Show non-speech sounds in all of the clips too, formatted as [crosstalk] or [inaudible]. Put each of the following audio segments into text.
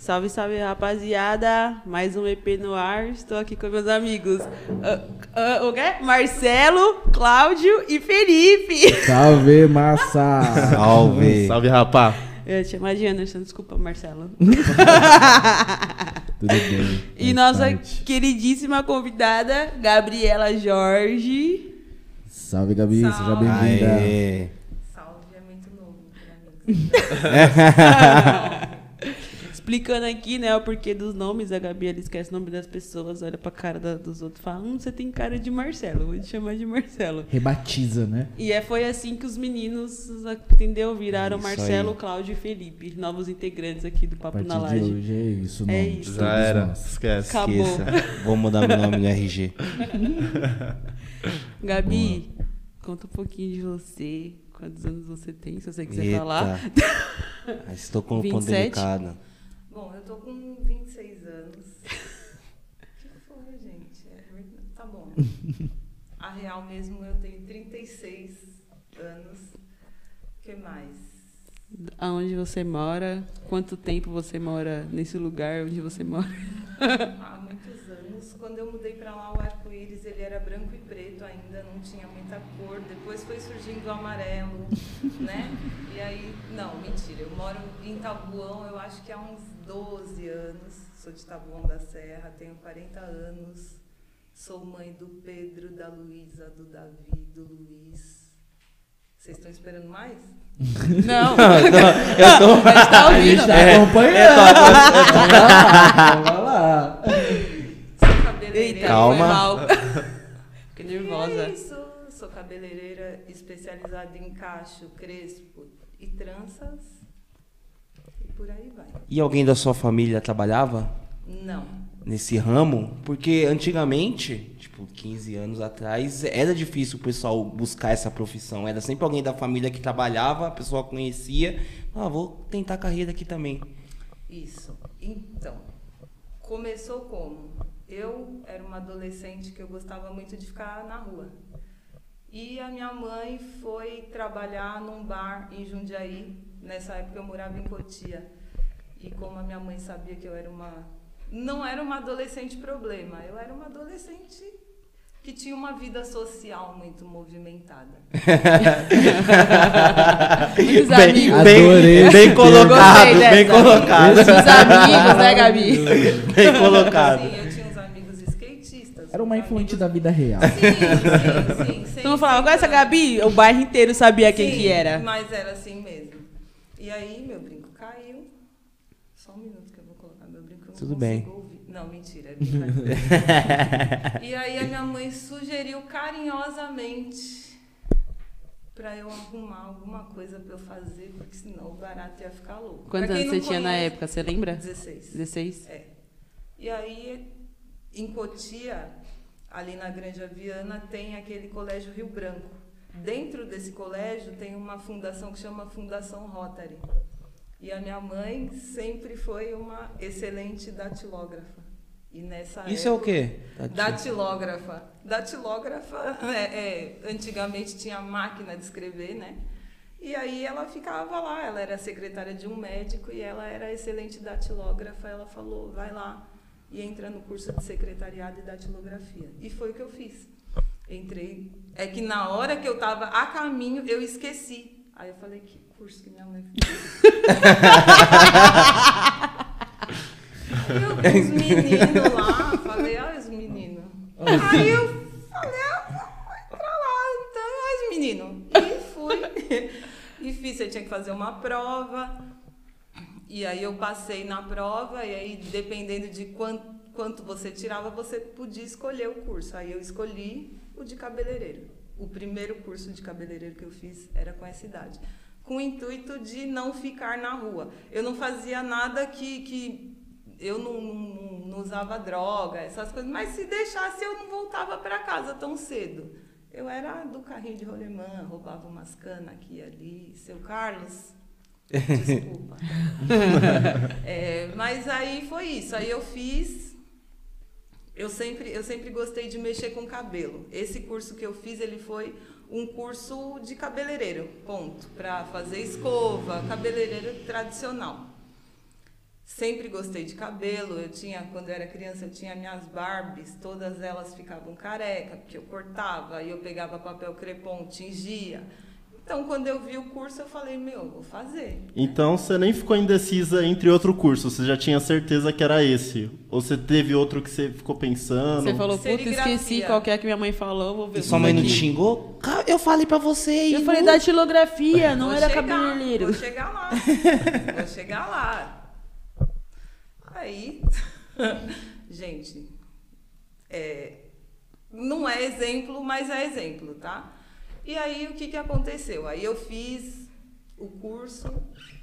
Salve, salve, rapaziada. Mais um EP no ar. Estou aqui com meus amigos. Uh, uh, o quê? Marcelo, Cláudio e Felipe. Salve, massa! Salve! [laughs] Salve, rapá! Eu ia te chamar de Anderson, desculpa, Marcelo. [laughs] Tudo bem. E nossa parte. queridíssima convidada, Gabriela Jorge. Salve, Gabi, seja Salve. bem-vinda. Aê! Salve é muito novo pra mim. [laughs] Explicando aqui, né, o porquê dos nomes. A Gabi, ela esquece o nome das pessoas, olha pra cara da- dos outros e fala: Hum, você tem cara de Marcelo, vou te chamar de Marcelo. Rebatiza, né? E é, foi assim que os meninos, entendeu? Viraram Isso Marcelo, aí. Cláudio e Felipe, novos integrantes aqui do Papo na de Laje. hoje é isso, É nome. isso. Já era. Esquece. Acabou. Esqueça. Vou mudar meu nome no RG. [laughs] Gabi, conta um pouquinho de você. Quantos anos você tem, se você quiser Eita. falar. Ah, Estou com um ponto 27? delicado. Bom, eu tô com 26 anos. O [laughs] que foi, gente? É verdade. Tá bom. [laughs] A real mesmo, eu tenho 36 anos. O que mais? Aonde você mora? Quanto tempo você mora nesse lugar onde você mora? [laughs] Há muitos anos. Quando eu mudei pra lá, o arco-íris ele era branco e preto ainda, não tinha muita cor. Depois foi surgindo o amarelo, né? E aí, não, mentira. Eu moro em Tabuão, eu acho que há uns 12 anos. Sou de Tabuão da Serra, tenho 40 anos. Sou mãe do Pedro, da Luísa, do Davi, do Luiz. Vocês estão esperando mais? [laughs] Não, Eu tô. a gente tá A gente ouvindo. tá acompanhando. [laughs] Vamos lá, vamos lá. Sou cabeleireira. Eita, Calma. [laughs] Fiquei É nervosa. isso. Sou cabeleireira especializada em cacho, crespo e tranças. E por aí vai. E alguém da sua família trabalhava Não. nesse ramo? Porque antigamente, tipo, 15 anos atrás, era difícil o pessoal buscar essa profissão. Era sempre alguém da família que trabalhava, a pessoa conhecia. Ah, vou tentar carreira aqui também. Isso. Então, começou como? Eu era uma adolescente que eu gostava muito de ficar na rua. E a minha mãe foi trabalhar num bar em Jundiaí. Nessa época eu morava em Cotia. E como a minha mãe sabia que eu era uma. Não era uma adolescente problema, eu era uma adolescente que tinha uma vida social muito movimentada. [laughs] Muitos Bem, amigos. bem, Adorei bem colocado, bem colocado. Muitos amigos, né, Gabi? [laughs] Bem colocado. Sim, eu tinha uns amigos skatistas. Era uma influente amigos- da vida real. Sim, sim, sim. Então falava, agora essa Gabi, o bairro inteiro sabia quem Sim, que era. Mas era assim mesmo. E aí meu brinco caiu. Só um minuto que eu vou colocar meu brinco. Eu não Tudo consigo bem. Ouvir. Não, mentira. É [laughs] e aí a minha mãe sugeriu carinhosamente pra eu arrumar alguma coisa pra eu fazer, porque senão o barato ia ficar louco. Quantos anos você não tinha na conhece- época, você lembra? 16. 16? É. E aí, em Cotia, ali na Grande Aviana, tem aquele colégio Rio Branco. Dentro desse colégio tem uma fundação que chama Fundação Rotary. E a minha mãe sempre foi uma excelente datilógrafa. E nessa Isso é o época- quê? Datilógrafa. Datilógrafa, [laughs] é, é, antigamente tinha máquina de escrever, né? E aí ela ficava lá, ela era secretária de um médico e ela era excelente datilógrafa. Ela falou, vai lá e entra no curso de secretariado e datilografia. E foi o que eu fiz. Entrei. É que na hora que eu estava a caminho, eu esqueci. Aí eu falei, que curso que minha mãe fez? Eu os meninos lá, falei, olha os meninos. Aí eu falei, ah, vou entrar lá, então, olha os meninos. E fui. [laughs] E fiz, você tinha que fazer uma prova. E aí eu passei na prova, e aí, dependendo de quanto, quanto você tirava, você podia escolher o curso. Aí eu escolhi o de cabeleireiro. O primeiro curso de cabeleireiro que eu fiz era com essa idade. Com o intuito de não ficar na rua. Eu não fazia nada que. que eu não, não- não usava droga, essas coisas, mas se deixasse eu não voltava para casa tão cedo. Eu era do carrinho de rolemã, roubava umas canas aqui e ali. Seu Carlos, [laughs] desculpa. [laughs] É, mas aí foi isso. Aí eu fiz. Eu sempre, eu sempre gostei de mexer com cabelo. Esse curso que eu fiz, ele foi um curso de cabeleireiro, ponto, para fazer escova, cabeleireiro tradicional. Sempre gostei de cabelo. Eu tinha, quando eu era criança, eu tinha minhas Barbies, todas elas ficavam careca, porque eu cortava, aí eu pegava papel crepom, tingia. Então, quando eu vi o curso, eu falei, meu, vou fazer. Então você nem ficou indecisa entre outro curso, você já tinha certeza que era esse? Ou você teve outro que você ficou pensando? Você falou, puta, esqueci qual que é que minha mãe falou, vou ver. E sua mãe não aqui. te xingou? Ca- Eu falei pra você. Eu falei, datilografia, [laughs] não Vou era chegar, cabeleireiro. Vou chegar lá. [laughs] vou chegar lá. Aí, [laughs] gente, é, não é exemplo, mas é exemplo, tá? E aí, o que, que aconteceu? Aí eu fiz o curso,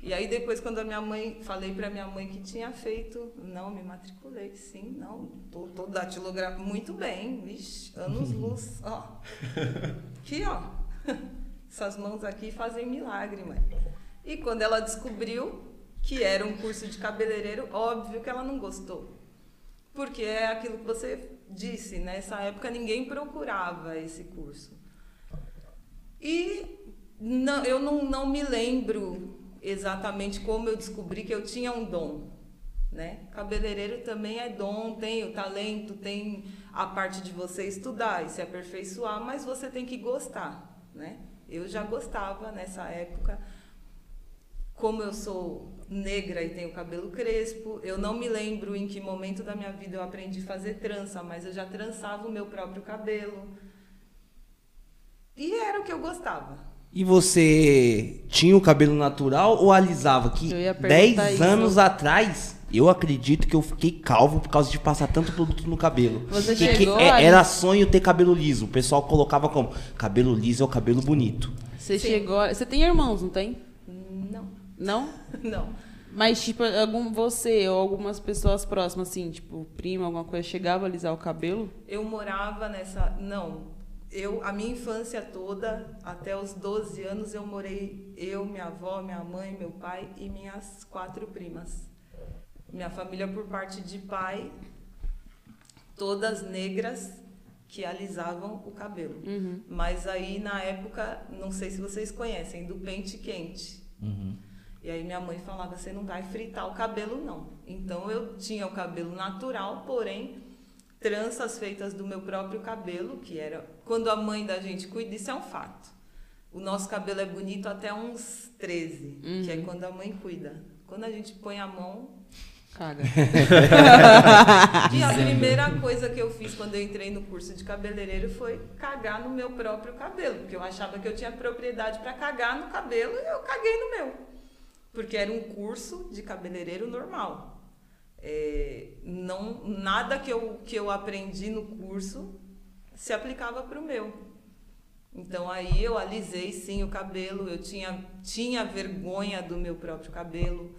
e aí depois, quando a minha mãe, falei pra minha mãe que tinha feito, não, me matriculei, sim, não, tô, tô datilografando muito bem, vixe, anos [laughs] luz, ó. Aqui, ó. [laughs] Essas mãos aqui fazem milagre, mãe. E quando ela descobriu que era um curso de cabeleireiro, óbvio que ela não gostou. Porque é aquilo que você disse, nessa época ninguém procurava esse curso. E não, eu não, não me lembro exatamente como eu descobri que eu tinha um dom. Né? Cabeleireiro também é dom, tem o talento, tem a parte de você estudar e se aperfeiçoar, mas você tem que gostar. Né? Eu já gostava nessa época. Como eu sou negra e tenho cabelo crespo, eu não me lembro em que momento da minha vida eu aprendi a fazer trança, mas eu já trançava o meu próprio cabelo. E era o que eu gostava. E você tinha o cabelo natural ou alisava? Que Eu ia perguntar 10 isso. anos atrás, eu acredito que eu fiquei calvo por causa de passar tanto produto no cabelo. Você chegou é- Era sonho ter cabelo liso. O pessoal colocava como cabelo liso é o cabelo bonito. Você Sim. chegou. Você tem irmãos, não tem? Não, Não? [laughs] não. Mas, tipo, algum, você ou algumas pessoas próximas, assim, tipo, prima, alguma coisa, chegava a alisar o cabelo? Eu morava nessa. Não. Eu, a minha infância toda, até os 12 anos, eu morei eu, minha avó, minha mãe, meu pai e minhas quatro primas. Minha família, por parte de pai, todas negras que alisavam o cabelo. Uhum. Mas aí, na época, não sei se vocês conhecem, do pente quente. E aí minha mãe falava, você não vai fritar o cabelo, não. Então eu tinha o cabelo natural, porém, tranças feitas do meu próprio cabelo, que era quando a mãe da gente cuida, isso é um fato. O nosso cabelo é bonito até uns 13, que é quando a mãe cuida. Quando a gente põe a mão. Caga. [laughs] E a primeira coisa que eu fiz quando eu entrei no curso de cabeleireiro foi cagar no meu próprio cabelo, porque eu achava que eu tinha propriedade para cagar no cabelo e eu caguei no meu. Porque era um curso de cabeleireiro normal. É, não, nada que eu, que eu aprendi no curso se aplicava para o meu. Então aí eu alisei sim o cabelo, eu tinha, tinha vergonha do meu próprio cabelo.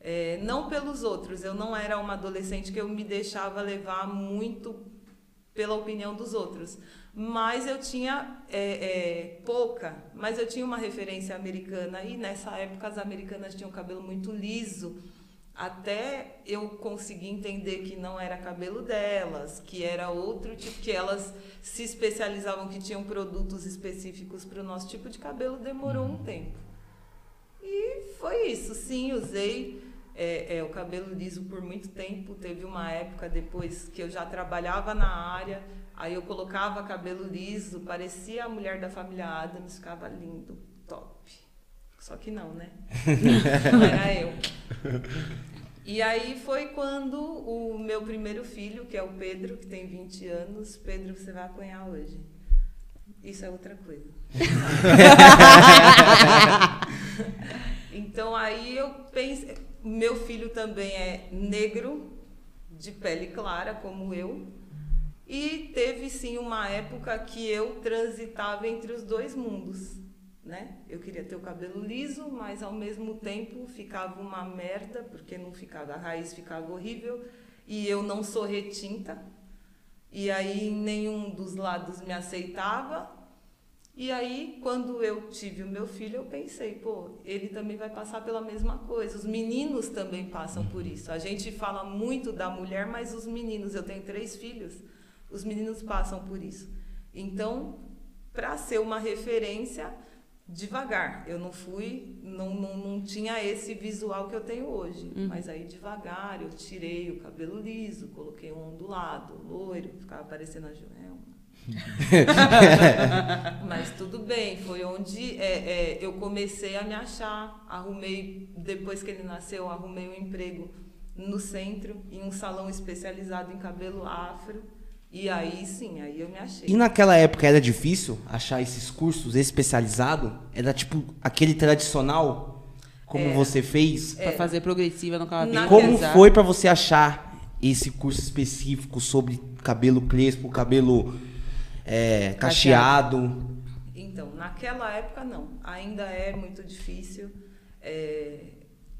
É, não pelos outros, eu não era uma adolescente que eu me deixava levar muito pela opinião dos outros. Mas eu tinha é, é, pouca, mas eu tinha uma referência americana e nessa época as americanas tinham cabelo muito liso. Até eu conseguir entender que não era cabelo delas, que era outro tipo, que elas se especializavam, que tinham produtos específicos para o nosso tipo de cabelo, demorou um tempo. E foi isso, sim, usei é, é, o cabelo liso por muito tempo. Teve uma época depois que eu já trabalhava na área, aí eu colocava cabelo liso, parecia a mulher da família Adams, ficava lindo, top. Só que não, né? [laughs] Era eu. E aí foi quando o meu primeiro filho, que é o Pedro, que tem 20 anos, Pedro, você vai apanhar hoje. Isso é outra coisa. [laughs] Então aí eu pensei, meu filho também é negro, de pele clara como eu, e teve sim uma época que eu transitava entre os dois mundos, né? Eu queria ter o cabelo liso, mas ao mesmo tempo ficava uma merda, porque não ficava, a raiz ficava horrível, e eu não sou retinta. E aí nenhum dos lados me aceitava, e aí, quando eu tive o meu filho, eu pensei, pô, ele também vai passar pela mesma coisa. Os meninos também passam por isso. A gente fala muito da mulher, mas os meninos, eu tenho três filhos, os meninos passam por isso. Então, para ser uma referência, devagar. Eu não fui, não, não, não tinha esse visual que eu tenho hoje. Mas aí devagar eu tirei o cabelo liso, coloquei um ondulado, loiro, ficava parecendo a Joelma. [laughs] Mas tudo bem, foi onde é, é, eu comecei a me achar. Arrumei, depois que ele nasceu, arrumei um emprego no centro, em um salão especializado em cabelo afro. E aí sim, aí eu me achei. E naquela época era difícil achar esses cursos especializados? Era tipo aquele tradicional, como você fez? Pra fazer progressiva no cabelo. Como foi pra você achar esse curso específico sobre cabelo crespo, cabelo é, cacheado? Então, naquela época não. Ainda é muito difícil. É,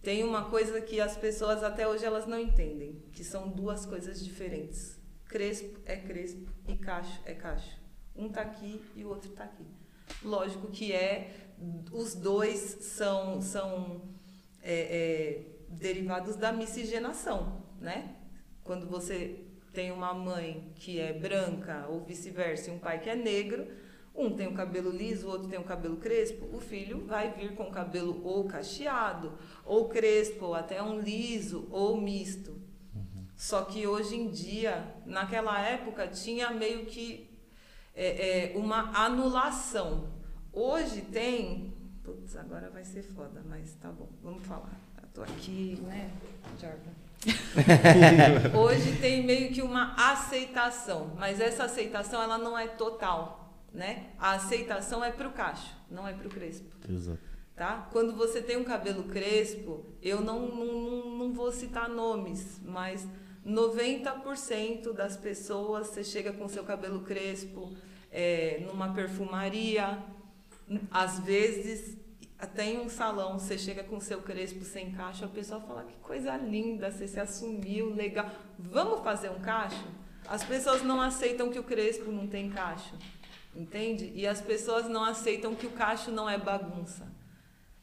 tem uma coisa que as pessoas até hoje elas não entendem, que são duas coisas diferentes. Crespo é crespo e cacho é cacho. Um tá aqui e o outro tá aqui. Lógico que é, os dois são são é, é, derivados da miscigenação, né? Quando você tem uma mãe que é branca ou vice-versa e um pai que é negro, um tem o cabelo liso, o outro tem o cabelo crespo, o filho vai vir com o cabelo ou cacheado, ou crespo, ou até um liso, ou misto. Só que hoje em dia, naquela época, tinha meio que é, é, uma anulação. Hoje tem. Putz, agora vai ser foda, mas tá bom, vamos falar. Eu tô aqui, né, Jordan? [laughs] Hoje tem meio que uma aceitação, mas essa aceitação ela não é total, né? A aceitação é pro cacho, não é pro crespo Exato. tá? Quando você tem um cabelo crespo, eu não, não, não, não vou citar nomes, mas 90% das pessoas, você chega com seu cabelo crespo é, numa perfumaria, às vezes até em um salão, você chega com seu crespo sem cacho, a pessoa fala que coisa linda, você se assumiu, legal. Vamos fazer um cacho? As pessoas não aceitam que o crespo não tem cacho, entende? E as pessoas não aceitam que o cacho não é bagunça.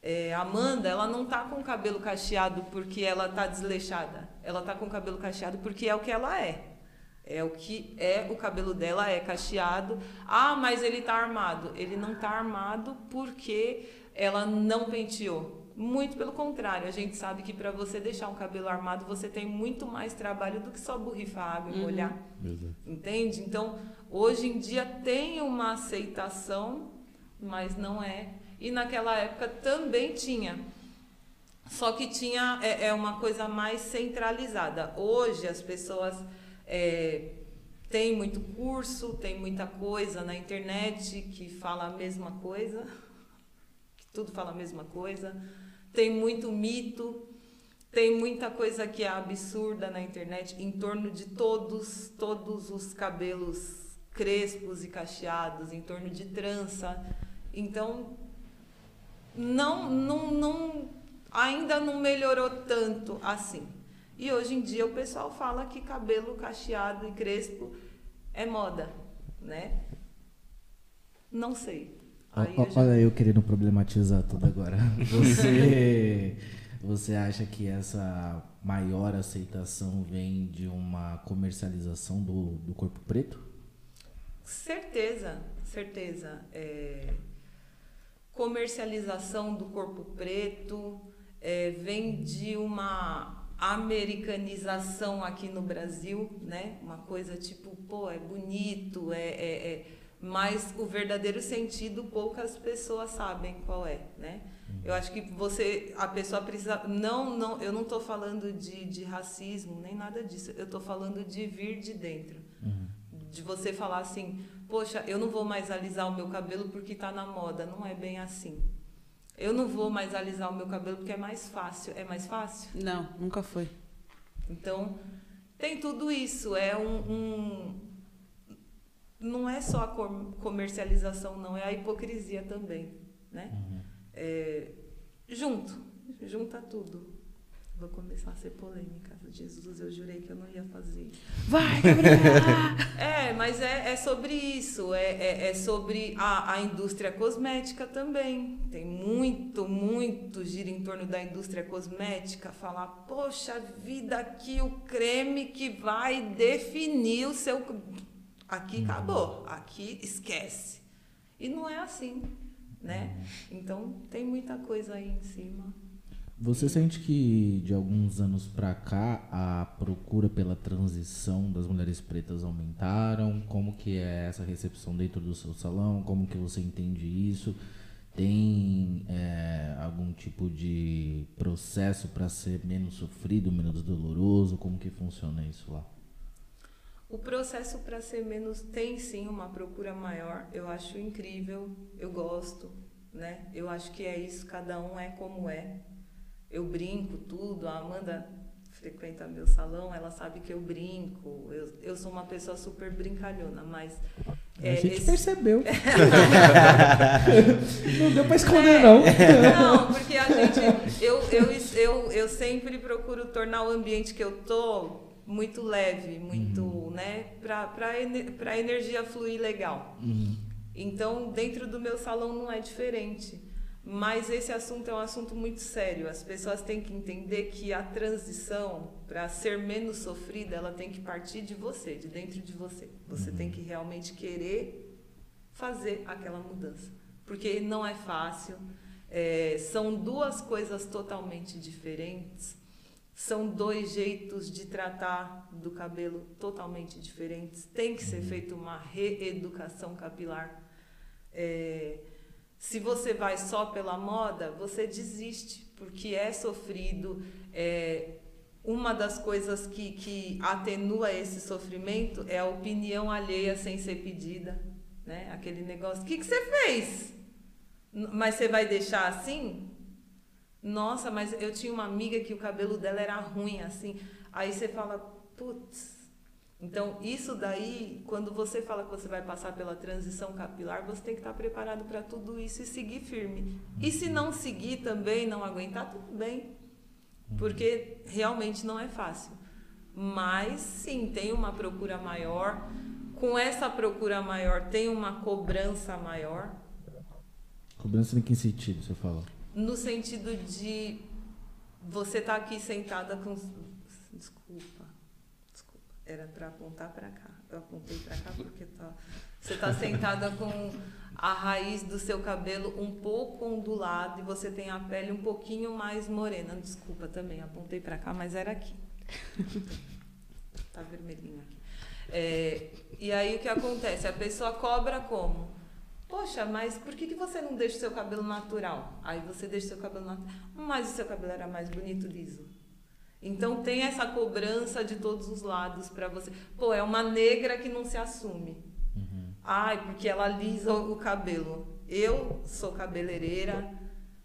É, a Amanda, ela não tá com o cabelo cacheado porque ela tá desleixada. Ela tá com o cabelo cacheado porque é o que ela é. É o que é o cabelo dela é cacheado. Ah, mas ele tá armado. Ele não tá armado porque ela não penteou. Muito pelo contrário, a gente sabe que para você deixar um cabelo armado, você tem muito mais trabalho do que só borrifar água e molhar. Exato. Entende? Então, hoje em dia tem uma aceitação, mas não é. E naquela época também tinha. Só que tinha é, é uma coisa mais centralizada. Hoje as pessoas é, têm muito curso, tem muita coisa na internet que fala a mesma coisa, [laughs] que tudo fala a mesma coisa. Tem muito mito, tem muita coisa que é absurda na internet em torno de todos, todos os cabelos crespos e cacheados, em torno de trança. Então, não, não, não, ainda não melhorou tanto assim. E hoje em dia o pessoal fala que cabelo cacheado e crespo é moda, né? Não sei. Aí Ó- eu já- Olha eu querendo problematizar tudo agora. [laughs] Você, você acha que essa maior aceitação vem de uma comercialização do, do corpo preto? Certeza, certeza. É, comercialização do corpo preto é, vem de uma americanização aqui no Brasil, né? Uma coisa tipo, pô, é bonito, é, é, é- mas o verdadeiro sentido poucas pessoas sabem qual é, né? Eu acho que você, a pessoa precisa, não, não, eu não estou falando de, de racismo nem nada disso. Eu estou falando de vir de dentro de você falar assim, poxa, eu não vou mais alisar o meu cabelo porque está na moda. Não é bem assim. Eu não vou mais alisar o meu cabelo porque é mais fácil. É mais fácil? Não, nunca foi. Então, tem tudo isso. É um. um- não é só a com- comercialização, não. É a hipocrisia também. Né? É, junto. Junta tudo. Vou começar a ser polêmica. Jesus, eu jurei que eu não ia fazer isso. Vai, Gabriela! [laughs] É, mas é, é sobre isso, é, é, é sobre a, a indústria cosmética também. Tem muito, muito gira em torno da indústria cosmética. Falar, poxa vida, aqui o creme que vai definir o seu. Aqui acabou, aqui esquece. E não é assim. né? Então tem muita coisa aí em cima. Você sente que de alguns anos pra cá a procura pela transição das mulheres pretas aumentaram? Como que é essa recepção dentro do seu salão? Como que você entende isso? Tem é, algum tipo de processo para ser menos sofrido, menos doloroso? Como que funciona isso lá? O processo para ser menos tem sim uma procura maior. Eu acho incrível, eu gosto, né? Eu acho que é isso, cada um é como é. Eu brinco tudo, a Amanda frequenta meu salão, ela sabe que eu brinco. Eu, eu sou uma pessoa super brincalhona, mas a é, gente esse- percebeu. [laughs] não deu pra esconder, não. Não, porque a gente. Eu, eu, eu, eu sempre procuro tornar o ambiente que eu tô muito leve, muito, né? Pra, pra, ener- pra energia fluir legal. Então, dentro do meu salão não é diferente. Mas esse assunto é um assunto muito sério. As pessoas têm que entender que a transição, para ser menos sofrida, ela tem que partir de você, de dentro de você. Você tem que realmente querer fazer aquela mudança. Porque não é fácil. É, são duas coisas totalmente diferentes. São dois jeitos de tratar do cabelo totalmente diferentes. Tem que ser feita uma reeducação capilar. É, se você vai só pela moda, você desiste, porque é sofrido. É, uma das coisas que, que atenua esse sofrimento é a opinião alheia sem ser pedida. Né? Aquele negócio, o que, que você fez? Mas você vai deixar assim? Nossa, mas eu tinha uma amiga que o cabelo dela era ruim, assim. Aí você fala, putz. Então, isso daí, quando você fala que você vai passar pela transição capilar, você tem que estar preparado para tudo isso e seguir firme. E se não seguir também, não aguentar, tudo bem. Porque realmente não é fácil. Mas sim, tem uma procura maior. Com essa procura maior, tem uma cobrança maior. Cobrança em que sentido você fala? No sentido de você estar aqui sentada com. Desculpa. Era para apontar para cá. Eu apontei para cá porque tá. Você está sentada com a raiz do seu cabelo um pouco ondulado e você tem a pele um pouquinho mais morena. Desculpa também, apontei para cá, mas era aqui. tá vermelhinho aqui. É, e aí o que acontece? A pessoa cobra como? Poxa, mas por que, que você não deixa o seu cabelo natural? Aí você deixa o seu cabelo natural. Mas o seu cabelo era mais bonito liso. Então tem essa cobrança de todos os lados para você. Pô, é uma negra que não se assume. Ai, porque ela alisa o cabelo. Eu sou cabeleireira,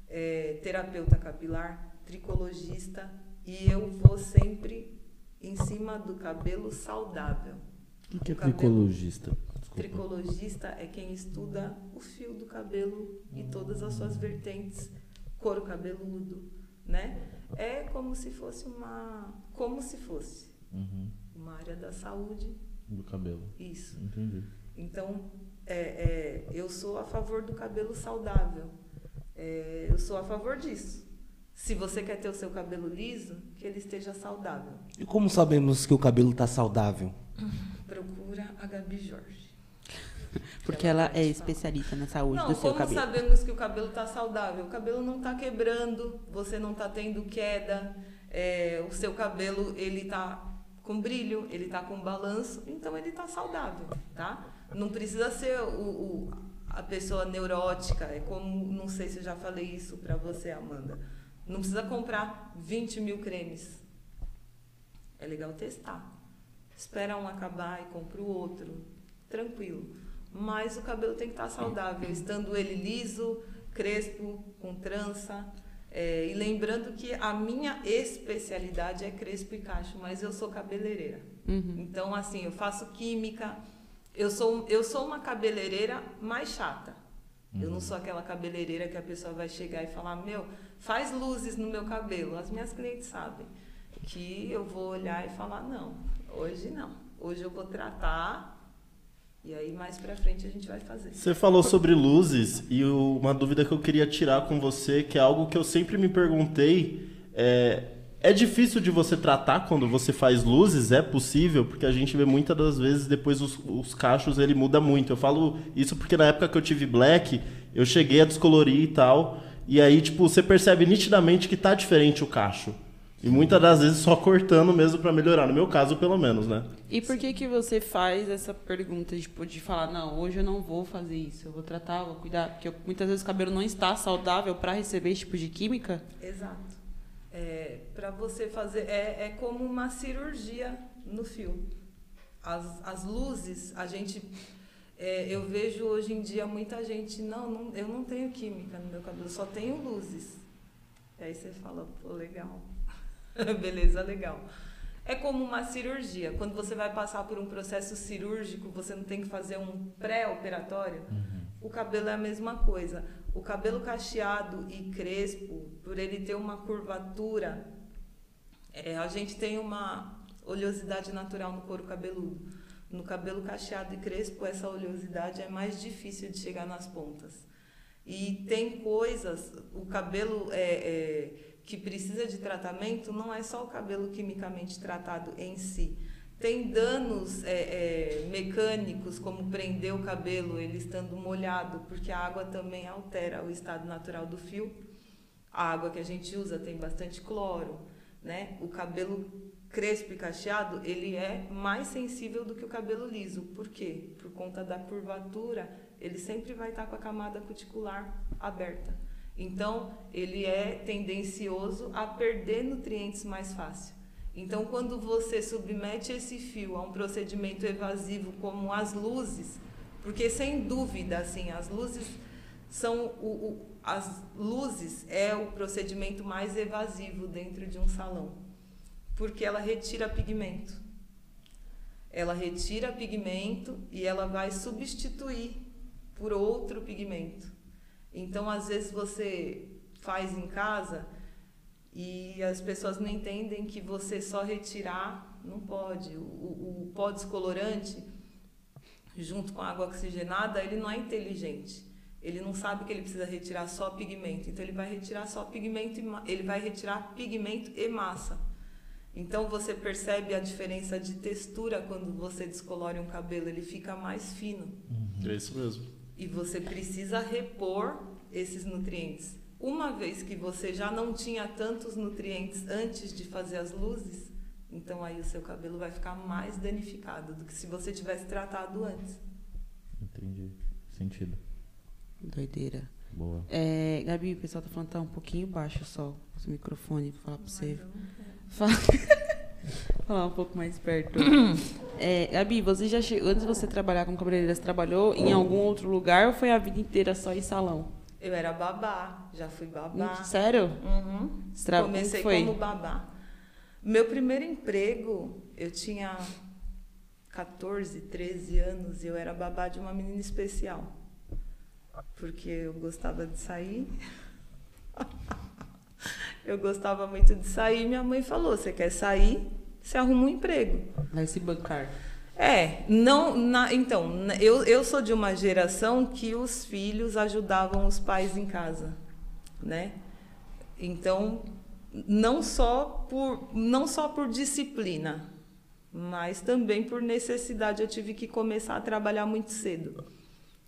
é, terapeuta capilar, tricologista e eu vou sempre em cima do cabelo saudável. O que é O tricologista? Desculpa. Tricologista é quem estuda o fio do cabelo e todas as suas vertentes, couro cabeludo, né? É como se fosse uma, como se fosse Uhum. uma área da saúde, Do cabelo. isso. Entendi. Então, é, é, eu sou a favor do cabelo saudável. É, eu sou a favor disso. Se você quer ter o seu cabelo liso, que ele esteja saudável. E como sabemos que o cabelo tá saudável? Procura a Gabi Jorge. [laughs] Porque ela é especialista na saúde Não, do seu como cabelo. sabemos que o cabelo está saudável? O cabelo não está quebrando, você não está tendo queda, é, o seu cabelo ele está com brilho, ele está com balanço, então ele está saudável, tá? Não precisa ser o, o- a pessoa neurótica, é como, não sei se eu já falei isso para você, Amanda. Não precisa comprar 20 mil cremes. É legal testar. Espera um acabar e compra o outro. Tranquilo. Mas o cabelo tem que estar saudável, estando ele liso, crespo, com trança. É, e lembrando que a minha especialidade é crespo e cacho, mas eu sou cabeleireira. Uhum. Então, assim, eu faço química. Eu sou, eu sou uma cabeleireira mais chata. Eu não sou aquela cabeleireira que a pessoa vai chegar e falar: Meu, faz luzes no meu cabelo. As minhas clientes sabem que eu vou olhar e falar: Não, hoje não. Hoje eu vou tratar. E aí, mais pra frente, a gente vai fazer. Você falou sobre luzes e uma dúvida que eu queria tirar com você, que é algo que eu sempre me perguntei, é É difícil de você tratar quando você faz luzes, é possível, porque a gente vê muitas das vezes depois os, os cachos ele muda muito. Eu falo isso porque na época que eu tive black, eu cheguei a descolorir e tal, e aí tipo você percebe nitidamente que tá diferente o cacho. E muitas das vezes só cortando mesmo pra melhorar, no meu caso pelo menos, né? E por que que você faz essa pergunta, tipo, de falar, não, hoje eu não vou fazer isso, eu vou tratar, vou cuidar, porque eu- muitas vezes o cabelo não está saudável para receber esse tipo de química? Exato. É, para você fazer é, é como uma cirurgia no fio. As, as luzes, a gente é, eu vejo hoje em dia muita gente não, não, eu não tenho química no meu cabelo, só tenho luzes. E aí você fala, pô, legal, [laughs] beleza, legal. É como uma cirurgia. Quando você vai passar por um processo cirúrgico, você não tem que fazer um pré-operatório. O cabelo é a mesma coisa. O cabelo cacheado e crespo, por ele ter uma curvatura, é, a gente tem uma oleosidade natural no couro cabeludo. No cabelo cacheado e crespo, essa oleosidade é mais difícil de chegar nas pontas. E tem coisas, o cabelo é, é, que precisa de tratamento não é só o cabelo quimicamente tratado em si. Tem danos é, é, mecânicos, como prender o cabelo ele estando molhado, porque a água também altera o estado natural do fio. A água que a gente usa tem bastante cloro, né? O cabelo crespo e cacheado, ele é mais sensível do que o cabelo liso. Por quê? Por conta da curvatura, ele sempre vai estar com a camada cuticular aberta. Então, ele é tendencioso a perder nutrientes mais fácil. Então, quando você submete esse fio a um procedimento evasivo como as luzes, porque sem dúvida, assim, as luzes são o, o, as luzes é o procedimento mais evasivo dentro de um salão, porque ela retira pigmento. Ela retira pigmento e ela vai substituir por outro pigmento. Então, às vezes você faz em casa e as pessoas não entendem que você só retirar não pode. O, o, o pó descolorante, junto com a água oxigenada, ele não é inteligente. Ele não sabe que ele precisa retirar só pigmento. Então ele vai retirar só pigmento e ele vai retirar pigmento e massa. Então você percebe a diferença de textura quando você descolore um cabelo, ele fica mais fino É isso mesmo. E você precisa repor esses nutrientes. Uma vez que você já não tinha tantos nutrientes antes de fazer as luzes, então aí o seu cabelo vai ficar mais danificado do que se você tivesse tratado antes. Entendi. Sentido. Doideira. Boa. É, Gabi, o pessoal tá falando que tá um pouquinho baixo só o microfone, vou falar pra você. Fala... [laughs] Falar um pouco mais perto. [clears throat] É, Gabi, você já chegou, antes de você trabalhar como cabeleireira, você trabalhou em algum outro lugar ou foi a vida inteira só em salão? Eu era babá, já fui babá. Hum, Sério? Uhum. Tra- Comecei como babá. Meu primeiro emprego, eu tinha 14, 13 anos e eu era babá de uma menina especial. Porque eu gostava de sair. [laughs] eu gostava muito de sair. Minha mãe falou: você quer sair? Você arruma um emprego. Vai se bancar. É, não, na- então, eu, eu sou de uma geração que os filhos ajudavam os pais em casa, né? Então, não só por, não só por disciplina, mas também por necessidade. Eu tive que começar a trabalhar muito cedo.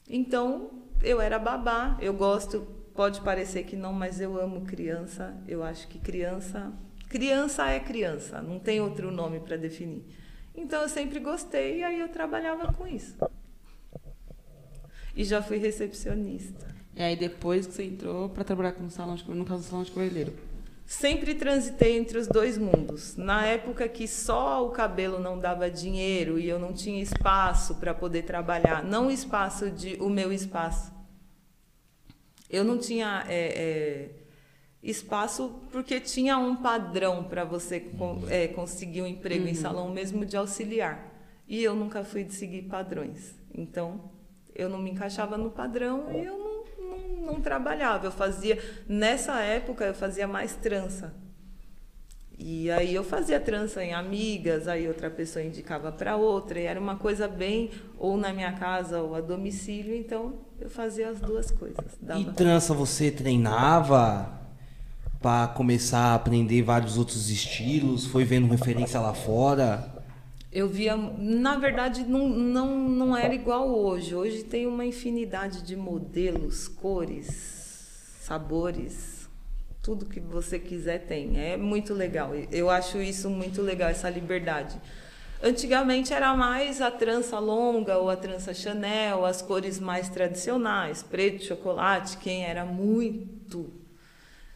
Então, eu era babá, eu gosto, pode parecer que não, mas eu amo criança. Eu acho que criança, criança é criança, não tem outro nome para definir. Então eu sempre gostei e aí eu trabalhava com isso. E já fui recepcionista. E aí depois que você entrou pra trabalhar com salão de, no caso salão de cabeleireiro. Sempre transitei entre os dois mundos. Na época que só o cabelo não dava dinheiro e eu não tinha espaço para poder trabalhar, não o espaço de o meu espaço. Eu não tinha é, é, espaço porque tinha um padrão para você con- é, conseguir um emprego em salão mesmo de auxiliar. E eu nunca fui de seguir padrões. Então, eu não me encaixava no padrão e eu não, não, não trabalhava. Eu fazia, nessa época, eu fazia mais trança. E aí eu fazia trança em amigas, aí outra pessoa indicava para outra, e era uma coisa bem ou na minha casa ou a domicílio, então eu fazia as duas coisas. E Dava. trança você treinava? pra começar a aprender vários outros estilos? Foi vendo referência lá fora? Eu via, na verdade, não, não, não era igual hoje. Hoje tem uma infinidade de modelos, cores, sabores, tudo que você quiser tem. É muito legal. Eu acho isso muito legal, essa liberdade. Antigamente era mais a trança longa ou a trança Chanel, as cores mais tradicionais, preto, chocolate. Quem era muito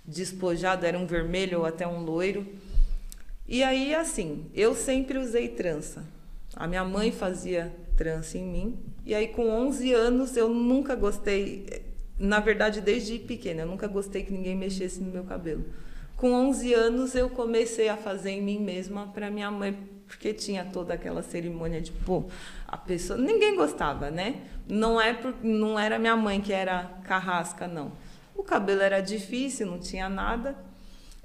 despojado era um vermelho ou até um loiro. E aí, assim, eu sempre usei trança. A minha mãe fazia trança em mim. E aí, com 11 anos, eu nunca gostei. Na verdade, desde pequena, eu nunca gostei que ninguém mexesse no meu cabelo. Com 11 anos, eu comecei a fazer em mim mesma para minha mãe porque tinha toda aquela cerimônia de, pô, a pessoa. Ninguém gostava, né? Não, é por, não era minha mãe que era carrasca, não. O cabelo era difícil, não tinha nada,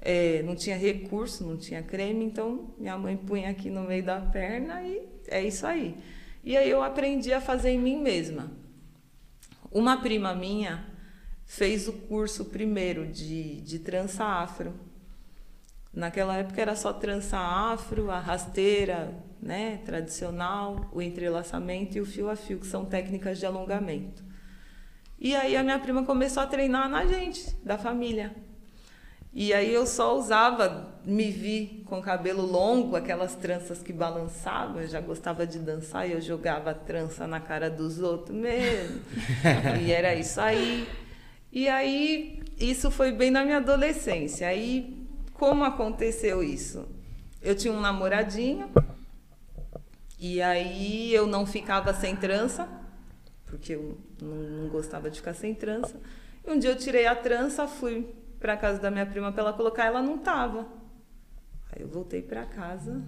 é, não tinha recurso, não tinha creme, então minha mãe punha aqui no meio da perna e é isso aí. E aí eu aprendi a fazer em mim mesma. Uma prima minha fez o curso primeiro de, de trança afro Naquela época era só trança afro, a rasteira né, tradicional, o entrelaçamento e o fio a fio, que são técnicas de alongamento. E aí a minha prima começou a treinar na gente, da família. E aí eu só usava, me vi com cabelo longo, aquelas tranças que balançavam, eu já gostava de dançar e eu jogava trança na cara dos outros mesmo. [laughs] e era isso aí. E aí isso foi bem na minha adolescência. Aí como aconteceu isso? Eu tinha um namoradinho e aí eu não ficava sem trança, porque eu não, não gostava de ficar sem trança. E um dia eu tirei a trança, fui para casa da minha prima para ela colocar, ela não tava. Aí eu voltei para casa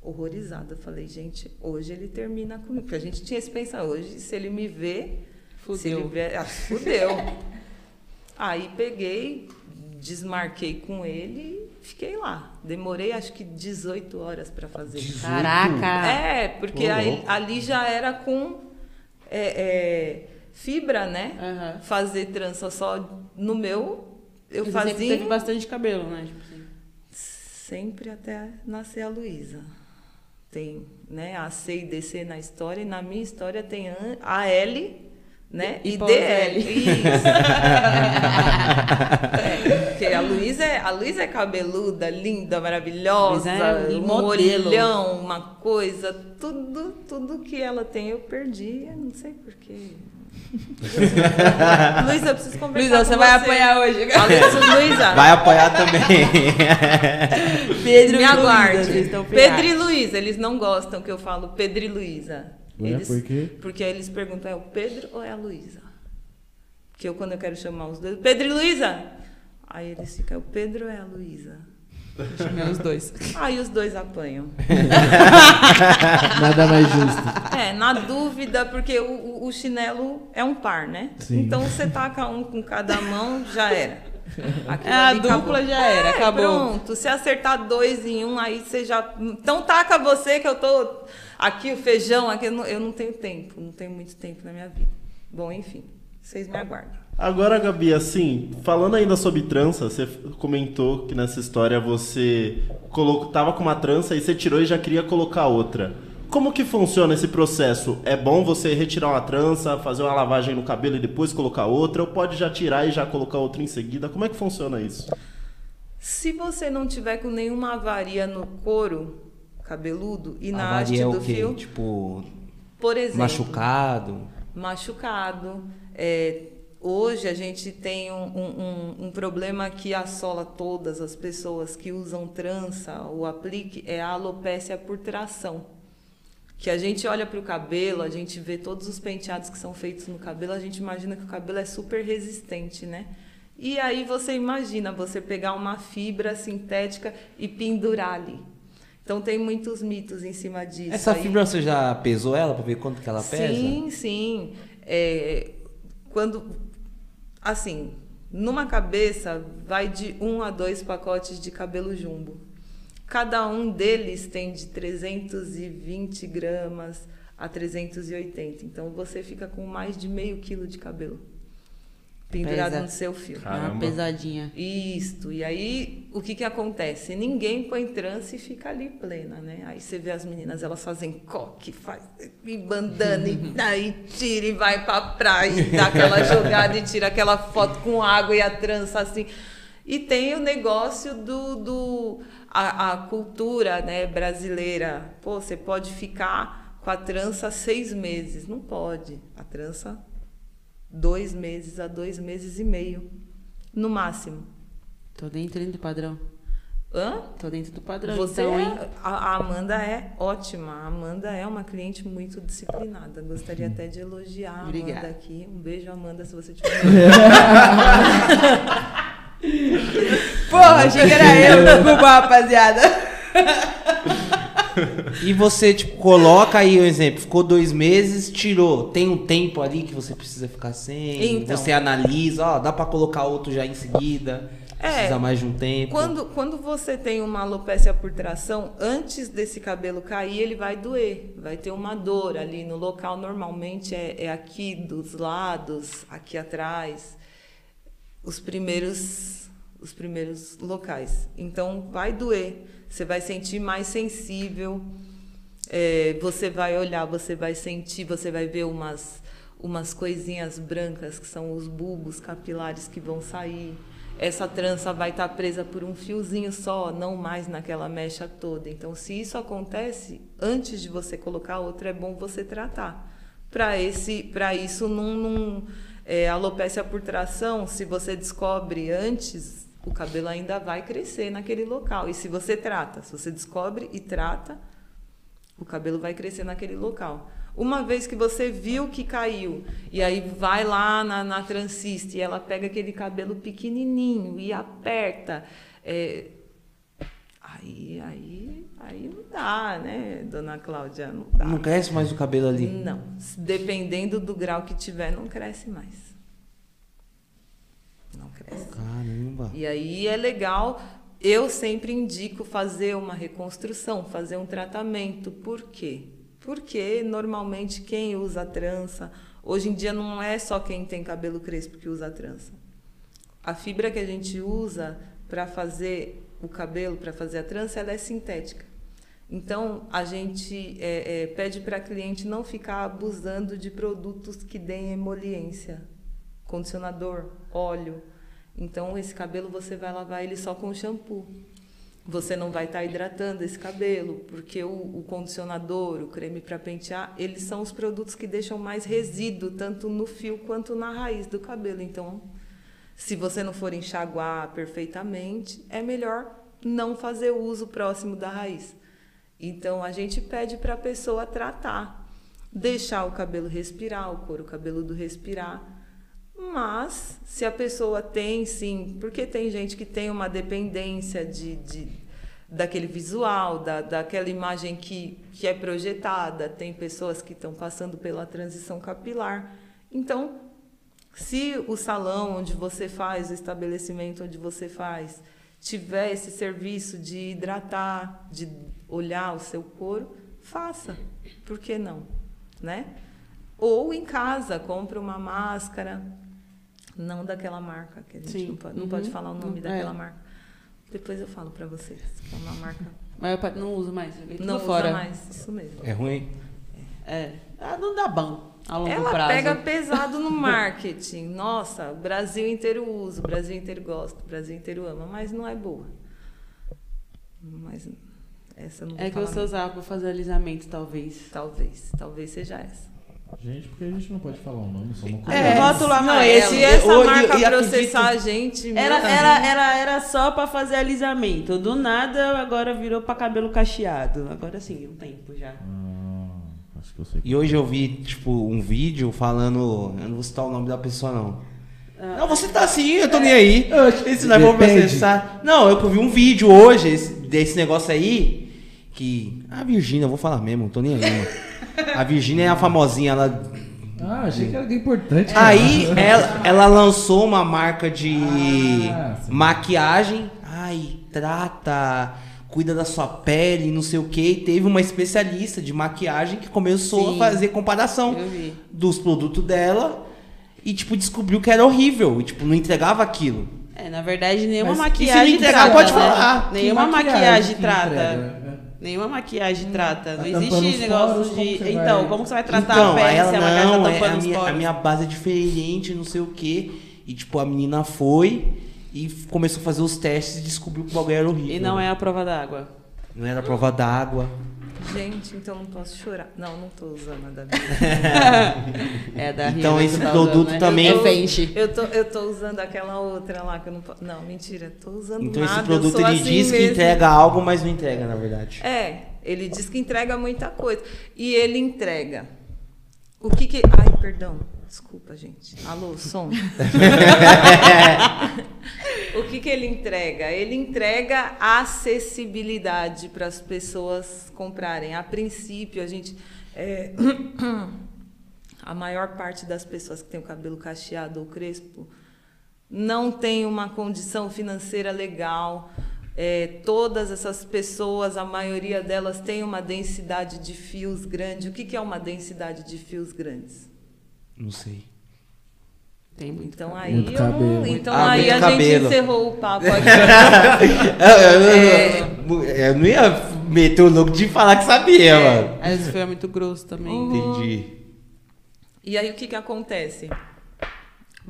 horrorizada. Falei, gente, hoje ele termina comigo. Porque a gente tinha esse pensar, hoje, se ele me vê, fudeu. se ele vê, ah, fudeu. [laughs] Aí peguei, desmarquei com ele e fiquei lá. Demorei acho que 18 horas para fazer. 18? Caraca! É, porque aí, ali já era com é, é, fibra, né? Uhum. Fazer trança só no meu. Eu Você fazia. Sempre teve bastante cabelo, né? Tipo assim. Sempre até nascer a Luísa. Tem né, a C e DC na história, e na minha história tem a L né? E, e DL. Isso. [laughs] é, porque a Luísa é, a Luísa é cabeluda, linda, maravilhosa, é um modelo. olhão, uma coisa, tudo, tudo que ela tem eu perdi, eu não sei porquê. [laughs] Luísa, eu preciso conversar Luísa, você vai apanhar hoje. Luísa. Vai apanhar [laughs] também. Pedro Me aguarde. Pedro e Luísa, eles não gostam que eu falo Pedro e Luísa. Eles, por quê? Porque aí eles perguntam, é o Pedro ou é a Luísa? Porque eu, quando eu quero chamar os dois, Pedro e Luísa! Aí eles ficam, é o Pedro ou é a Luísa? Chamei os dois. Aí os dois apanham. [laughs] Nada mais justo. É, na dúvida, porque o, o chinelo é um par, né? Sim. Então você taca um com cada mão, já era. Aquilo a dupla acabou. já era, é, acabou. Pronto, se acertar dois em um, aí você já. Então taca você que eu tô Aqui o feijão, aqui eu não, eu não tenho tempo, não tenho muito tempo na minha vida. Bom, enfim, vocês me aguardam. Agora, Gabi, assim, falando ainda sobre trança, você comentou que nessa história você colocou, tava com uma trança e você tirou e já queria colocar outra. Como que funciona esse processo? É bom você retirar uma trança, fazer uma lavagem no cabelo e depois colocar outra, ou pode já tirar e já colocar outra em seguida? Como é que funciona isso? Se você não tiver com nenhuma avaria no couro, cabeludo e na haste é do fio. Tipo, por exemplo, machucado. Machucado. É, hoje a gente tem um, um, um, problema que assola todas as pessoas que usam trança ou aplique, é a alopécia por tração. Que a gente olha para o cabelo, a gente vê todos os penteados que são feitos no cabelo, a gente imagina que o cabelo é super resistente, né? E aí você imagina você pegar uma fibra sintética e pendurar ali. Então tem muitos mitos em cima disso. Essa aí. fibra você já pesou ela para ver quanto que ela pesa? Sim, sim. É, quando assim, numa cabeça vai de um a dois pacotes de cabelo jumbo. Cada um deles tem de 320 gramas a 380. Então você fica com mais de meio quilo de cabelo. Pendurado Pesa. no seu fio. Dá uma Caramba. pesadinha. Isto. E aí, o que que acontece? Ninguém põe trança e fica ali plena, né? Aí você vê as meninas, elas fazem coque, faz e bandana, e [laughs] aí tira e vai pra praia, e dá aquela jogada e tira aquela foto com água e a trança assim. E tem o negócio do, do a, a cultura né, brasileira. Pô, você pode ficar com a trança seis meses. Não pode. A trança, dois meses a dois meses e meio, no máximo. Tô dentro do padrão. Hã? Tô dentro do padrão, Você então, é- a, Amanda é ótima. A Amanda é uma cliente muito disciplinada. Gostaria até de elogiar a Obrigada. Amanda aqui. Um beijo, Amanda, se você tiver. [laughs] Porra, achei que era eu. [laughs] [laughs] Desculpa, rapaziada. [laughs] E você, tipo, coloca aí um exemplo, ficou dois meses, tirou. Tem um tempo ali que você precisa ficar sem. Então. Você analisa, ó, dá pra colocar outro já em seguida. É. Precisa mais de um tempo. Quando, quando você tem uma alopécia por tração, antes desse cabelo cair, ele vai doer. Vai ter uma dor ali no local. Normalmente é, é aqui dos lados, aqui atrás. Os primeiros, os primeiros locais. Então vai doer. Você vai sentir mais sensível. É, você vai olhar, você vai sentir, você vai ver umas, umas coisinhas brancas que são os bulbos capilares que vão sair. Essa trança vai estar presa por um fiozinho só, não mais naquela mecha toda. Então, se isso acontece, antes de você colocar outra, é bom você tratar. Para esse, para isso não, é, alopécia por tração, se você descobre antes, o cabelo ainda vai crescer naquele local. E se você trata, se você descobre e trata, o cabelo vai crescer naquele local. Uma vez que você viu que caiu, e aí vai lá na, na transista e ela pega aquele cabelo pequenininho e aperta, é, aí, aí, aí não dá, né, dona Cláudia? Não dá. Não cresce mais o cabelo ali. Não. Dependendo do grau que tiver, não cresce mais. Caramba. E aí é legal, eu sempre indico fazer uma reconstrução, fazer um tratamento. Por quê? Porque normalmente quem usa trança, hoje em dia não é só quem tem cabelo crespo que usa trança. A fibra que a gente usa para fazer o cabelo, para fazer a trança, ela é sintética. Então, a gente é, é, pede para a cliente não ficar abusando de produtos que deem emoliência. Condicionador, óleo. Então, esse cabelo você vai lavar ele só com shampoo. Você não vai estar hidratando esse cabelo, porque o, o condicionador, o creme para pentear, eles são os produtos que deixam mais resíduo, tanto no fio quanto na raiz do cabelo. Então, se você não for enxaguar perfeitamente, é melhor não fazer uso próximo da raiz. Então a gente pede para a pessoa tratar, deixar o cabelo respirar, o couro cabeludo respirar. Mas se a pessoa tem sim, porque tem gente que tem uma dependência de, de daquele visual, da, daquela imagem que, que é projetada, tem pessoas que estão passando pela transição capilar. Então, se o salão onde você faz, o estabelecimento onde você faz, tiver esse serviço de hidratar, de olhar o seu couro, faça. Por que não? Né? Ou em casa, compra uma máscara, não daquela marca, que a gente Sim. não, pode, não Uhum. pode falar o nome É. daquela marca. Depois eu falo para vocês, que é uma marca Mas não uso mais. não usa fora. mais, isso mesmo. É ruim? É. Ah, não dá bom a longo Ela prazo. pega [laughs] pesado no marketing. Nossa, o Brasil inteiro usa, o Brasil inteiro gosta, o Brasil inteiro ama, mas não é boa. Mas essa não É que você mesmo. usava pra fazer alisamento, talvez. Talvez, talvez seja essa. Gente, porque a gente não pode falar o nome, só uma coisa. É, rótulo Não, amarelo. se essa eu- marca eu- eu processar a gente, Era, era, era, era só pra fazer alisamento. Do nada, agora virou pra cabelo cacheado. Agora sim, um tempo já. Ah, acho que eu sei. E hoje eu vi, tipo, um vídeo falando. Eu não vou citar o nome da pessoa, não. Ah. Não, você tá assim, eu tô nem aí. Esse nós vamos Depende. processar. Não, eu vi um vídeo hoje esse- desse negócio aí. Que. A Virgínia, eu vou falar mesmo, não tô nem aí, mano. A Virgínia é a famosinha, ela. Ah, achei que era alguém importante. Aí ela, ela lançou uma marca de Ah, maquiagem. Ai, trata, cuida da sua pele, não sei o que. E teve uma especialista de maquiagem que começou Sim. a fazer comparação dos produtos dela e, tipo, descobriu que era horrível. E, tipo, não entregava aquilo. É, na verdade, nenhuma Mas e se maquiagem não entregar, trata, pode né? falar. Que Nenhuma maquiagem maquiagem trata. entrega? Nenhuma maquiagem trata. Não Tá tampando existe negócio poros, como de. você Então, vai- como você vai tratar então, a pele ela se a maquiagem não, tá é, tampando a, os minha, a poros? minha base é diferente, não sei o quê. E, tipo, a menina foi e começou a fazer os testes e descobriu que o bagulho era horrível. E não é a prova d'água. Não era prova d'água. Gente, então não posso chorar. Não, não tô usando a da Bia. [laughs] É da Então, esse que tá produto usando, né? também- É. Eu tô, eu tô usando aquela outra lá que eu não posso. Não, mentira, tô usando Então, nada. esse produto ele assim diz que mesmo. entrega algo, mas não entrega, na verdade. É, ele diz que entrega muita coisa. E ele entrega. O que que. Ai, perdão. Desculpa, gente. Alô, som. [laughs] o que que ele entrega? Ele entrega acessibilidade para as pessoas comprarem. A princípio, a gente. é, [coughs] a maior parte das pessoas que tem o cabelo cacheado ou crespo não tem uma condição financeira legal. É, todas essas pessoas, a maioria delas tem uma densidade de fios grande. O que, que é uma densidade de fios grandes? Não sei. Tem muito. Então cabelo. aí, Muito eu cabelo. não, então Ah, aí a gente cabelo. encerrou o papo [laughs] aqui. eu, eu- eu não ia meter o louco de falar que sabia, mano. Às vezes foi muito grosso também. Entendi. E aí o que, que acontece?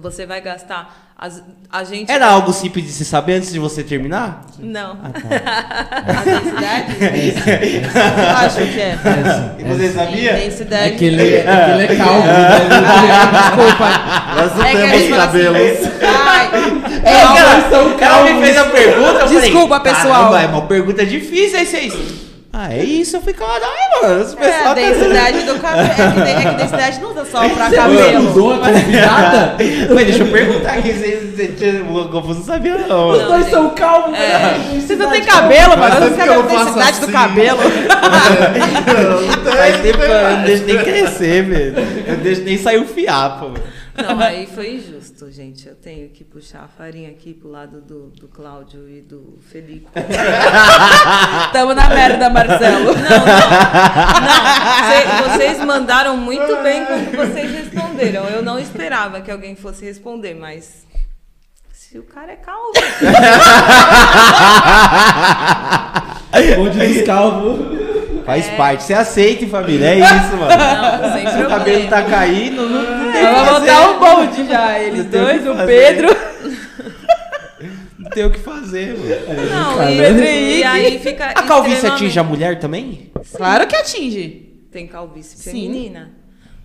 Você vai gastar. as- a gente. Era algo simples de se saber antes de você terminar? Não. [laughs] A densidade? [laughs] Eu acho que é. E você sabia? É que ele é, que ele é calvo. né? Desculpa. Nós não É temos assim, cabelos. Ai, É, ela, ela me fez a pergunta. falei, Desculpa, pessoal. "Caramba, É uma pergunta difícil, aí vocês. Ah, é isso? Eu falei, caralho, mano. Esse é, a pessoal tá- densidade [laughs] do cabelo. É que, é que densidade não usa só pra Você cabelo. usou a convidada? [laughs] Mas deixa eu perguntar aqui, o Confuso não sabia, não. Os dois são calvos. É. Você não tem cabelo, mano. Não sei é a densidade do assim. cabelo. [laughs] Faz tempo eu não deixo nem crescer, velho. Eu não deixo nem sair o fiapo. velho. Não, aí foi injusto, gente. Eu tenho que puxar a farinha aqui pro lado do, do Cláudio e do Felipe. [laughs] Tamo na merda, Marcelo. Cê- vocês mandaram muito bem como vocês responderam. Eu não esperava que alguém fosse responder, mas se o cara é calvo. [laughs] Onde dos calvos. Faz parte. Você aceita, família. É isso, mano. Não, sem Se o cabelo tá caindo, não, não tem Vamos fazer. montar um bonde já. Eles Não o dois, o. Pedro. Não tem o que fazer, mano. Não, e, Pedro e Henrique. aí fica. [laughs] A calvície atinge a mulher também? Claro que atinge. Tem calvície Sim. feminina.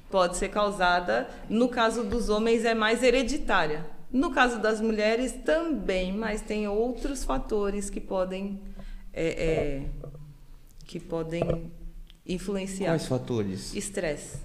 Pode ser causada, no caso dos homens, é mais hereditária. No caso das mulheres também, mas tem outros fatores que podem, é, é, que podem influenciar. Quais fatores? Estresse.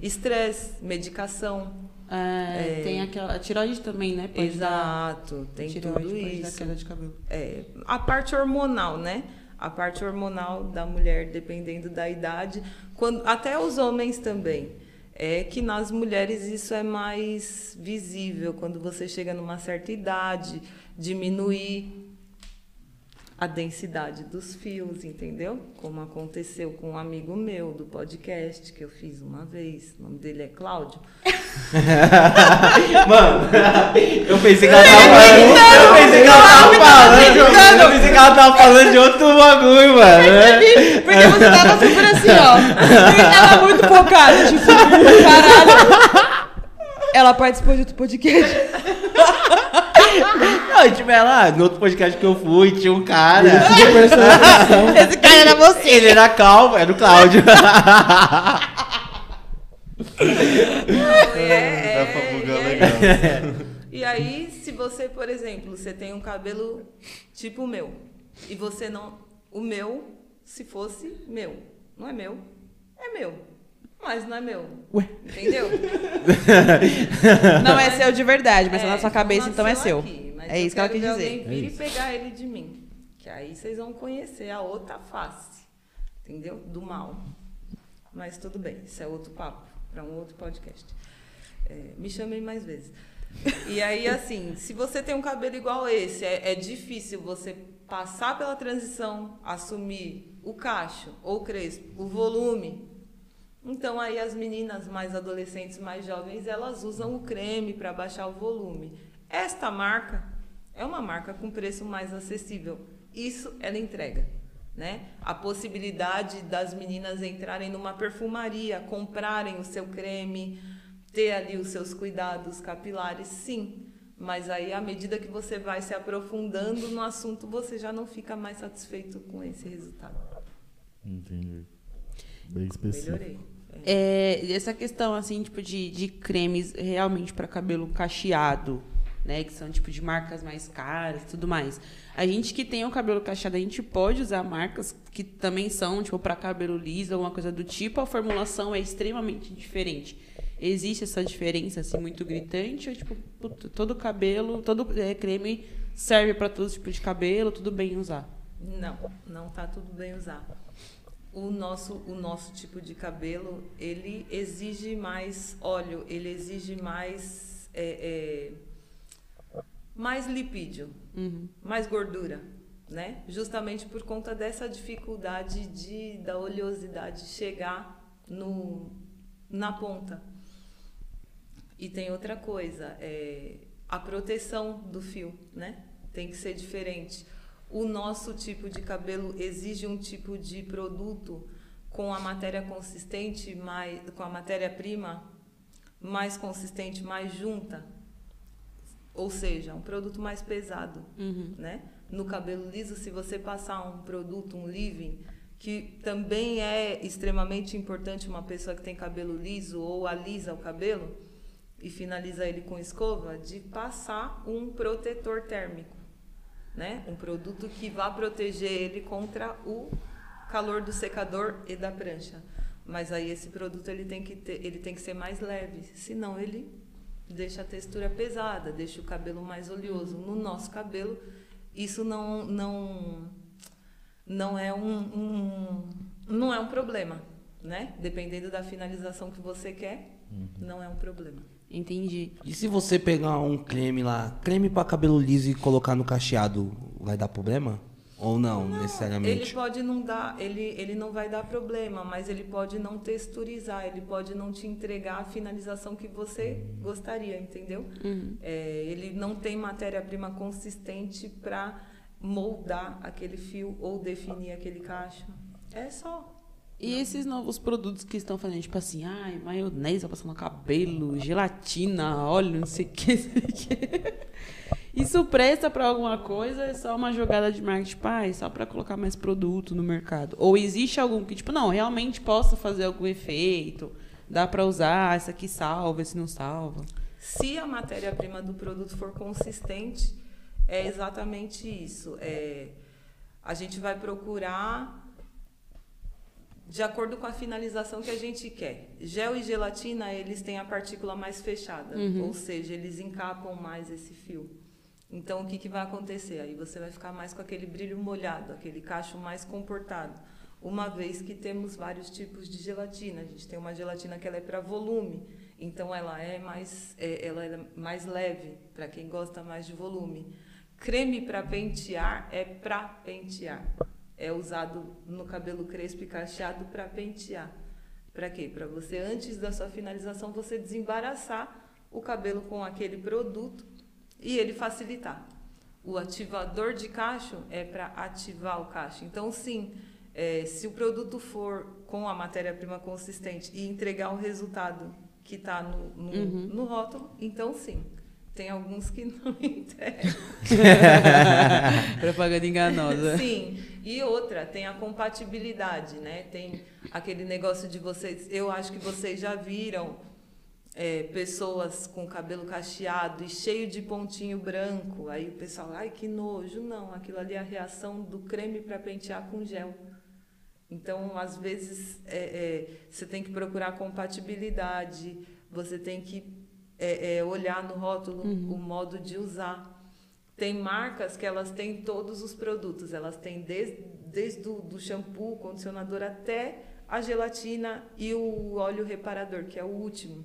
Estresse, medicação. É, Tem aquela. A tiroide também, né? Pode dar- Exato, tem tireoide tudo dar isso. queda de cabelo. É, a parte hormonal, né? A parte hormonal da mulher, dependendo da idade, quando, até os homens também. É que nas mulheres isso é mais visível quando você chega numa certa idade, diminuir a densidade dos fios, entendeu? Como aconteceu com um amigo meu do podcast que eu fiz uma vez. O nome dele é Cláudio. [laughs] Mano, [laughs] eu pensei que ela tava falando. Eu pensei que ela tava falando. Eu pensei que ela tava falando de outro bagulho, mano. Porque você tava super assim, ó. [laughs] Ele tava muito focado, tipo, caralho. Ela participou de outro podcast. Não, tipo, ela, no outro podcast que eu fui, tinha um cara. Esse cara era você. Ele era calvo, era o Cláudio. É, Dá pra bugar é, legal. E aí, se você, por exemplo, você tem um cabelo tipo o meu, e você não. O meu, se fosse meu. Não é meu, é meu. Mas não é meu. Ué? Entendeu? [laughs] Não é seu de verdade, mas É, na sua cabeça então é seu. aqui, É isso que ela quis ver dizer. Alguém vir É e pegar ele de mim. Que aí vocês vão conhecer a outra face. Entendeu? Do mal. Mas tudo bem, isso é outro papo, para um outro podcast. É, me chamem mais vezes. E aí, assim, se você tem um cabelo igual esse, é, é difícil você passar pela transição, assumir o cacho ou o crespo, o volume. Então aí as meninas mais adolescentes, mais jovens, elas usam o creme para baixar o volume. Esta marca é uma marca com preço mais acessível. Isso ela entrega. Né? A possibilidade das meninas entrarem numa perfumaria, comprarem o seu creme, ter ali os seus cuidados capilares, sim. Mas aí, à medida que você vai se aprofundando no assunto, você já não fica mais satisfeito com esse resultado. Entendi. Bem específico. Melhorei. É, essa questão, assim, tipo, de, de cremes realmente para cabelo cacheado, né? Que são, tipo, de marcas mais caras e tudo mais. A gente que tem o cabelo cacheado, a gente pode usar marcas que também são, tipo, para cabelo liso, alguma coisa do tipo. A formulação é extremamente diferente. Existe essa diferença, assim, muito gritante? Ou, tipo, puta, todo cabelo, todo é, creme serve para todo tipo de cabelo, tudo bem usar? Não, não tá tudo bem usar. O nosso, o nosso tipo de cabelo, ele exige mais óleo, ele exige mais, é, é, mais lipídio, Uhum. mais gordura, né? Justamente por conta dessa dificuldade de da oleosidade chegar no, na ponta. E tem outra coisa, é, a proteção do fio, né? Tem que ser diferente. O nosso tipo de cabelo exige um tipo de produto com a matéria consistente, mais, com a matéria-prima mais consistente, mais junta. Ou seja, um produto mais pesado, Uhum. né? No cabelo liso, se você passar um produto, um leave-in, que também é extremamente importante uma pessoa que tem cabelo liso ou alisa o cabelo e finaliza ele com escova, de passar um protetor térmico, né? Um produto que vá proteger ele contra o calor do secador e da prancha. Mas aí esse produto ele tem que ter, ele tem que ser mais leve, senão ele deixa a textura pesada, deixa o cabelo mais oleoso. No nosso cabelo, isso não não não é um, um não é um problema, né? Dependendo da finalização que você quer, não é um problema. Entendi. E se você pegar um creme lá, creme para cabelo liso e colocar no cacheado, vai dar problema? Ou não, Ele necessariamente? pode não dar, ele, ele não vai dar problema, mas ele pode não texturizar, ele pode não te entregar a finalização que você gostaria, entendeu? É, ele não tem matéria-prima consistente para moldar aquele fio ou definir aquele cacho. É só. E esses novos produtos que estão fazendo, tipo assim, ai, maionese pra passar no cabelo, gelatina, óleo, não sei o que, [laughs] não. Isso presta pra alguma coisa? É só uma jogada de marketing, pai, só pra colocar mais produto no mercado? Ou existe algum que, tipo, não, realmente possa fazer algum efeito? Dá pra usar, esse aqui salva, esse não salva? Se a matéria-prima do produto for consistente, é exatamente isso. É, a gente vai procurar de acordo com a finalização que a gente quer. Gel e gelatina, eles têm a partícula mais fechada, ou seja, eles encapam mais esse fio. Então, o que, que vai acontecer? Aí você vai ficar mais com aquele brilho molhado, aquele cacho mais comportado. Uma vez que temos vários tipos de gelatina. A gente tem uma gelatina que ela é para volume, então ela é mais, é, ela é mais leve, para quem gosta mais de volume. Creme para pentear é para pentear. É usado no cabelo crespo e cacheado para pentear. Para quê? Para você, antes da sua finalização, você desembaraçar o cabelo com aquele produto e ele facilitar. O ativador de cacho é para ativar o cacho. Então, sim, é, se o produto for com a matéria-prima consistente e entregar o resultado que está no, no, no rótulo, então sim. Tem alguns que [laughs] não [laughs] entregam. [laughs] Propaganda enganosa. Sim. E outra, tem a compatibilidade, né? Tem aquele negócio de vocês. Eu acho que vocês já viram é, pessoas com cabelo cacheado e cheio de pontinho branco. Aí o pessoal, ai que nojo. Não, aquilo ali é a reação do creme para pentear com gel. Então, às vezes, é, é, você tem que procurar compatibilidade, você tem que é, é, olhar no rótulo o modo de usar. Tem marcas que elas têm todos os produtos, elas têm desde, desde o do shampoo, condicionador até a gelatina e o óleo reparador, que é o último.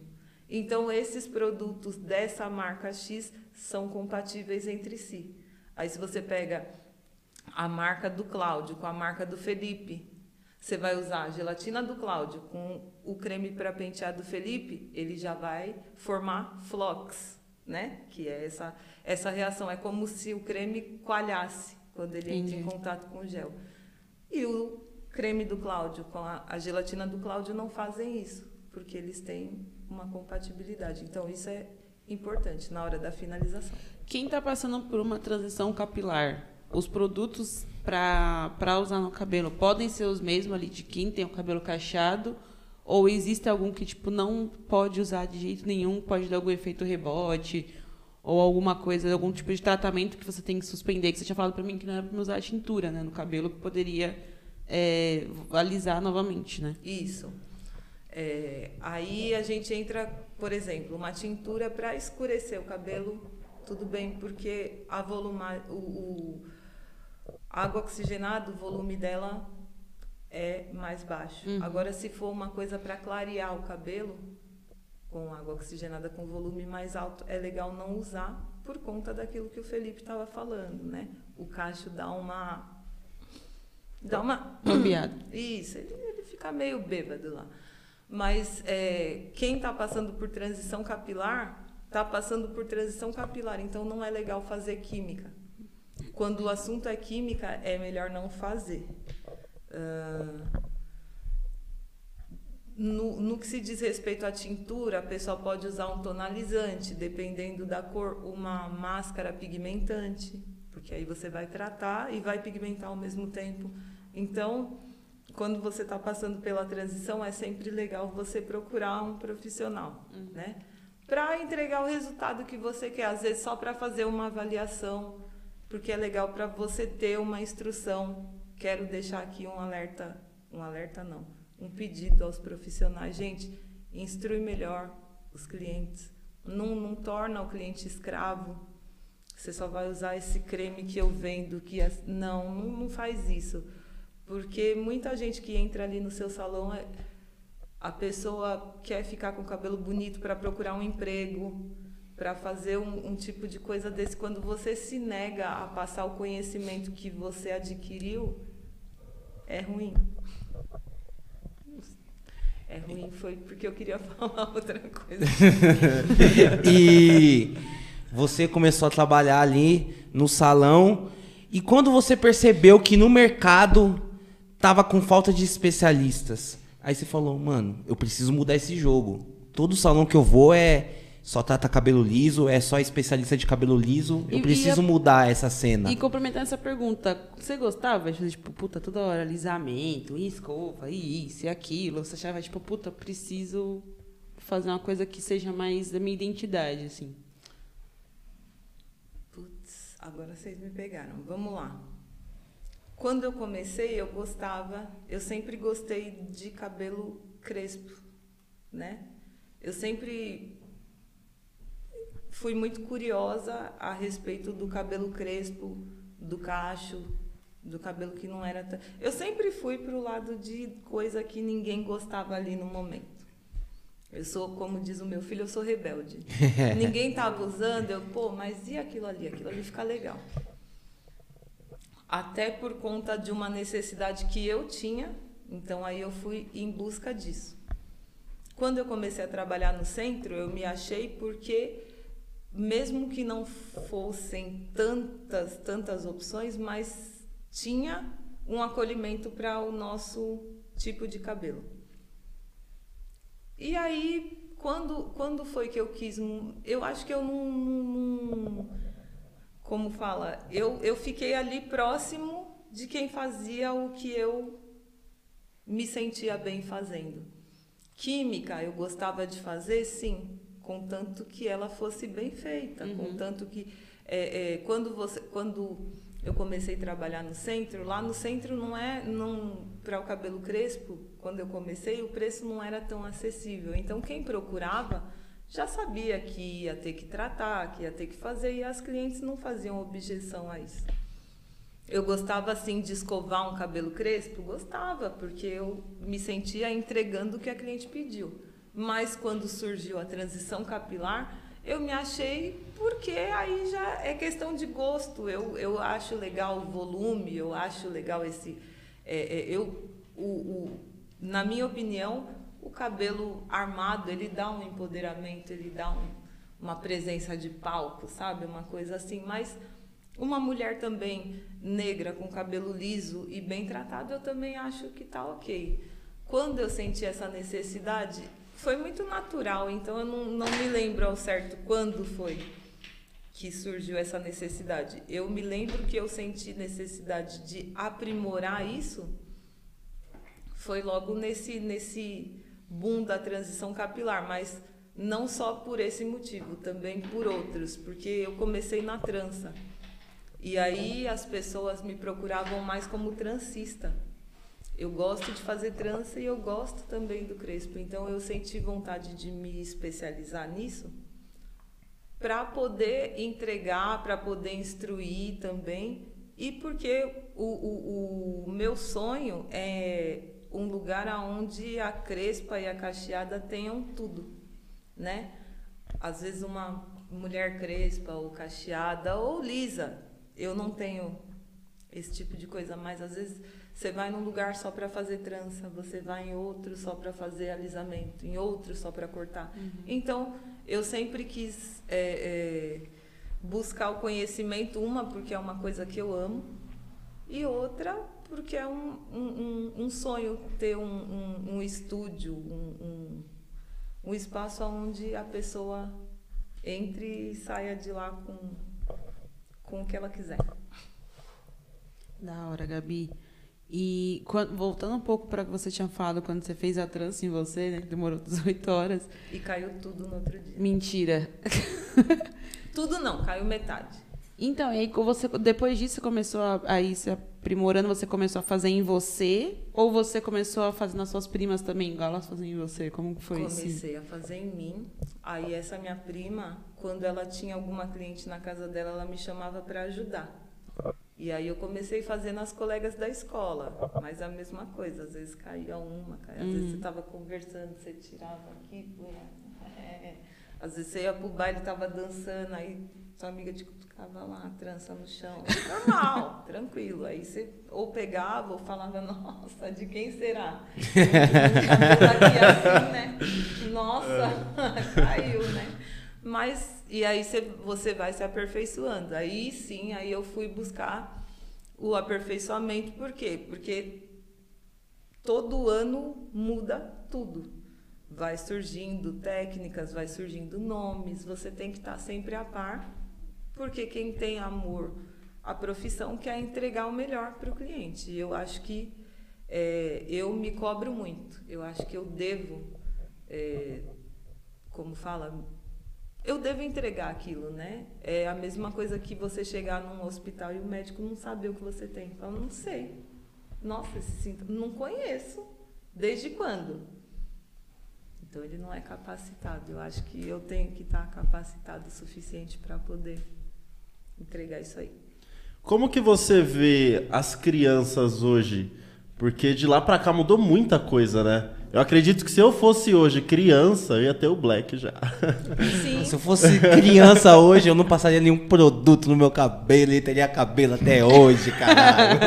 Então, esses produtos dessa marca X são compatíveis entre si. Aí, se você pega a marca do Cláudio com a marca do Felipe, você vai usar a gelatina do Cláudio com o creme para pentear do Felipe, ele já vai formar flocks, né? Que é essa, essa reação. É como se o creme coalhasse quando ele entra em contato com o gel. E o creme do Cláudio com a, a gelatina do Cláudio não fazem isso, porque eles têm uma compatibilidade. Então, isso é importante na hora da finalização. Quem está passando por uma transição capilar, os produtos para usar no cabelo podem ser os mesmos ali de quem tem o cabelo cacheado? Ou existe algum que tipo não pode usar de jeito nenhum, pode dar algum efeito rebote? Ou alguma coisa, algum tipo de tratamento que você tem que suspender? Que você tinha falado para mim que não era para usar tintura né, no cabelo, que poderia é, alisar novamente, né? Isso. É, aí a gente entra, por exemplo, uma tintura para escurecer o cabelo, tudo bem, porque a voluma, o, o- a água oxigenada, o volume dela é mais baixo. Agora, se for uma coisa para clarear o cabelo, com água oxigenada com volume mais alto, é legal não usar por conta daquilo que o Felipe estava falando, né? O cacho dá uma dá uma Bombeado. [coughs] isso, ele, ele fica meio bêbado lá. Mas é, quem está passando por transição capilar, está passando por transição capilar, então não é legal fazer química. Quando o assunto é química, é melhor não fazer. Ah, no, no que se diz respeito à tintura, a pessoa pode usar um tonalizante, dependendo da cor, uma máscara pigmentante, porque aí você vai tratar e vai pigmentar ao mesmo tempo. Então, quando você está passando pela transição, é sempre legal você procurar um profissional, né? Para entregar o resultado que você quer, às vezes só para fazer uma avaliação, porque é legal para você ter uma instrução. Quero deixar aqui um alerta, um alerta não, um pedido aos profissionais, gente, instrui melhor os clientes. Não, não torna o cliente escravo. Você só vai usar esse creme que eu vendo, que é... não, não, faz isso. Porque muita gente que entra ali no seu salão, é- a pessoa quer ficar com o cabelo bonito para procurar um emprego, para fazer um, um tipo de coisa desse. Quando você se nega a passar o conhecimento que você adquiriu, é ruim. É ruim, foi porque eu queria [laughs] falar outra coisa. [laughs] e você começou a trabalhar ali no salão. E quando você percebeu que no mercado tava com falta de especialistas, aí você falou, mano, eu preciso mudar esse jogo. Todo salão que eu vou é só trata cabelo liso, é só especialista de cabelo liso. Eu E- e preciso a- mudar essa cena. E complementando essa pergunta, você gostava de fazer, tipo, puta, toda hora alisamento, e escova, e isso e aquilo? Você achava, tipo, puta, preciso fazer uma coisa que seja mais da minha identidade, assim? Putz, agora vocês me pegaram. Vamos lá. Quando eu comecei, eu gostava, eu sempre gostei de cabelo crespo, né? Eu sempre fui muito curiosa a respeito do cabelo crespo, do cacho, do cabelo que não era. tão- Eu sempre fui para o lado de coisa que ninguém gostava ali no momento. Eu sou, como diz o meu filho, eu sou rebelde. [laughs] Ninguém estava usando, eu, pô, mas e aquilo ali? Aquilo ali fica legal. Até por conta de uma necessidade que eu tinha, então aí eu fui em busca disso. Quando eu comecei a trabalhar no centro, eu me achei porque mesmo que não fossem tantas, tantas opções, mas tinha um acolhimento para o nosso tipo de cabelo. E aí, quando, quando foi que eu quis. Eu acho que eu não- não- como fala? Eu, eu fiquei ali próximo de quem fazia o que eu me sentia bem fazendo. Química eu gostava de fazer, sim, contanto que ela fosse bem feita, contanto que é, é, quando você, quando eu comecei a trabalhar no centro, lá no centro não é, não para o cabelo crespo, quando eu comecei o preço não era tão acessível. Então quem procurava já sabia que ia ter que tratar, que ia ter que fazer e as clientes não faziam objeção a isso. Eu gostava assim de escovar um cabelo crespo, gostava, porque eu me sentia entregando o que a cliente pediu. Mas quando surgiu a transição capilar, eu me achei porque aí já é questão de gosto. Eu, eu acho legal o volume, eu acho legal esse. é, é, eu o, o, na minha opinião, o cabelo armado ele dá um empoderamento, ele dá um, uma presença de palco, sabe? Uma coisa assim. Mas uma mulher também negra com cabelo liso e bem tratado, eu também acho que tá ok. Quando eu senti essa necessidade, foi muito natural, então eu não, não me lembro ao certo quando foi que surgiu essa necessidade. Eu me lembro que eu senti necessidade de aprimorar isso foi logo nesse nesse boom da transição capilar, mas não só por esse motivo, também por outros, porque eu comecei na trança. E aí as pessoas me procuravam mais como transista. Eu gosto de fazer trança e eu gosto também do crespo. Então eu senti vontade de me especializar nisso para poder entregar, para poder instruir também. E porque o, o, o meu sonho é um lugar onde a crespa e a cacheada tenham tudo, né? Às vezes uma mulher crespa ou cacheada ou lisa, eu não tenho esse tipo de coisa, mas às vezes você vai num lugar só para fazer trança, você vai em outro só para fazer alisamento, em outro só para cortar. Uhum. Então, eu sempre quis é, é, buscar o conhecimento, uma porque é uma coisa que eu amo, e outra porque é um, um, um sonho ter um, um, um estúdio, um, um, espaço onde a pessoa entre e saia de lá com, com o que ela quiser. Da hora, Gabi. E quando, voltando um pouco para o que você tinha falado quando você fez a trança em você, né? Que demorou [laughs] 18 horas. E caiu tudo no outro dia. Mentira. [laughs] tudo não, caiu metade. Então, e aí você, depois disso você começou a, a ir se aprimorando, você começou a fazer em você? Ou você começou a fazer nas suas primas também, igual elas fazem em você? Como foi isso? Comecei a fazer em mim. Aí essa minha prima, quando ela tinha alguma cliente na casa dela, ela me chamava para ajudar. E aí eu comecei a fazer nas colegas da escola, mas a mesma coisa, às vezes caía uma, caía, às vezes você estava conversando, você tirava aqui, é, às vezes você ia pro baile, estava dançando, aí sua amiga te cutucava lá, trança no chão, normal, [laughs] tranquilo, aí você ou pegava ou falava, [laughs] nossa, de quem será? [laughs] aqui assim, né? Nossa, caiu, né? Mas, e aí você, você vai se aperfeiçoando. Aí sim, aí eu fui buscar o aperfeiçoamento. Por quê? Porque todo ano muda tudo. Vai surgindo técnicas, vai surgindo nomes, você tem que estar sempre a par, porque quem tem amor à profissão quer entregar o melhor para o cliente. Eu acho que é, eu me cobro muito, eu acho que eu devo, é, como fala, eu devo entregar aquilo, né? É a mesma coisa que você chegar num hospital e o médico não saber o que você tem. Fala, não sei. Nossa, esse sintoma, não conheço. Desde quando? Então ele não é capacitado. Eu acho que eu tenho que estar capacitado o suficiente para poder entregar isso aí. Como que você vê as crianças hoje? Porque de lá para cá mudou muita coisa, né? Eu acredito que se eu fosse hoje criança, eu ia ter o Black já. Sim. Se eu fosse criança hoje, eu não passaria nenhum produto no meu cabelo e teria cabelo até hoje, caralho.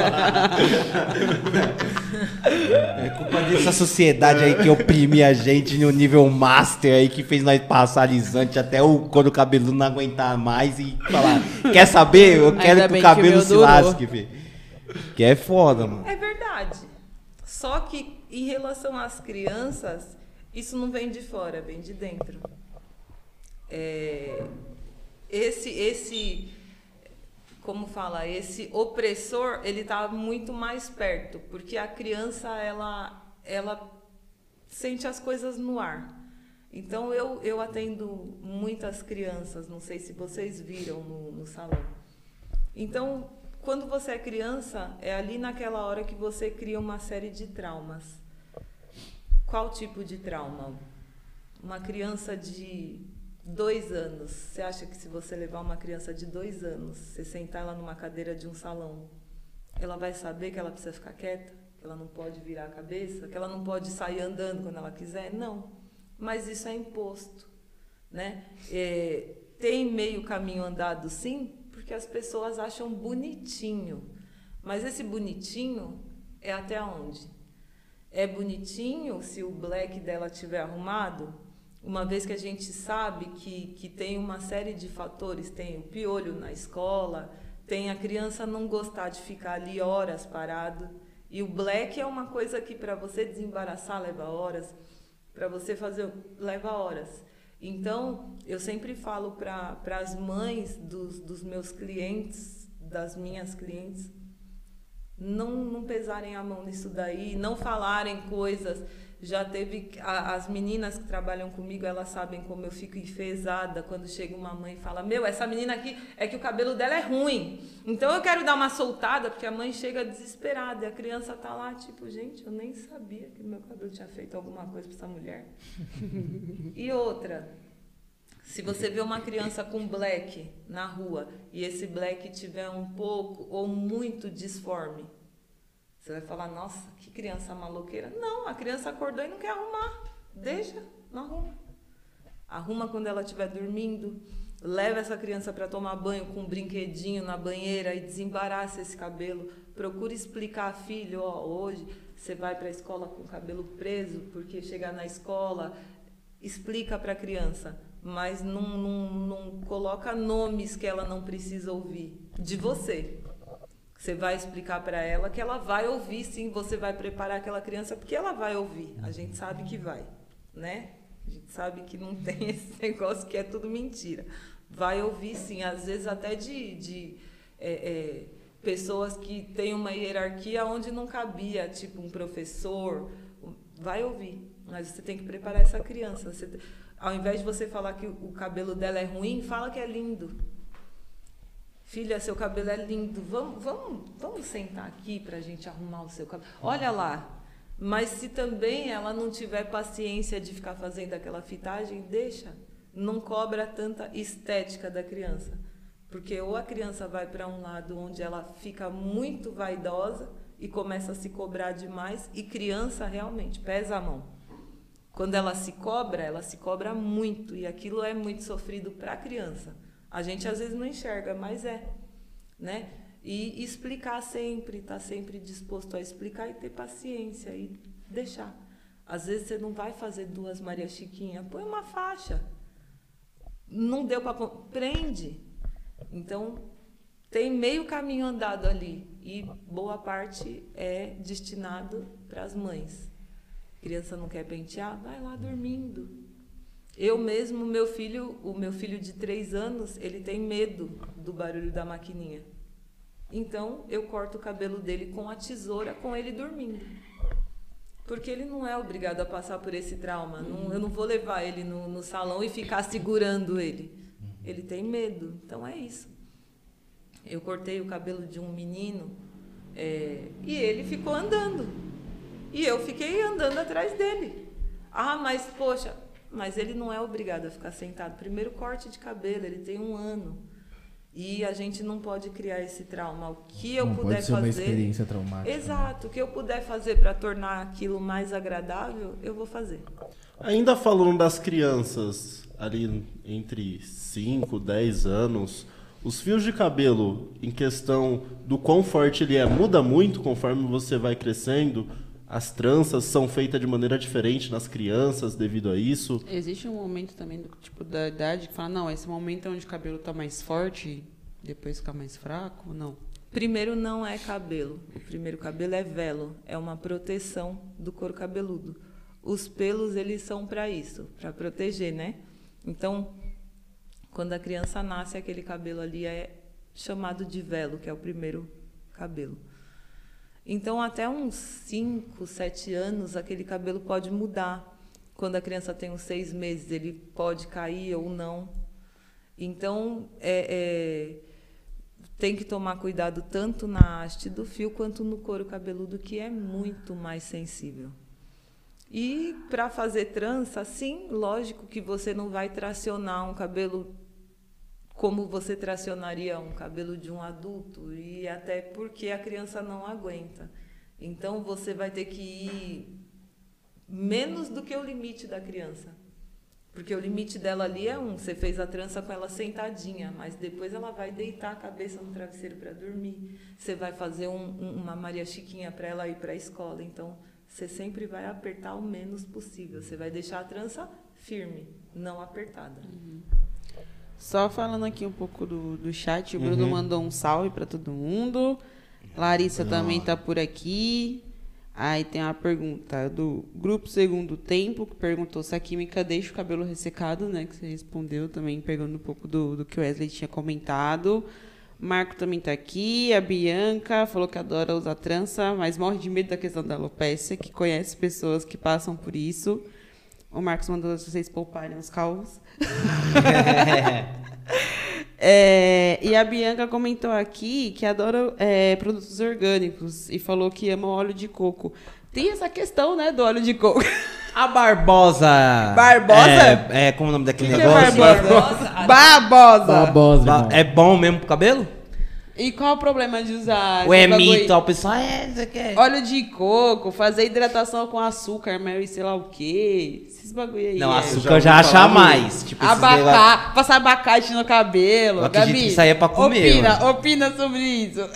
É culpa dessa sociedade aí que oprimia a gente no nível master aí, que fez nós passar alisante até o quando o cabelo não aguentar mais e falar: Quer saber? Eu quero Ainda que o cabelo que se lasque, filho. Que é foda, mano. É verdade. Só que em relação às crianças, isso não vem de fora, vem de dentro. É, esse, esse, como fala, esse opressor, ele está muito mais perto, porque a criança ela, ela sente as coisas no ar. Então eu, eu atendo muitas crianças, não sei se vocês viram no, no salão. Então quando você é criança, é ali naquela hora que você cria uma série de traumas. Qual tipo de trauma? Uma criança de dois anos. Você acha que se você levar uma criança de dois anos, você sentar ela numa cadeira de um salão, ela vai saber que ela precisa ficar quieta? Que ela não pode virar a cabeça? Que ela não pode sair andando quando ela quiser? Não. Mas isso é imposto. Né? É, tem meio caminho andado, sim, porque as pessoas acham bonitinho. Mas esse bonitinho é até onde? é bonitinho se o black dela tiver arrumado, uma vez que a gente sabe que, que tem uma série de fatores, tem o piolho na escola, tem a criança não gostar de ficar ali horas parado, e o black é uma coisa que para você desembaraçar leva horas, para você fazer leva horas. Então, eu sempre falo para as mães dos, dos meus clientes, das minhas clientes, não, não pesarem a mão nisso daí, não falarem coisas. Já teve a, as meninas que trabalham comigo, elas sabem como eu fico enfesada quando chega uma mãe e fala: Meu, essa menina aqui é que o cabelo dela é ruim. Então eu quero dar uma soltada, porque a mãe chega desesperada e a criança tá lá, tipo, gente, eu nem sabia que meu cabelo tinha feito alguma coisa para essa mulher. [laughs] e outra, se você vê uma criança com black na rua e esse black tiver um pouco ou muito disforme, você vai falar, nossa, que criança maloqueira. Não, a criança acordou e não quer arrumar. Deixa, não arruma. Arruma quando ela estiver dormindo. Leva essa criança para tomar banho com um brinquedinho na banheira e desembaraça esse cabelo. Procure explicar, filho, ó, hoje você vai para a escola com o cabelo preso, porque chegar na escola, explica para a criança mas não, não, não coloca nomes que ela não precisa ouvir de você. Você vai explicar para ela que ela vai ouvir, sim, você vai preparar aquela criança porque ela vai ouvir. A gente sabe que vai, né? A gente sabe que não [laughs] tem esse negócio que é tudo mentira. Vai ouvir, sim, às vezes até de, de é, é, pessoas que têm uma hierarquia onde não cabia, tipo um professor. Vai ouvir, mas você tem que preparar essa criança. Você, ao invés de você falar que o cabelo dela é ruim, fala que é lindo. Filha, seu cabelo é lindo. Vamos, vamos, vamos sentar aqui para a gente arrumar o seu cabelo. Olha lá. Mas se também ela não tiver paciência de ficar fazendo aquela fitagem, deixa. Não cobra tanta estética da criança. Porque ou a criança vai para um lado onde ela fica muito vaidosa e começa a se cobrar demais, e criança realmente pesa a mão. Quando ela se cobra, ela se cobra muito e aquilo é muito sofrido para a criança. A gente às vezes não enxerga, mas é, né? E explicar sempre, estar tá sempre disposto a explicar e ter paciência e deixar. Às vezes você não vai fazer duas Maria Chiquinha, põe uma faixa. Não deu para prende. Então tem meio caminho andado ali e boa parte é destinado para as mães criança não quer pentear, vai lá dormindo. Eu mesmo, meu filho, o meu filho de três anos, ele tem medo do barulho da maquininha. Então eu corto o cabelo dele com a tesoura, com ele dormindo. Porque ele não é obrigado a passar por esse trauma. Não, eu não vou levar ele no, no salão e ficar segurando ele. Ele tem medo. Então é isso. Eu cortei o cabelo de um menino é, e ele ficou andando. E eu fiquei andando atrás dele. Ah, mas poxa, mas ele não é obrigado a ficar sentado. Primeiro corte de cabelo, ele tem um ano. E a gente não pode criar esse trauma. O que eu não puder pode ser fazer. Uma experiência traumática. Né? Exato. Né? O que eu puder fazer para tornar aquilo mais agradável, eu vou fazer. Ainda falando das crianças ali entre 5, 10 anos, os fios de cabelo, em questão do quão forte ele é, muda muito conforme você vai crescendo as tranças são feitas de maneira diferente nas crianças devido a isso? Existe um momento também do tipo da idade que fala, não, esse momento é onde o cabelo está mais forte, depois fica mais fraco, não. Primeiro não é cabelo. O primeiro cabelo é velo, é uma proteção do couro cabeludo. Os pelos eles são para isso, para proteger, né? Então, quando a criança nasce, aquele cabelo ali é chamado de velo, que é o primeiro cabelo. Então, até uns 5, 7 anos, aquele cabelo pode mudar. Quando a criança tem uns seis meses, ele pode cair ou não. Então, é, é, tem que tomar cuidado tanto na haste do fio quanto no couro cabeludo, que é muito mais sensível. E para fazer trança, sim, lógico que você não vai tracionar um cabelo como você tracionaria um cabelo de um adulto e até porque a criança não aguenta. Então você vai ter que ir menos do que o limite da criança. Porque o limite dela ali é um, você fez a trança com ela sentadinha, mas depois ela vai deitar a cabeça no travesseiro para dormir. Você vai fazer um, um, uma Maria Chiquinha para ela ir para a escola. Então, você sempre vai apertar o menos possível. Você vai deixar a trança firme, não apertada. Só falando aqui um pouco do, do chat, o Bruno Uhum. mandou um salve pra todo mundo. Larissa também tá por aqui. Aí tem uma pergunta do Grupo Segundo Tempo, que perguntou se a química deixa o cabelo ressecado, né? Que você respondeu também, pegando um pouco do, do que o Wesley tinha comentado. Marco também tá aqui. A Bianca falou que adora usar trança, mas morre de medo da questão da alopecia, que conhece pessoas que passam por isso. O Marcos mandou vocês pouparem os calvos. [laughs] [laughs] É, e a Bianca comentou aqui que adora é, produtos orgânicos e falou que ama óleo de coco. Tem essa questão, né, do óleo de coco. A Barbosa. Barbosa? É, é como é o nome daquele Que que é negócio? Barbosa? Barbosa. Babosa, Ba- irmão. É bom mesmo pro cabelo? E qual o problema de usar Ou é mito? O pessoal, é, isso aqui é. Óleo de coco, fazer hidratação com açúcar, mel e sei lá o quê. Esses bagulho aí. Não, é. açúcar já eu já ouvi acha mais. Tipo, Abacate, passar abacate no cabelo. Eu Gabi, que isso aí é pra comer, Opina, mano. opina sobre isso. [laughs]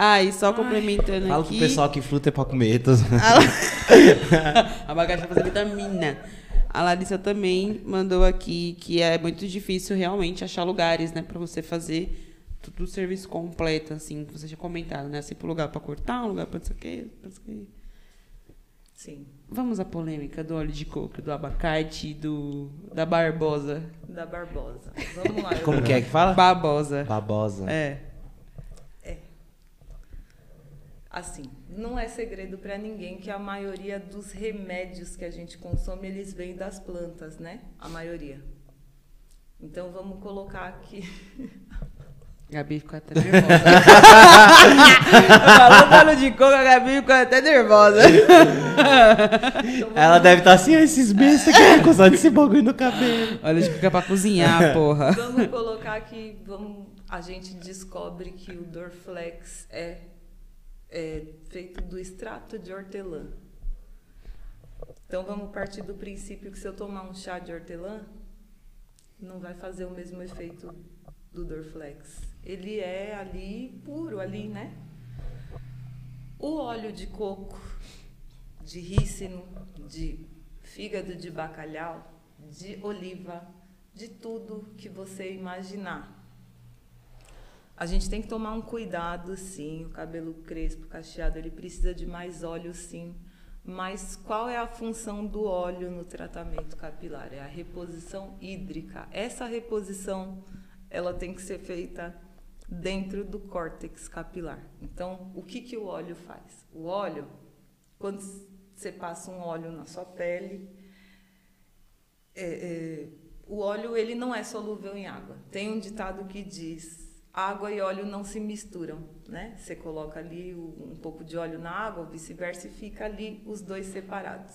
Ah, e só complementando Fala aqui. pro pessoal que fruta é pra comer. tô [laughs] zoando. Abacaxi pra fazer vitamina. A Larissa também mandou aqui que é muito difícil realmente achar lugares, né, pra você fazer tudo o serviço completo, assim, que você tinha comentado, né? Sempre um lugar pra cortar, um lugar pra não sei o quê, pra não sei o quê. Sim. Vamos à polêmica do óleo de coco, do abacate, do da barbosa. Da Barbosa. Vamos lá. Como que é que fala? Babosa. Babosa. É. Assim, não é segredo para ninguém que a maioria dos remédios que a gente consome, eles vêm das plantas, né? A maioria. Então vamos colocar aqui. [laughs] Gabi ficou até nervosa. [laughs] Falou do óleo de coco, a Gabi ficou até nervosa. Então, Ela deve estar assim, "Ah, esses bestas que vai gostar desse bagulho no cabelo. Óleo de é pra cozinhar, porra. Vamos colocar que vamos, a gente descobre que o Dorflex é, é feito do extrato de hortelã. Então vamos partir do princípio que se eu tomar um chá de hortelã, não vai fazer o mesmo efeito do Dorflex. Ele é ali puro ali, né? O óleo de coco, de rícino, de fígado de bacalhau, de oliva, de tudo que você imaginar. A gente tem que tomar um cuidado, sim. O cabelo crespo, cacheado, ele precisa de mais óleo, sim. Mas qual é a função do óleo no tratamento capilar? É a reposição hídrica. Essa reposição, ela tem que ser feita dentro do córtex capilar. Então, o que, que o óleo faz? O óleo, quando você passa um óleo na sua pele, é, é, o óleo ele não é solúvel em água. Tem um ditado que diz: água e óleo não se misturam, né? Você coloca ali um pouco de óleo na água, vice-versa, e fica ali os dois separados.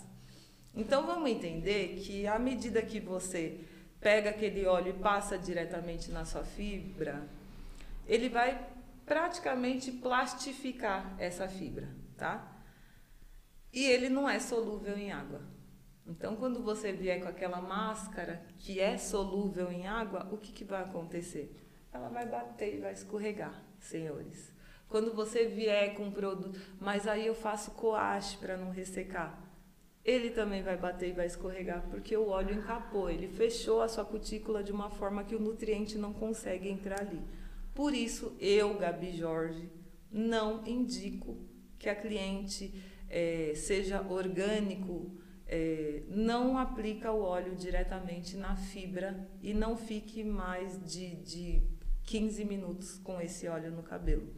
Então vamos entender que à medida que você pega aquele óleo e passa diretamente na sua fibra, ele vai praticamente plastificar essa fibra, tá? E ele não é solúvel em água. Então, quando você vier com aquela máscara que é solúvel em água, o que, que vai acontecer? Ela vai bater e vai escorregar, senhores. Quando você vier com produto, mas aí eu faço coache para não ressecar. Ele também vai bater e vai escorregar, porque o óleo encapou, ele fechou a sua cutícula de uma forma que o nutriente não consegue entrar ali. Por isso, eu, Gabi Jorge, não indico que a cliente eh, seja orgânico, eh, não aplica o óleo diretamente na fibra e não fique mais de, de 15 minutos com esse óleo no cabelo.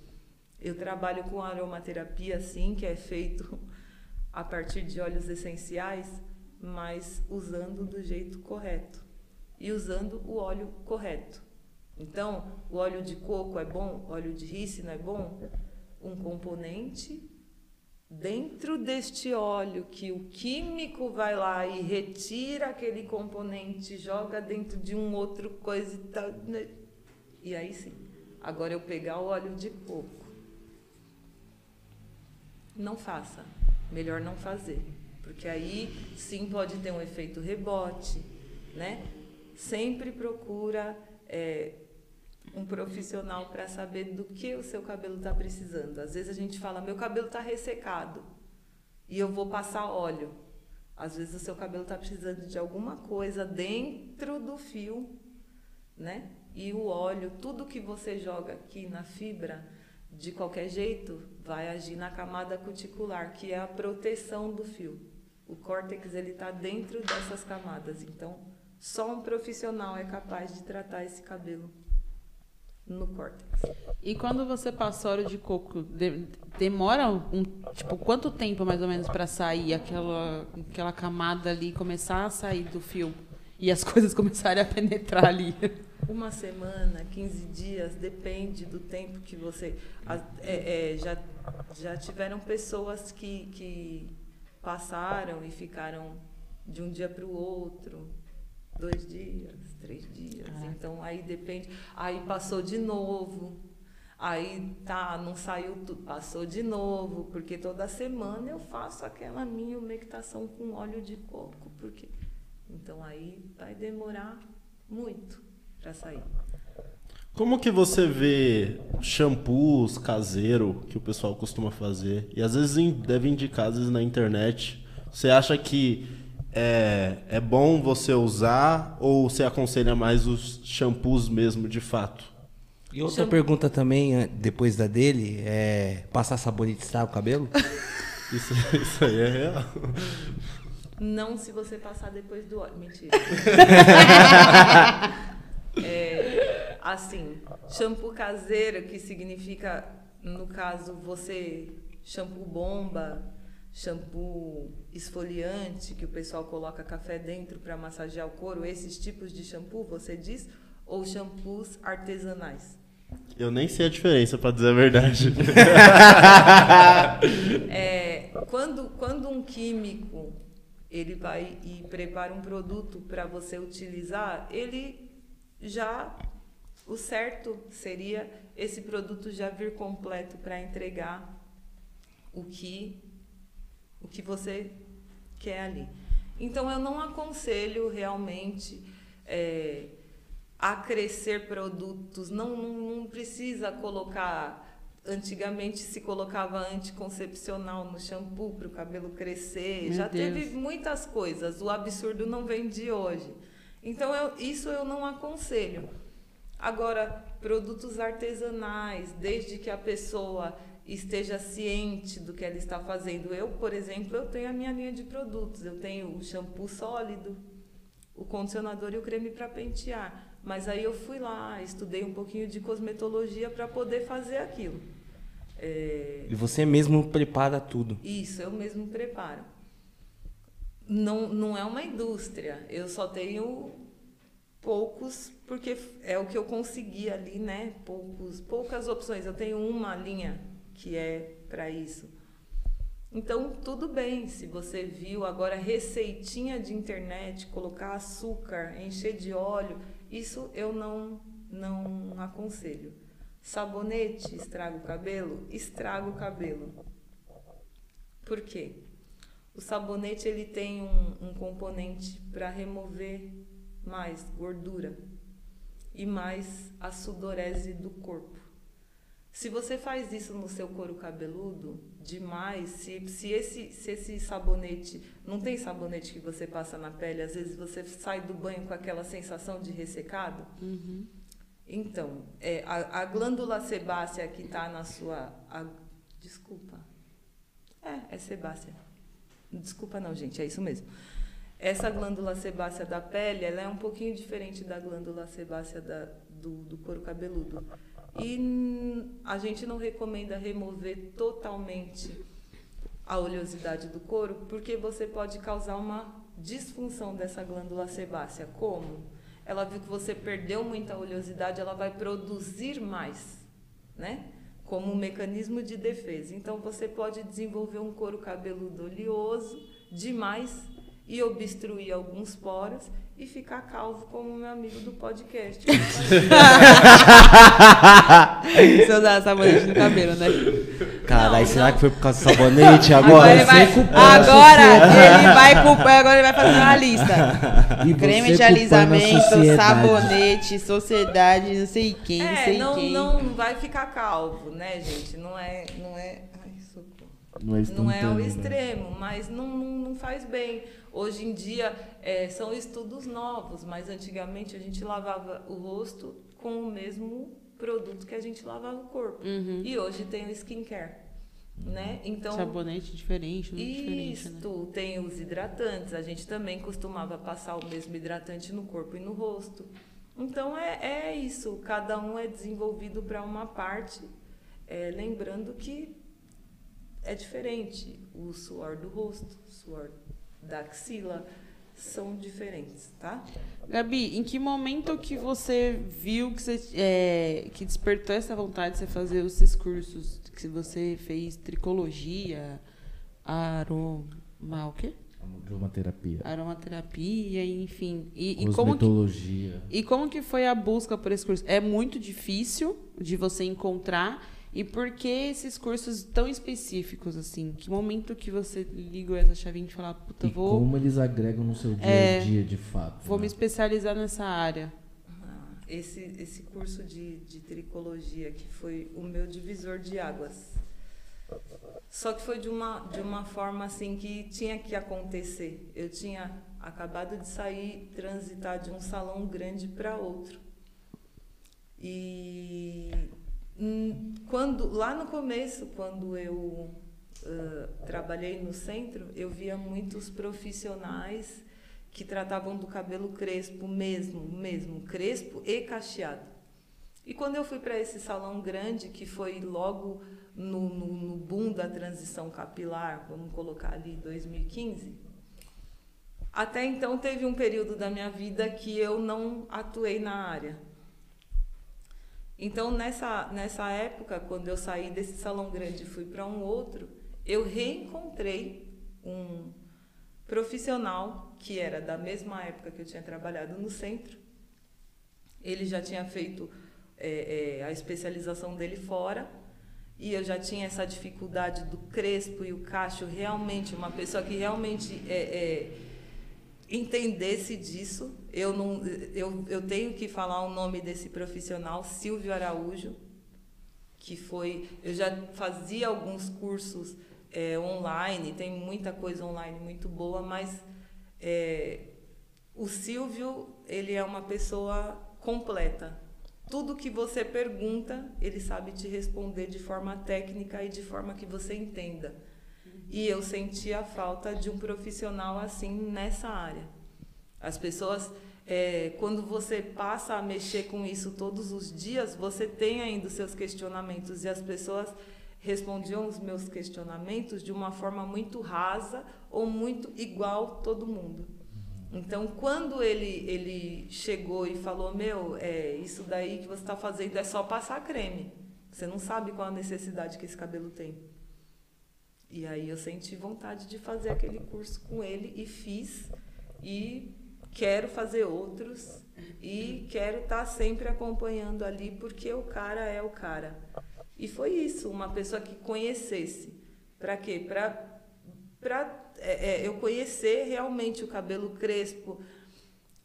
Eu trabalho com aromaterapia, sim, que é feito a partir de óleos essenciais, mas usando do jeito correto e usando o óleo correto. Então, o óleo de coco é bom, óleo de rícino é bom, um componente dentro deste óleo que o químico vai lá e retira aquele componente, joga dentro de um outro coisa e tal. né? E aí sim. Agora eu pegar o óleo de coco. Não faça. Melhor não fazer. Porque aí sim pode ter um efeito rebote, né? Sempre procura é, um profissional para saber do que o seu cabelo está precisando. Às vezes a gente fala, meu cabelo está ressecado e eu vou passar óleo. Às vezes o seu cabelo está precisando de alguma coisa dentro do fio, né? E o óleo, tudo que você joga aqui na fibra, de qualquer jeito, vai agir na camada cuticular, que é a proteção do fio. O córtex ele está dentro dessas camadas, então só um profissional é capaz de tratar esse cabelo no córtex. E quando você passa óleo de coco, de- demora um tipo quanto tempo mais ou menos para sair aquela aquela camada ali começar a sair do fio e as [laughs] coisas começarem a penetrar ali? Uma semana, 15 dias, depende do tempo que você. é, é, já, já tiveram pessoas que, que passaram e ficaram de um dia para o outro, dois dias, três dias. Então aí depende. Aí passou de novo. Aí tá, não saiu tudo, passou de novo, porque toda semana eu faço aquela minha umectação com óleo de coco, porque então aí vai demorar muito para sair. Como que você vê shampoos caseiro que o pessoal costuma fazer? E às vezes deve indicar, às vezes na internet. Você acha que é, é bom você usar ou você aconselha mais os shampoos mesmo, de fato? E outra pergunta também, eh, depois da dele, é passar sabonete estraga o cabelo? [laughs] Isso, isso aí é real. Não se você passar depois do óleo. Mentira. [laughs] É, assim, shampoo caseiro, que significa, no caso, você shampoo bomba, shampoo esfoliante, que o pessoal coloca café dentro para massagear o couro, esses tipos de shampoo, você diz? Ou shampoos artesanais? Eu nem sei a diferença, pra dizer a verdade. [laughs] É, quando, quando um químico ele vai e prepara um produto para você utilizar, ele já o certo seria esse produto já vir completo para entregar o que o que você quer ali. Então eu não aconselho realmente é, a crescer produtos. Não, não, não precisa colocar. Antigamente se colocava anticoncepcional no shampoo para o cabelo crescer. Meu Já Deus. teve muitas coisas. O absurdo não vem de hoje. Então eu- isso eu não aconselho. Agora, produtos artesanais, desde que a pessoa esteja ciente do que ela está fazendo. Eu, por exemplo, eu tenho a minha linha de produtos. Eu tenho o shampoo sólido, o condicionador e o creme para pentear. Mas aí eu fui lá, estudei um pouquinho de cosmetologia para poder fazer aquilo. É, E você mesmo prepara tudo. isso, eu mesmo preparo. Não, não é uma indústria. Eu só tenho poucos, porque é o que eu consegui ali, né? Poucos, poucas opções. Eu tenho uma linha que é para isso. Então, tudo bem, se você viu agora receitinha de internet, colocar açúcar, encher de óleo, isso eu não, não aconselho. Sabonete estraga o cabelo? Estraga o cabelo. Por quê? O sabonete ele tem um, um componente para remover mais gordura e mais a sudorese do corpo. Se você faz isso no seu couro cabeludo demais, se, se, esse, se esse sabonete. Não tem sabonete que você passa na pele, às vezes você sai do banho com aquela sensação de ressecado? Então, é, a, a glândula sebácea que está na sua. a- desculpa. É, é sebácea. Desculpa não, gente, é isso mesmo. Essa glândula sebácea da pele, ela é um pouquinho diferente da glândula sebácea da, do, do couro cabeludo. E a gente não recomenda remover totalmente a oleosidade do couro, porque você pode causar uma disfunção dessa glândula sebácea. Como? Ela viu que você perdeu muita oleosidade, ela vai produzir mais, né? Como um mecanismo de defesa. Então você pode desenvolver um couro cabeludo oleoso demais e obstruir alguns poros e ficar calvo como meu amigo do podcast. Se eu dar sabonete no cabelo, né? Caralho, Não, será não. que foi por causa do sabonete Agora agora? ele vai, culpando a agora sociedade. ele vai culpar, agora ele vai fazer uma lista. [laughs] E Creme de alisamento, sociedade. sabonete, sociedade, não sei quem, não é, sei não, quem. não vai ficar calvo, né, gente? Não é. Não é. Ai, socorro. Não é, Não é ao instantâneo, né? extremo, mas não, não, não faz bem. Hoje em dia é, são estudos novos, mas antigamente a gente lavava o rosto com o mesmo produto que a gente lavava o corpo. Uhum. E hoje tem o skincare, né? Então Sabonete diferente, tudo diferente, né? isto, tem os hidratantes. A gente também costumava passar o mesmo hidratante no corpo e no rosto. Então é, é isso, cada um é desenvolvido para uma parte, é, lembrando que é diferente. O suor do rosto, o suor da axila são diferentes, tá? Gabi, em que momento que você viu que você é, que despertou essa vontade de você fazer os seus cursos? Que você fez tricologia, aroma, o quê? De uma terapia. Aromaterapia, enfim. E, e como que, e como que foi a busca por esse curso? É muito difícil de você encontrar. E por que esses cursos tão específicos, assim? Que momento que você ligou essa chavinha de falar, puta, E vou, como eles agregam no seu dia É, a dia, de fato. vou me né? especializar nessa área? Ah, Esse, esse curso de, de tricologia que foi o meu divisor de águas. Só que foi de uma, de uma forma assim que tinha que acontecer. Eu tinha acabado de sair, transitar de um salão grande para outro. E quando lá no começo, quando eu ah, trabalhei no centro, eu via muitos profissionais que tratavam do cabelo crespo mesmo, mesmo, crespo e cacheado. E quando eu fui para esse salão grande, que foi logo no, no, no boom da transição capilar, vamos colocar ali 2015, até então teve um período da minha vida que eu não atuei na área. Então, nessa, nessa época, quando eu saí desse salão grande e fui para um outro, eu reencontrei um profissional que era da mesma época que eu tinha trabalhado no centro. Ele já tinha feito é, é, a especialização dele fora e eu já tinha essa dificuldade do crespo e o cacho realmente uma pessoa que realmente é, é, entendesse disso eu não eu, eu tenho que falar o nome desse profissional Silvio Araújo que foi eu já fazia alguns cursos é, online tem muita coisa online muito boa mas é, o Silvio ele é uma pessoa completa tudo que você pergunta, ele sabe te responder de forma técnica e de forma que você entenda. E eu senti a falta de um profissional assim nessa área. As pessoas, é, quando você passa a mexer com isso todos os dias, você tem ainda os seus questionamentos e as pessoas respondiam os meus questionamentos de uma forma muito rasa ou muito igual todo mundo. Então, quando ele, ele chegou e falou, meu, é, isso daí que você está fazendo é só passar creme. Você não sabe qual a necessidade que esse cabelo tem. E aí eu senti vontade de fazer aquele curso com ele e fiz. E quero fazer outros. E quero estar sempre acompanhando ali, porque o cara é o cara. E foi isso, uma pessoa que conhecesse. Para quê? Para é, é, eu conhecer realmente o cabelo crespo,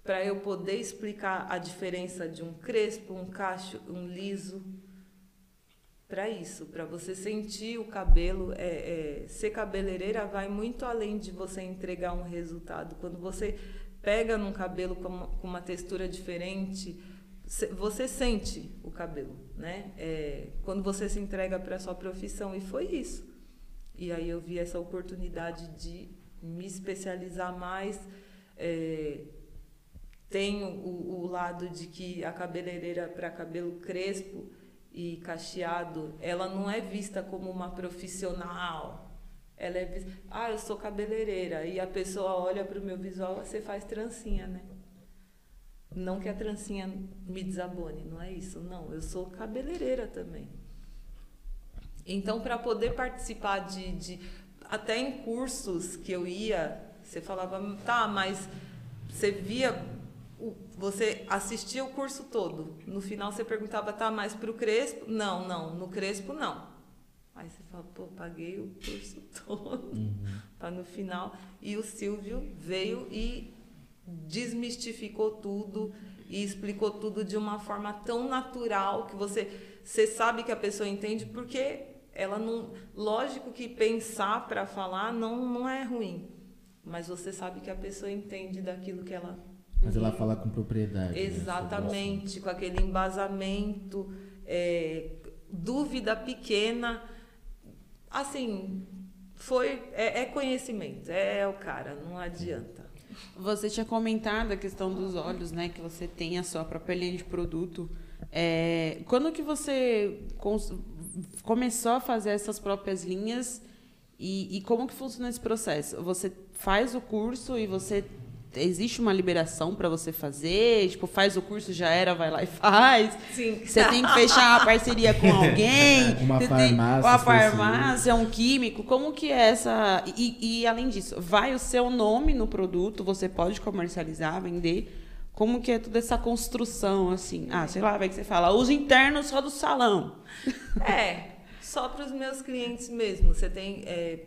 para eu poder explicar a diferença de um crespo, um cacho, um liso. Para isso, para você sentir o cabelo, é, é, ser cabeleireira vai muito além de você entregar um resultado. Quando você pega num cabelo com uma, com uma textura diferente, você sente o cabelo, né? É, quando você se entrega para sua profissão e foi isso. E aí eu vi essa oportunidade de me especializar mais. É, tenho o, o, lado de que a cabeleireira para cabelo crespo e cacheado, ela não é vista como uma profissional. Ela é vista, ah, eu sou cabeleireira e a pessoa olha para o meu visual, você faz trancinha, né? Não que a trancinha me desabone, não é isso, não. Eu sou cabeleireira também. Então, para poder participar de, de. Até em cursos que eu ia, você falava, tá, mas você via o- você assistia o curso todo. No final você perguntava, tá, mas pro Crespo? Não, não, no Crespo não. Aí você fala, pô, paguei o curso [laughs] todo para no final. E o Silvio veio e desmistificou tudo e explicou tudo de uma forma tão natural que você, você sabe que a pessoa entende porque ela não. Lógico que pensar para falar não, não é ruim, mas você sabe que a pessoa entende daquilo que ela. Mas ela fala com propriedade. né. Exatamente, com aquele embasamento, é, dúvida pequena. Assim, foi. É, é conhecimento, é, o cara, não adianta. Você tinha comentado a questão dos olhos, né? Que você tem a sua própria linha de produto. É, quando que você começou a fazer essas próprias linhas e, e como que funciona esse processo? Você faz o curso e você existe uma liberação para você fazer? Tipo, faz o curso já era, vai lá e faz. Sim. Você tem que fechar uma parceria com [laughs] alguém. Uma você farmácia Tem, uma farmácia, um químico. Como que é essa... E, e, além disso, vai o seu nome no produto, você pode comercializar, vender. Como que é toda essa construção, assim? Ah, sei lá, vai que você fala, uso interno só do salão. É, só para os meus clientes mesmo. Você tem. é,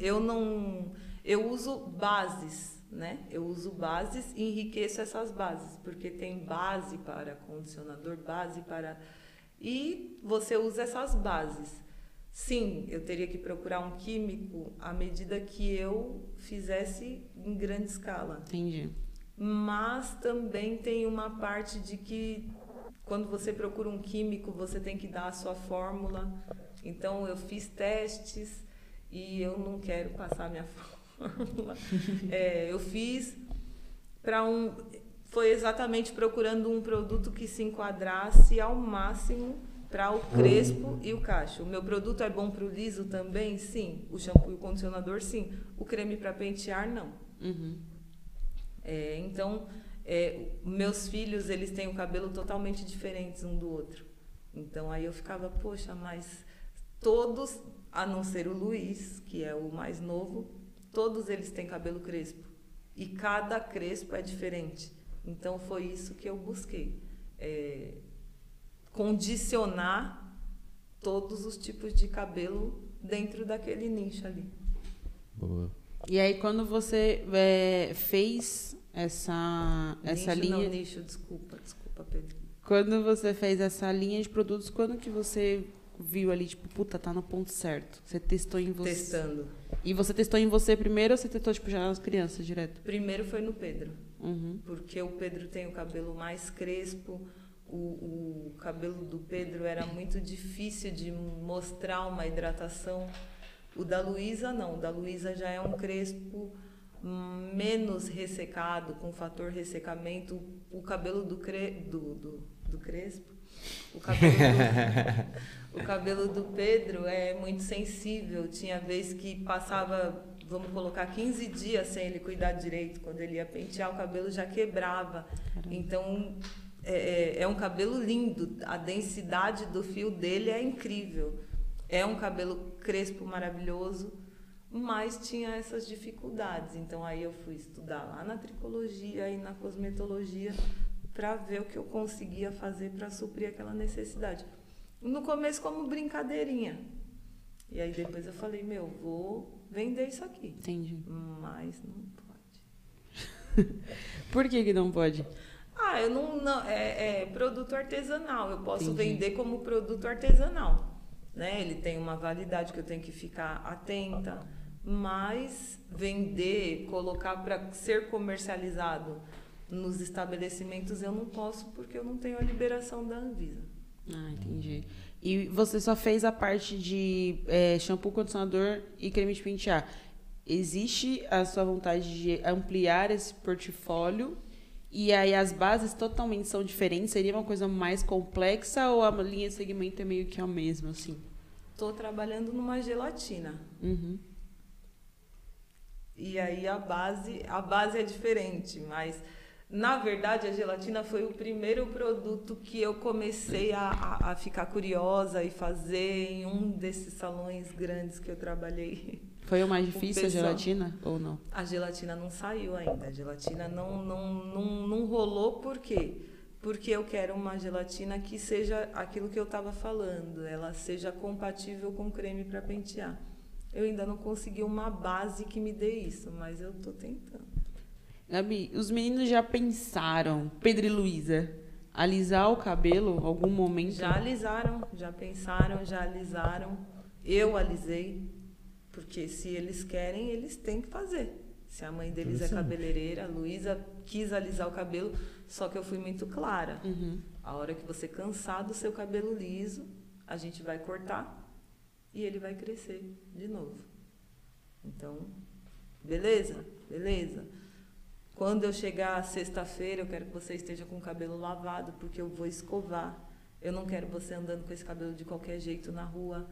eu não. Eu uso bases, né? Eu uso bases e enriqueço essas bases, porque tem base para condicionador, base para. E você usa essas bases. Sim, eu teria que procurar um químico à medida que eu fizesse em grande escala Entendi. mas também tem uma parte de que quando você procura um químico, você tem que dar a sua fórmula. Então eu fiz testes e eu não quero passar minha [laughs] fórmula. É, eu fiz para um foi exatamente procurando um produto que se enquadrasse ao máximo para o crespo e o cacho. O meu produto é bom para o liso também? Sim. O shampoo e o condicionador? Sim. O creme para pentear? Não. Uhum. É, então, é, meus filhos, eles têm o cabelo totalmente diferentes um do outro. Então, aí eu ficava, poxa, mas todos, a não ser o Luiz, que é o mais novo, todos eles têm cabelo crespo. E cada crespo é diferente. Então, foi isso que eu busquei. É, condicionar todos os tipos de cabelo dentro daquele nicho ali. Boa. E aí, quando você é, fez essa, essa nicho, linha... Não, nicho, desculpa, desculpa, Pedro. Quando você fez essa linha de produtos, quando que você viu ali, tipo, puta, tá no ponto certo? Você testou em você. Testando. E você testou em você primeiro ou você testou, tipo, já nas crianças direto? Primeiro foi no Pedro, Uhum. porque o Pedro tem o cabelo mais crespo. O, o cabelo do Pedro era muito difícil de mostrar uma hidratação. O da Luísa não, o da Luísa já é um crespo menos ressecado, com fator ressecamento. O cabelo do, cre, do, do, do crespo, o cabelo do, [laughs] o cabelo do Pedro é muito sensível. Tinha vez que passava, vamos colocar, 15 dias sem ele cuidar direito. Quando ele ia pentear, o cabelo já quebrava. Então, é, é- é um cabelo lindo. A densidade do fio dele é incrível. É um cabelo crespo maravilhoso, mas tinha essas dificuldades. Então, aí eu fui estudar lá na tricologia e na cosmetologia para ver o que eu conseguia fazer para suprir aquela necessidade. No começo, como brincadeirinha. E aí depois eu falei, meu, vou vender isso aqui. Entendi. Mas não pode. [laughs] Por que que não pode? Ah, eu não. não é, é produto artesanal. Eu posso Entendi. vender como produto artesanal. Né? Ele tem uma validade que eu tenho que ficar atenta. Mas vender, colocar para ser comercializado nos estabelecimentos eu não posso porque eu não tenho a liberação da Anvisa. Ah, entendi. E você só fez a parte de é, shampoo, condicionador e creme de pentear. Existe a sua vontade de ampliar esse portfólio e aí as bases totalmente são diferentes? Seria uma coisa mais complexa ou a linha de segmento é meio que a mesma, assim? Estou trabalhando numa gelatina. Uhum. E aí a base, a base é diferente, mas na verdade a gelatina foi o primeiro produto que eu comecei a, a, a ficar curiosa e fazer em um desses salões grandes que eu trabalhei. Foi o mais difícil a gelatina ou não? A gelatina não saiu ainda. A gelatina não, não, não, não rolou por quê? Porque eu quero uma gelatina que seja aquilo que eu estava falando, ela seja compatível com creme para pentear. Eu ainda não consegui uma base que me dê isso, mas eu estou tentando. Gabi, os meninos já pensaram, Pedro e Luísa, alisar o cabelo algum momento? Já alisaram, já pensaram, já alisaram. Eu alisei, porque se eles querem, eles têm que fazer. Se a mãe deles é Interessante. cabeleireira, a Luísa quis alisar o cabelo, só que eu fui muito clara. Uhum. A hora que você cansar do seu cabelo liso, a gente vai cortar e ele vai crescer de novo. Então, beleza? Beleza. Quando eu chegar sexta-feira, eu quero que você esteja com o cabelo lavado, porque eu vou escovar. Eu não quero você andando com esse cabelo de qualquer jeito na rua.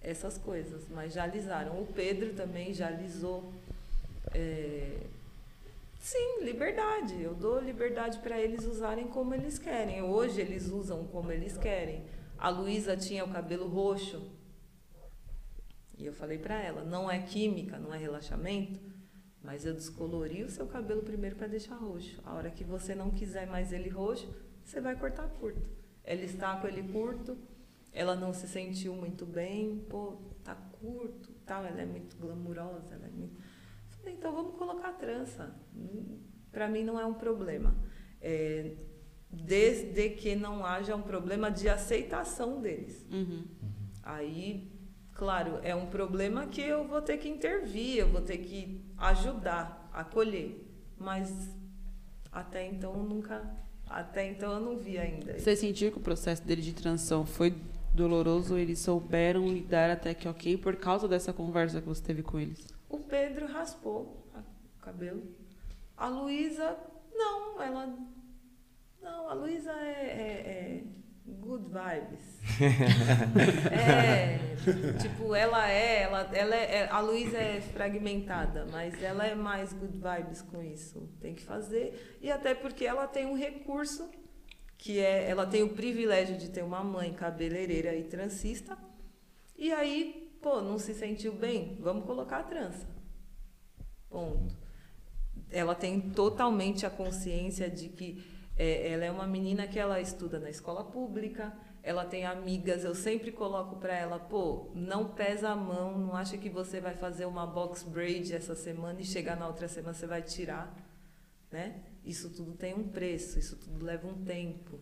Essas coisas. Mas já alisaram. O Pedro também já alisou. É, Sim, liberdade. Eu dou liberdade para eles usarem como eles querem. Hoje eles usam como eles querem. A Luísa tinha o cabelo roxo. E eu falei para ela, não é química, não é relaxamento, mas eu descolori o seu cabelo primeiro para deixar roxo. A hora que você não quiser mais ele roxo, você vai cortar curto. Ela está com ele curto, ela não se sentiu muito bem, pô, tá curto, tal, ela é muito glamurosa, ela é muito Falei, então vamos colocar trança. Para mim não é um problema. É, desde que não haja um problema de aceitação deles. Uhum. Aí, claro, é um problema que eu vou ter que intervir, eu vou ter que ajudar, acolher. Mas até então eu nunca. Até então eu não vi ainda. Você sentiu que o processo dele de transição foi doloroso? Eles souberam lidar até que ok por causa dessa conversa que você teve com eles? O Pedro raspou o cabelo. A Luísa, não, ela. Não, a Luísa é, é- é good vibes. [laughs] é, tipo, ela é, ela, ela é, é- a Luísa é fragmentada, mas ela é mais good vibes com isso. Tem que fazer. E até porque ela tem um recurso, que é, ela tem o privilégio de ter uma mãe cabeleireira e transista. E aí, pô, não se sentiu bem? Vamos colocar a trança. Ponto. Ela tem totalmente a consciência de que é, ela é uma menina que ela estuda na escola pública, ela tem amigas, eu sempre coloco para ela, pô, não pesa a mão, não acha que você vai fazer uma box braid essa semana e chegar na outra semana você vai tirar, né? Isso tudo tem um preço, isso tudo leva um tempo,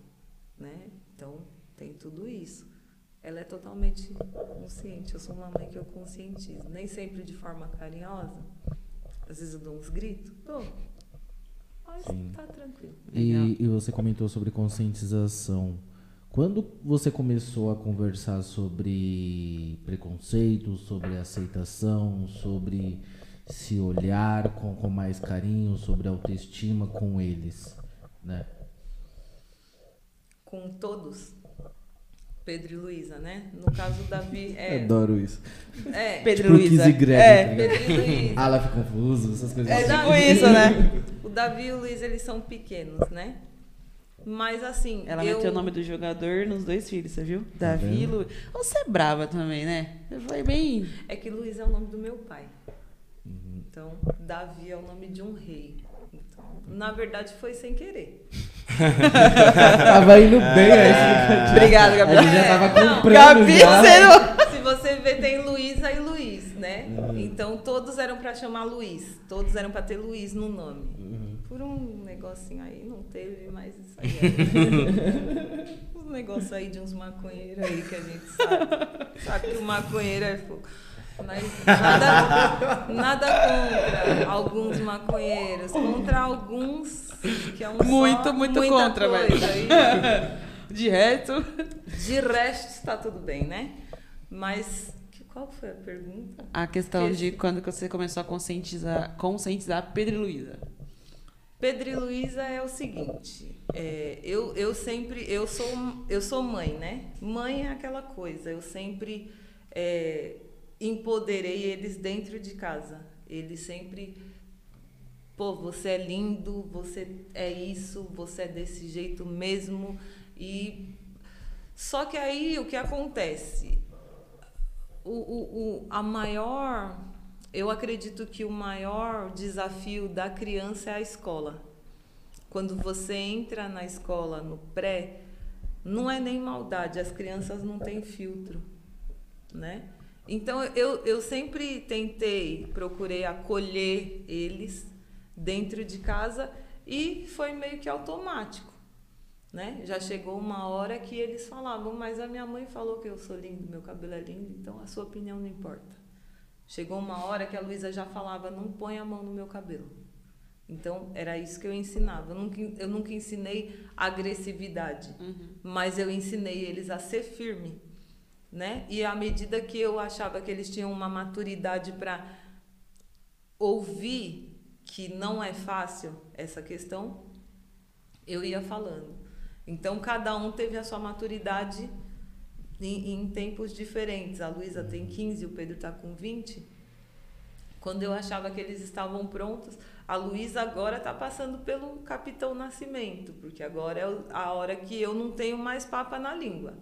né? Então, tem tudo isso. Ela é totalmente consciente, eu sou uma mãe que eu conscientizo, nem sempre de forma carinhosa. Às vezes eu dou uns gritos, dou. Sim. tá tranquilo. E, e você comentou sobre conscientização. Quando você começou a conversar sobre preconceito, sobre aceitação, sobre se olhar com, com mais carinho, sobre autoestima com eles, né? Com todos, Pedro e Luísa, né? No caso, o Davi é. [laughs] Adoro isso. É, Pedro Tipo e Luísa. E Greg, É. tá? Pedro e Luísa. Ah, ela fica confuso, essas coisas É assim. tipo isso, né? [laughs] O Davi e o Luiz, eles são pequenos, né? Mas assim. Ela eu... meteu o nome do jogador nos dois filhos, você viu? Tá Davi e vendo? Lu. Você é brava também, né? Eu falei bem. É que Luiz é o nome do meu pai. Uhum. Então, Davi é o nome de um rei. Então, na verdade, foi sem querer. [laughs] Tava indo bem aí. Obrigada, Gabi. A gente já tava É, comprando Gabi, já. você não. Se você ver, tem Luísa e Luiz, né? Uhum. Então, todos eram para chamar Luiz. Todos eram para ter Luiz no nome. Uhum. Por um negocinho aí, não teve, mas isso aí é. [laughs] uns negócios aí de uns maconheiros aí que a gente sabe. Sabe que o maconheiro é fogo. Mas nada, nada contra alguns maconheiros, contra alguns que é um Muito, só, muito contra, coisa aí. [laughs] De resto. De resto, está tudo bem, né? Mas qual foi a pergunta? A questão Esse- de quando você começou a conscientizar, conscientizar Pedro e Luísa. Pedro e Luísa é o seguinte, é, eu, eu sempre, eu sou, eu sou mãe, né? Mãe é aquela coisa, eu sempre é, empoderei eles dentro de casa. Eles sempre, pô, você é lindo, você é isso, você é desse jeito mesmo. E só que aí o que acontece? O, o, o, a maior eu acredito que o maior desafio da criança é a escola. Quando você entra na escola, no pré, não é nem maldade, as crianças não têm filtro, né? Então eu, eu sempre tentei, procurei acolher eles dentro de casa e foi meio que automático, né? Já chegou uma hora que eles falavam, mas a minha mãe falou que eu sou lindo, meu cabelo é lindo, então a sua opinião não importa. Chegou uma hora que a Luísa já falava, não põe a mão no meu cabelo. Então, era isso que eu ensinava. Eu nunca, eu nunca ensinei agressividade, uhum. mas eu ensinei eles a ser firme. Né? E à medida que eu achava que eles tinham uma maturidade para ouvir que não é fácil essa questão, eu ia falando. Então, cada um teve a sua maturidade em, em tempos diferentes. A Luísa tem 15, o Pedro está com 20. Quando eu achava que eles estavam prontos, a Luísa agora está passando pelo Capitão Nascimento, porque agora é a hora que eu não tenho mais papa na língua.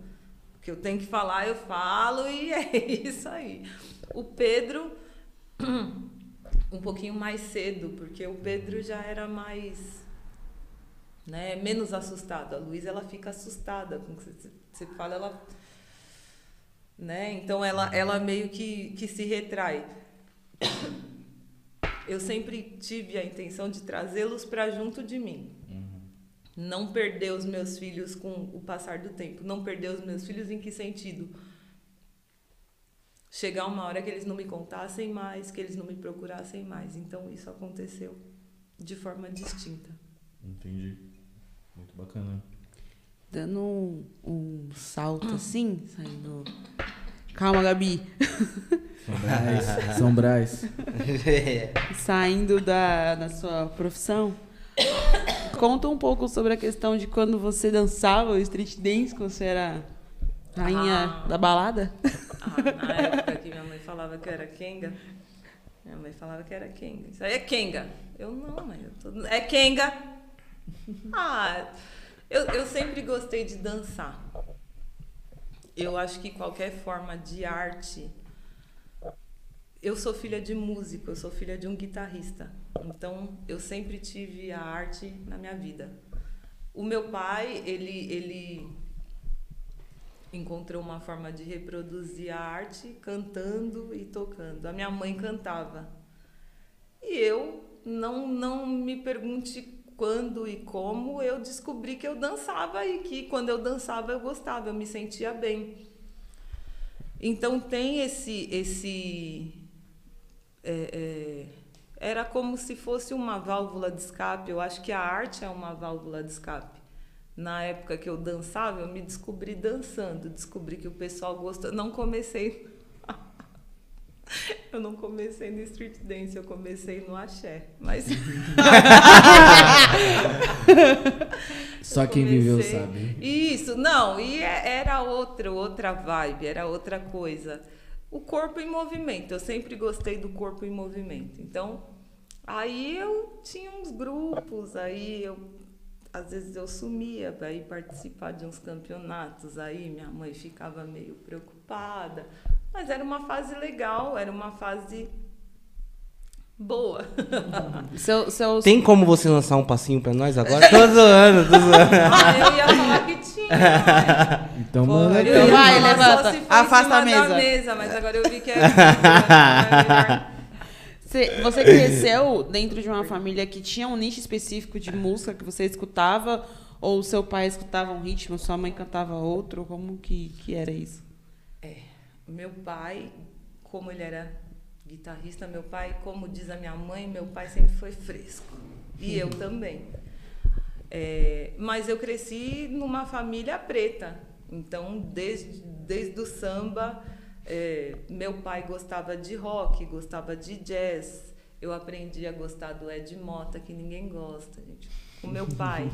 Que eu tenho que falar, eu falo e [laughs] é isso aí. O Pedro, [clears throat] um pouquinho mais cedo, porque o Pedro já era mais. Né, menos assustado. A Luísa ela fica assustada com o que você fala, ela né? Então ela, ela meio que, que se retrai. Eu sempre tive a intenção de trazê-los para junto de mim. Uhum. Não perder os meus filhos com o passar do tempo. Não perder os meus filhos em que sentido? Chegar uma hora que eles não me contassem mais, que eles não me procurassem mais. Então isso aconteceu de forma distinta. Entendi. Muito bacana dando um, um salto assim, saindo. Calma, Gabi. São Brás. [laughs] Saindo da, da sua profissão. Conta um pouco sobre a questão de quando você dançava o street dance, quando você era rainha ah. da balada. Ah, na época que minha mãe falava que era Kenga. Minha mãe falava que era Kenga. Isso aí é Kenga. Eu não, mãe. Eu tô... É Kenga. Ah. Eu, eu sempre gostei de dançar. Eu acho que qualquer forma de arte. Eu sou filha de músico, eu sou filha de um guitarrista. Então, eu sempre tive a arte na minha vida. O meu pai, ele, ele encontrou uma forma de reproduzir a arte cantando e tocando. A minha mãe cantava. E eu não não me pergunte quando e como eu descobri que eu dançava e que quando eu dançava eu gostava, eu me sentia bem. Então tem esse esse é, é, era como se fosse uma válvula de escape. Eu acho que a arte é uma válvula de escape. Na época que eu dançava, eu me descobri dançando, descobri que o pessoal gostou. Não comecei [laughs] eu não comecei no street dance, eu comecei no axé. Mas. [laughs] Só quem viveu sabe. Isso, não, e é, era outra, outra vibe, era outra coisa. O corpo em movimento, eu sempre gostei do corpo em movimento. Então, aí eu tinha uns grupos, aí eu às vezes eu sumia para ir participar de uns campeonatos, aí minha mãe ficava meio preocupada. Mas era uma fase legal, era uma fase boa. [laughs] Seu, seu... Tem como você lançar um passinho pra nós agora? [laughs] tô zoando, tô zoando. Ah, eu ia falar que tinha. então, mano. Então vai, levanta. Afasta a mesa. mesa. Mas agora eu vi que era. Assim, você, você cresceu dentro de uma família que tinha um nicho específico de música que você escutava? Ou seu pai escutava um ritmo, sua mãe cantava outro? Como que, que era isso? Meu pai, como ele era guitarrista, meu pai, como diz a minha mãe, meu pai sempre foi fresco. E eu também. É, mas eu cresci numa família preta. Então, desde, desde o samba, é, meu pai gostava de rock, gostava de jazz. Eu aprendi a gostar do Ed Mota, que ninguém gosta, gente o meu pai.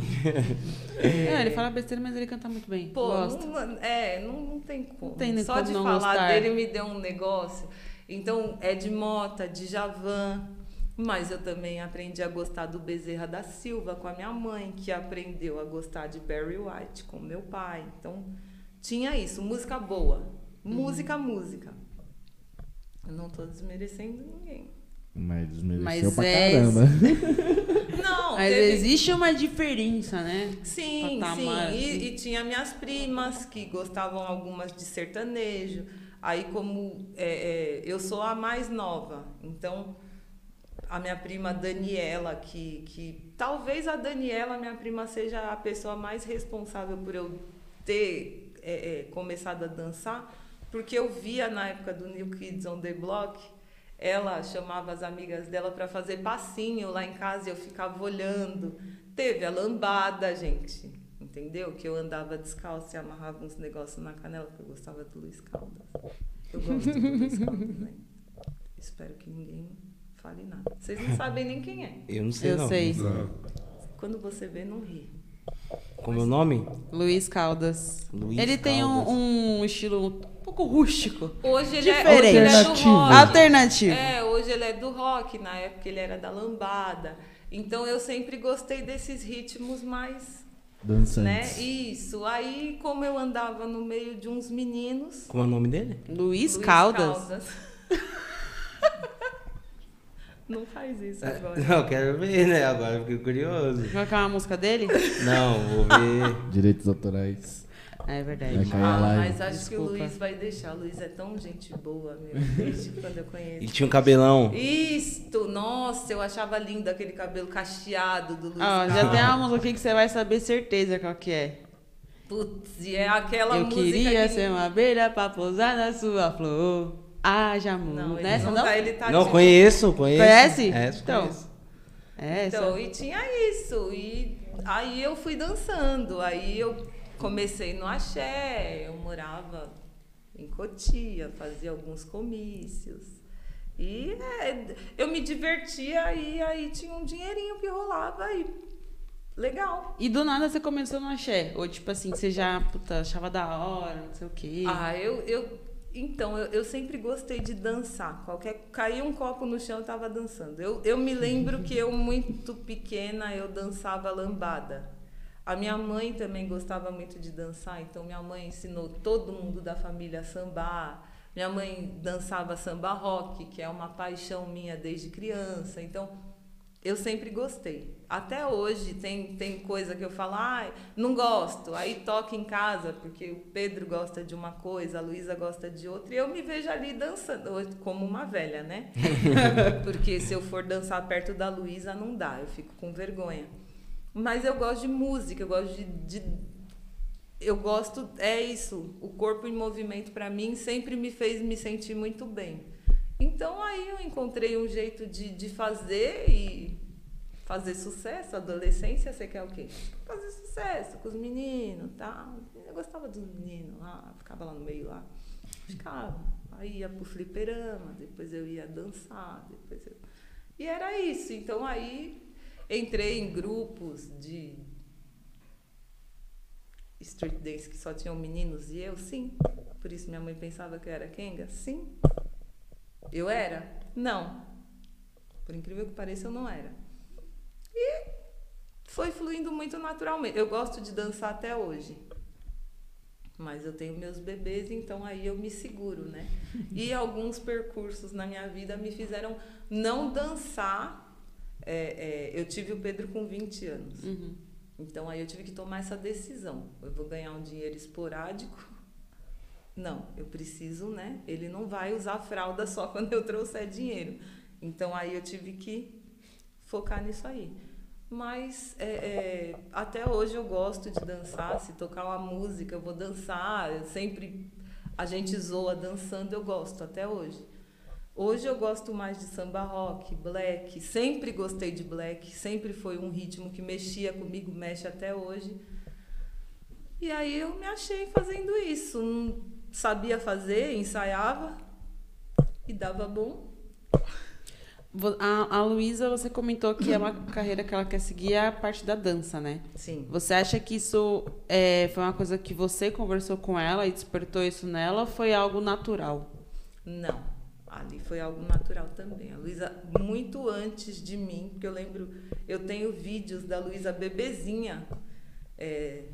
é, [laughs] é, ele fala besteira, mas ele canta muito bem. Pô, não, é, não, não tem como. Não tem Só de falar gostar. dele me deu um negócio. Então, é de Mota, de Javan. Mas eu também aprendi a gostar do Bezerra da Silva com a minha mãe, que aprendeu a gostar de Barry White com meu pai. Então, tinha isso, música boa. Música, uhum. música. Eu não tô desmerecendo ninguém. Mas desmereceu Mas pra é- caramba. [laughs] Não, Mas teve- existe uma diferença, né? Sim, patamar, sim. assim. E, e tinha minhas primas que gostavam algumas de sertanejo. Aí, como é, é, eu sou a mais nova, então a minha prima Daniela, que, que talvez a Daniela, minha prima, seja a pessoa mais responsável por eu ter é, é, começado a dançar, porque eu via na época do New Kids on the Block, ela chamava as amigas dela para fazer passinho lá em casa e eu ficava olhando. Teve a lambada, gente, entendeu? Que eu andava descalço e amarrava uns negócios na canela, porque eu gostava do Luiz Caldas. Eu gosto do Luiz [laughs] Caldas, né? Espero que ninguém fale nada. Vocês não sabem nem quem é. Eu não sei Eu não. sei. Quando você vê, não ri. Como é o nome? Luiz Caldas. Luiz ele tem um, Caldas. um estilo um pouco rústico. Hoje ele, é, Diferente. hoje ele é do rock. Alternativo. É, hoje ele é do rock, na época ele era da lambada. Então eu sempre gostei desses ritmos mais, né? Dançantes. Isso. Aí, como eu andava no meio de uns meninos. Como é o nome dele? Luiz, Luiz Caldas. [laughs] Não faz isso É, agora. Não, quero ver, né? Agora eu fiquei curioso. Qual que é uma música dele? Não, vou ver. [laughs] [laughs] Direitos autorais. É verdade. Ah, mas acho que o Desculpa. Luiz vai deixar. O Luiz é tão gente boa, meu, desde quando eu conheço. E tinha um cabelão. Isto, nossa, eu achava lindo aquele cabelo cacheado do Luiz. Ó, já tem uma música aqui que você vai saber certeza qual que é. Putz, e é aquela Eu música queria que... ser uma abelha pra pousar na sua flor. Ah, já amor. Não, ele Nessa não, não? tá, ele tá Não, conheço, conheço. Conhece? É, Então. conheço. É essa. Então, e tinha isso. E aí eu fui dançando. Aí eu comecei no axé. Eu morava em Cotia, fazia alguns comícios. E é, eu me divertia e aí tinha um dinheirinho que rolava e legal. E do nada você começou no axé? Ou tipo assim, você já puta, achava da hora, não sei o quê. Ah, eu, eu então, eu, eu sempre gostei de dançar. Qualquer caía um copo no chão, eu tava dançando. Eu, eu me lembro que eu muito pequena eu dançava lambada. A minha mãe também gostava muito de dançar, então minha mãe ensinou todo mundo da família a sambar. Minha mãe dançava samba rock, que é uma paixão minha desde criança. Então, eu sempre gostei. Até hoje tem, tem coisa que eu falo, ah, não gosto. Aí toca em casa, porque o Pedro gosta de uma coisa, a Luísa gosta de outra, e eu me vejo ali dançando, como uma velha, né? [laughs] porque se eu for dançar perto da Luísa, não dá, eu fico com vergonha. Mas eu gosto de música, eu gosto de. de- eu gosto, é isso, o corpo em movimento para mim sempre me fez me sentir muito bem. Então aí eu encontrei um jeito de, de fazer e fazer sucesso. Adolescência, você quer o quê? Fazer sucesso com os meninos, tá? Eu gostava dos meninos lá, ficava lá no meio lá. Ficava. Aí ia pro fliperama, depois eu ia dançar, depois eu... E era isso. Então aí entrei em grupos de street dance que só tinham meninos e eu, sim. Por isso minha mãe pensava que eu era Kenga? Sim. Eu era? Não. Por incrível que pareça, eu não era. E foi fluindo muito naturalmente. Eu gosto de dançar até hoje. Mas eu tenho meus bebês, então aí eu me seguro, né? E alguns percursos na minha vida me fizeram não dançar. É, é, eu tive o Pedro com 20 anos. Uhum. Então aí eu tive que tomar essa decisão. Eu vou ganhar um dinheiro esporádico? [laughs] Não, eu preciso, né? Ele não vai usar fralda só [laughs] quando eu trouxer dinheiro. Então aí eu tive que focar nisso aí. Mas é, é, até hoje eu gosto de dançar. Se tocar uma música, eu vou dançar. Eu sempre a gente zoa dançando, eu gosto até hoje. Hoje eu gosto mais de samba rock, black. Sempre gostei de black. Sempre foi um ritmo que mexia comigo, mexe até hoje. E aí eu me achei fazendo isso. Não sabia fazer, ensaiava e dava bom. A, a Luísa, você comentou que é uma [coughs] carreira que ela quer seguir é a parte da dança, né? Sim. Você acha que isso é, foi uma coisa que você conversou com ela e despertou isso nela ou foi algo natural? Não, ali foi algo natural também. A Luísa, muito antes de mim, porque eu lembro, eu tenho vídeos da Luísa bebezinha é,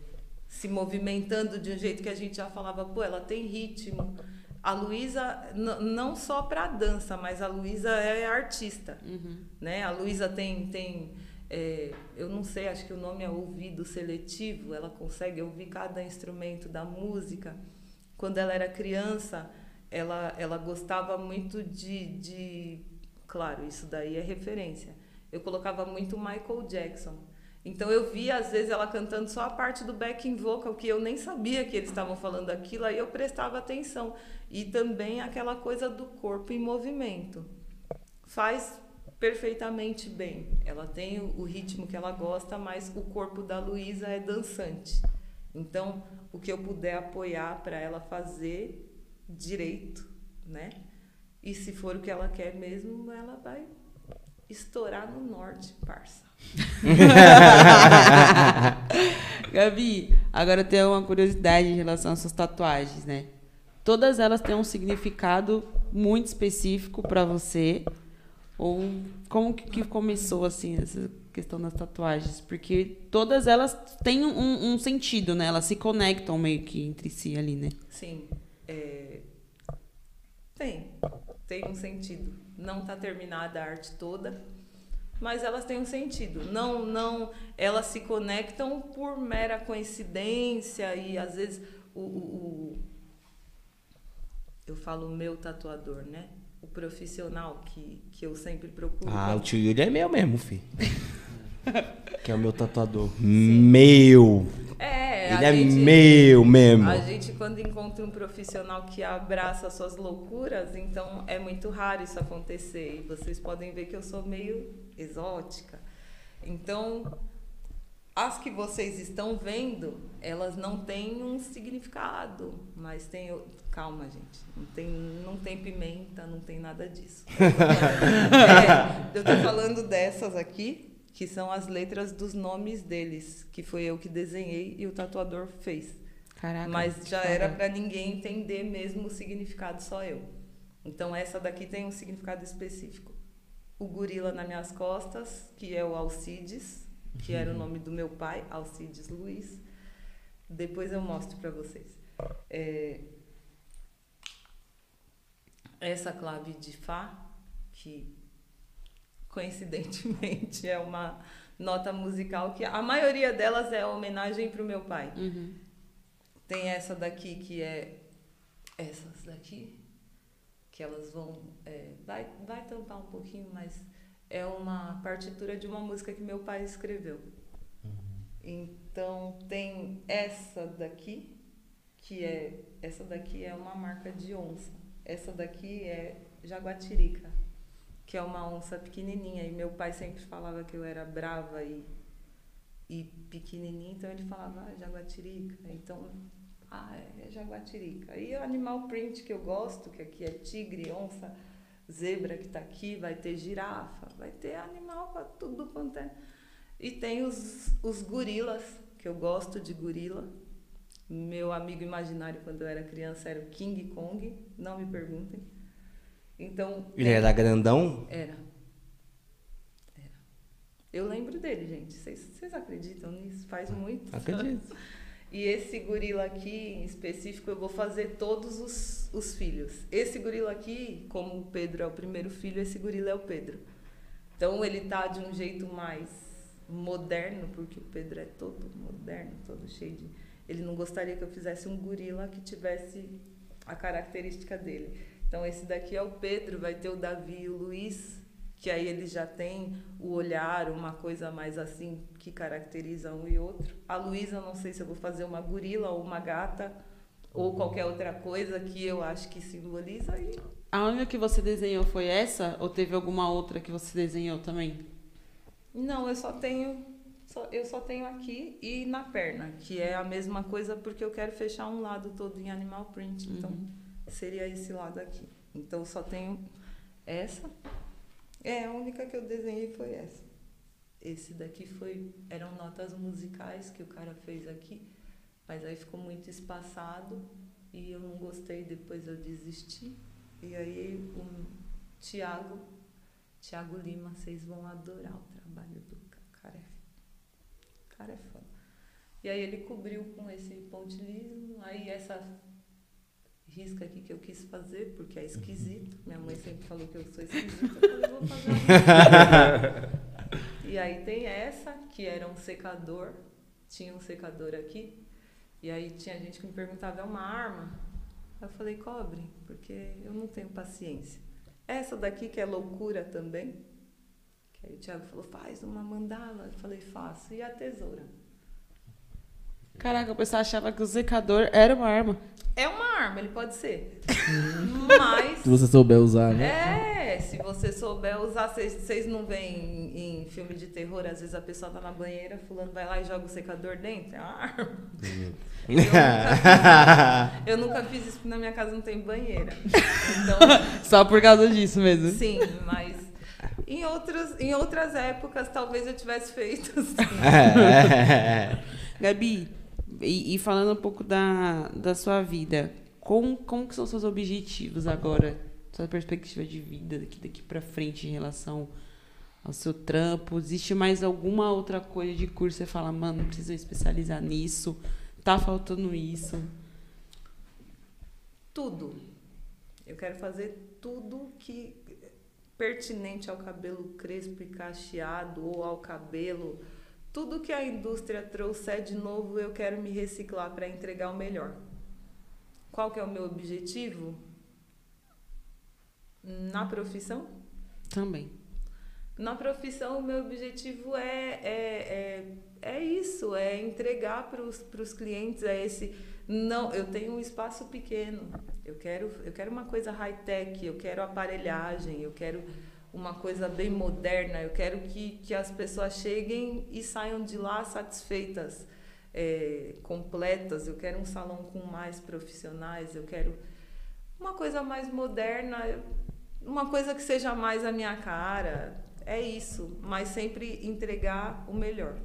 se movimentando de um jeito que a gente já falava, pô, ela tem ritmo. A Luísa, não só para dança, mas a Luísa é artista. Uhum. Né? A Luísa tem. tem é, eu não sei, acho que o nome é ouvido seletivo, ela consegue ouvir cada instrumento da música. Quando ela era criança, ela, ela gostava muito de, de. Claro, isso daí é referência. Eu colocava muito Michael Jackson. Então eu via, às vezes, ela cantando só a parte do backing vocal, que eu nem sabia que eles estavam falando aquilo, aí eu prestava atenção. E também aquela coisa do corpo em movimento. Faz perfeitamente bem. Ela tem o ritmo que ela gosta, mas o corpo da Luísa é dançante. Então, o que eu puder apoiar para ela fazer direito, né? E se for o que ela quer mesmo, ela vai estourar no norte, parça. [laughs] Gabi, agora eu tenho uma curiosidade em relação às suas tatuagens, né? Todas elas têm um significado muito específico para você. Ou como que, começou assim essa questão das tatuagens? Porque todas elas têm um, um sentido, né? Elas se conectam meio que entre si ali, né? Sim, é, tem, tem um sentido. Não está terminada a arte toda, mas elas têm um sentido. Não, não, elas se conectam por mera coincidência e às vezes o, o- o- eu falo meu tatuador, né? O profissional que, que eu sempre procuro. Ah, o tio Yuri é meu mesmo, filho. [laughs] que é o meu tatuador. Meu! É, Ele a é gente- meu mesmo. A gente, quando encontra um profissional que abraça as suas loucuras, então é muito raro isso acontecer. E vocês podem ver que eu sou meio exótica. Então, as que vocês estão vendo, elas não têm um significado, mas tem. Calma, gente. Não tem, não tem pimenta, não tem nada disso. [laughs] É, eu tô falando dessas aqui, que são as letras dos nomes deles, que foi eu que desenhei e o tatuador fez. Caraca. Mas já era para ninguém entender mesmo o significado, só eu. Então essa daqui tem um significado específico. O gorila nas minhas costas, que é o Alcides, que era o nome do meu pai, Alcides Luiz. Depois eu mostro para vocês. É, Essa clave de Fá, que coincidentemente é uma nota musical que a maioria delas é homenagem para o meu pai. Uhum. Tem essa daqui que é essas daqui que elas vão é, vai vai tampar um pouquinho, mas é uma partitura de uma música que meu pai escreveu. Então tem essa daqui que é essa daqui é uma marca de onça. Essa daqui é jaguatirica, que é uma onça pequenininha. E meu pai sempre falava que eu era brava e e pequenininha, então ele falava ah, jaguatirica. Então ah, é jaguatirica. E o animal print que eu gosto, que aqui é tigre, onça, zebra que tá aqui, vai ter girafa, vai ter animal para tudo quanto é. E tem os, os gorilas, que eu gosto de gorila. Meu amigo imaginário quando eu era criança era o King Kong, não me perguntem. Então. Ele era grandão? Era. Era. Eu lembro dele, gente. Vocês acreditam nisso? Faz muito. Acredito. E esse gorila aqui, em específico, eu vou fazer todos os, os filhos. Esse gorila aqui, como o Pedro é o primeiro filho, esse gorila é o Pedro. Então ele tá de um jeito mais moderno, porque o Pedro é todo moderno, todo cheio de. Ele não gostaria que eu fizesse um gorila que tivesse a característica dele. Então esse daqui é o Pedro, vai ter o Davi e o Luiz, que aí eles já têm o olhar, uma coisa mais assim que caracteriza um e outro. A Luísa, não sei se eu vou fazer uma gorila ou uma gata ou qualquer outra coisa que eu acho que simboliza e A única que você desenhou foi essa? Ou teve alguma outra que você desenhou também? Não, eu só tenho. só- eu só tenho aqui e na perna, que é a mesma coisa porque eu quero fechar um lado todo em animal print. Então, seria esse lado aqui. Então, só tenho essa. É, a única que eu desenhei foi essa. Esse daqui foi. Eram notas musicais que o cara fez aqui. Mas aí ficou muito espaçado e eu não gostei, depois eu desisti. E aí o Tiago Tiago Lima, vocês vão adorar o trabalho do ca- cara. É, cara é foda. E aí ele cobriu com esse pontilismo, aí essa. Risca aqui que eu quis fazer, porque é esquisito. Minha mãe sempre falou que eu sou esquisita. Eu falei, vou fazer [laughs] E aí tem essa, que era um secador. Tinha um secador aqui. E aí tinha gente que me perguntava, é uma arma? Eu falei, cobre, porque eu não tenho paciência. Essa daqui que é loucura também. Que aí o Thiago falou, faz uma mandala. Eu falei, faço. E a tesoura? Caraca, o pessoal achava que o secador era uma arma. É uma arma, ele pode ser. [laughs] Mas. Se você souber usar, né? É, se você souber usar, vocês não veem em, em, filme de terror, às vezes a pessoa tá na banheira, fulano vai lá e joga o secador dentro. É uma arma. Eu nunca, fiz, [laughs] eu nunca fiz isso porque na minha casa não tem banheira. [laughs] Então, Só por causa disso mesmo. Sim, mas em outras, em outras épocas talvez eu tivesse feito. Assim. Gabi, e, e, falando um pouco da, da sua vida, como, como que são seus objetivos agora? Sua perspectiva de vida daqui, daqui para frente em relação ao seu trampo? Existe mais alguma outra coisa de curso você fala, mano, preciso especializar nisso? Tá faltando isso? Tudo. Eu quero fazer tudo que pertinente ao cabelo crespo e cacheado ou ao cabelo tudo que a indústria trouxer de novo, eu quero me reciclar para entregar o melhor. Qual que é o meu objetivo? Na profissão? Também. Na profissão, o meu objetivo é, é, é, é isso, é entregar para os clientes, é esse... Não, eu tenho um espaço pequeno, eu quero, eu quero uma coisa high-tech, eu quero aparelhagem, eu quero uma coisa bem moderna. Eu quero que, que as pessoas cheguem e saiam de lá satisfeitas, é, completas. Eu quero um salão com mais profissionais. Eu quero uma coisa mais moderna, uma coisa que seja mais a minha cara. É isso, mas sempre entregar o melhor.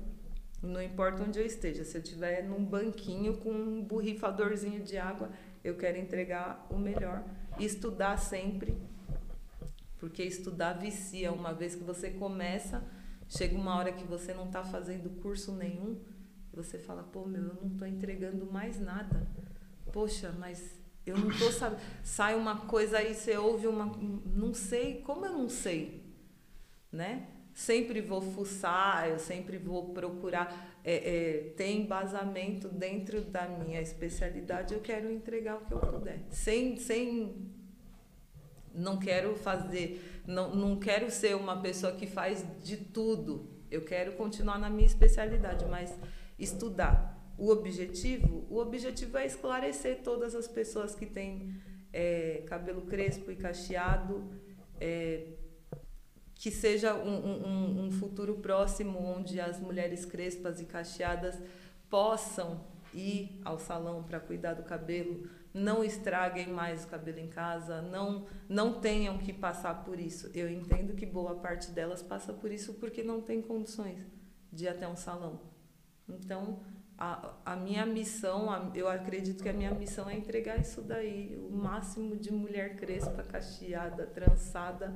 Não importa onde eu esteja, se eu estiver num banquinho com um borrifadorzinho de água, eu quero entregar o melhor. Estudar sempre porque estudar vicia. Uma vez que você começa, chega uma hora que você não está fazendo curso nenhum, você fala, pô, meu, eu não estou entregando mais nada. Poxa, mas eu não estou sabendo. Sai uma coisa aí, você ouve uma. Não sei, como eu não sei? Né? Sempre vou fuçar, eu sempre vou procurar. É, é, ter embasamento dentro da minha especialidade, eu quero entregar o que eu puder. Sem, sem não quero fazer, não, não quero ser uma pessoa que faz de tudo. Eu quero continuar na minha especialidade, mas estudar. O objetivo, o objetivo é esclarecer todas as pessoas que têm é, cabelo crespo e cacheado, é, que seja um, um, um futuro próximo onde as mulheres crespas e cacheadas possam ir ao salão para cuidar do cabelo, não estraguem mais o cabelo em casa, não, não tenham que passar por isso. Eu entendo que boa parte delas passa por isso porque não tem condições de ir até um salão. Então, a, a minha missão, a, eu acredito que a minha missão é entregar isso daí, o máximo de mulher crespa, cacheada, trançada,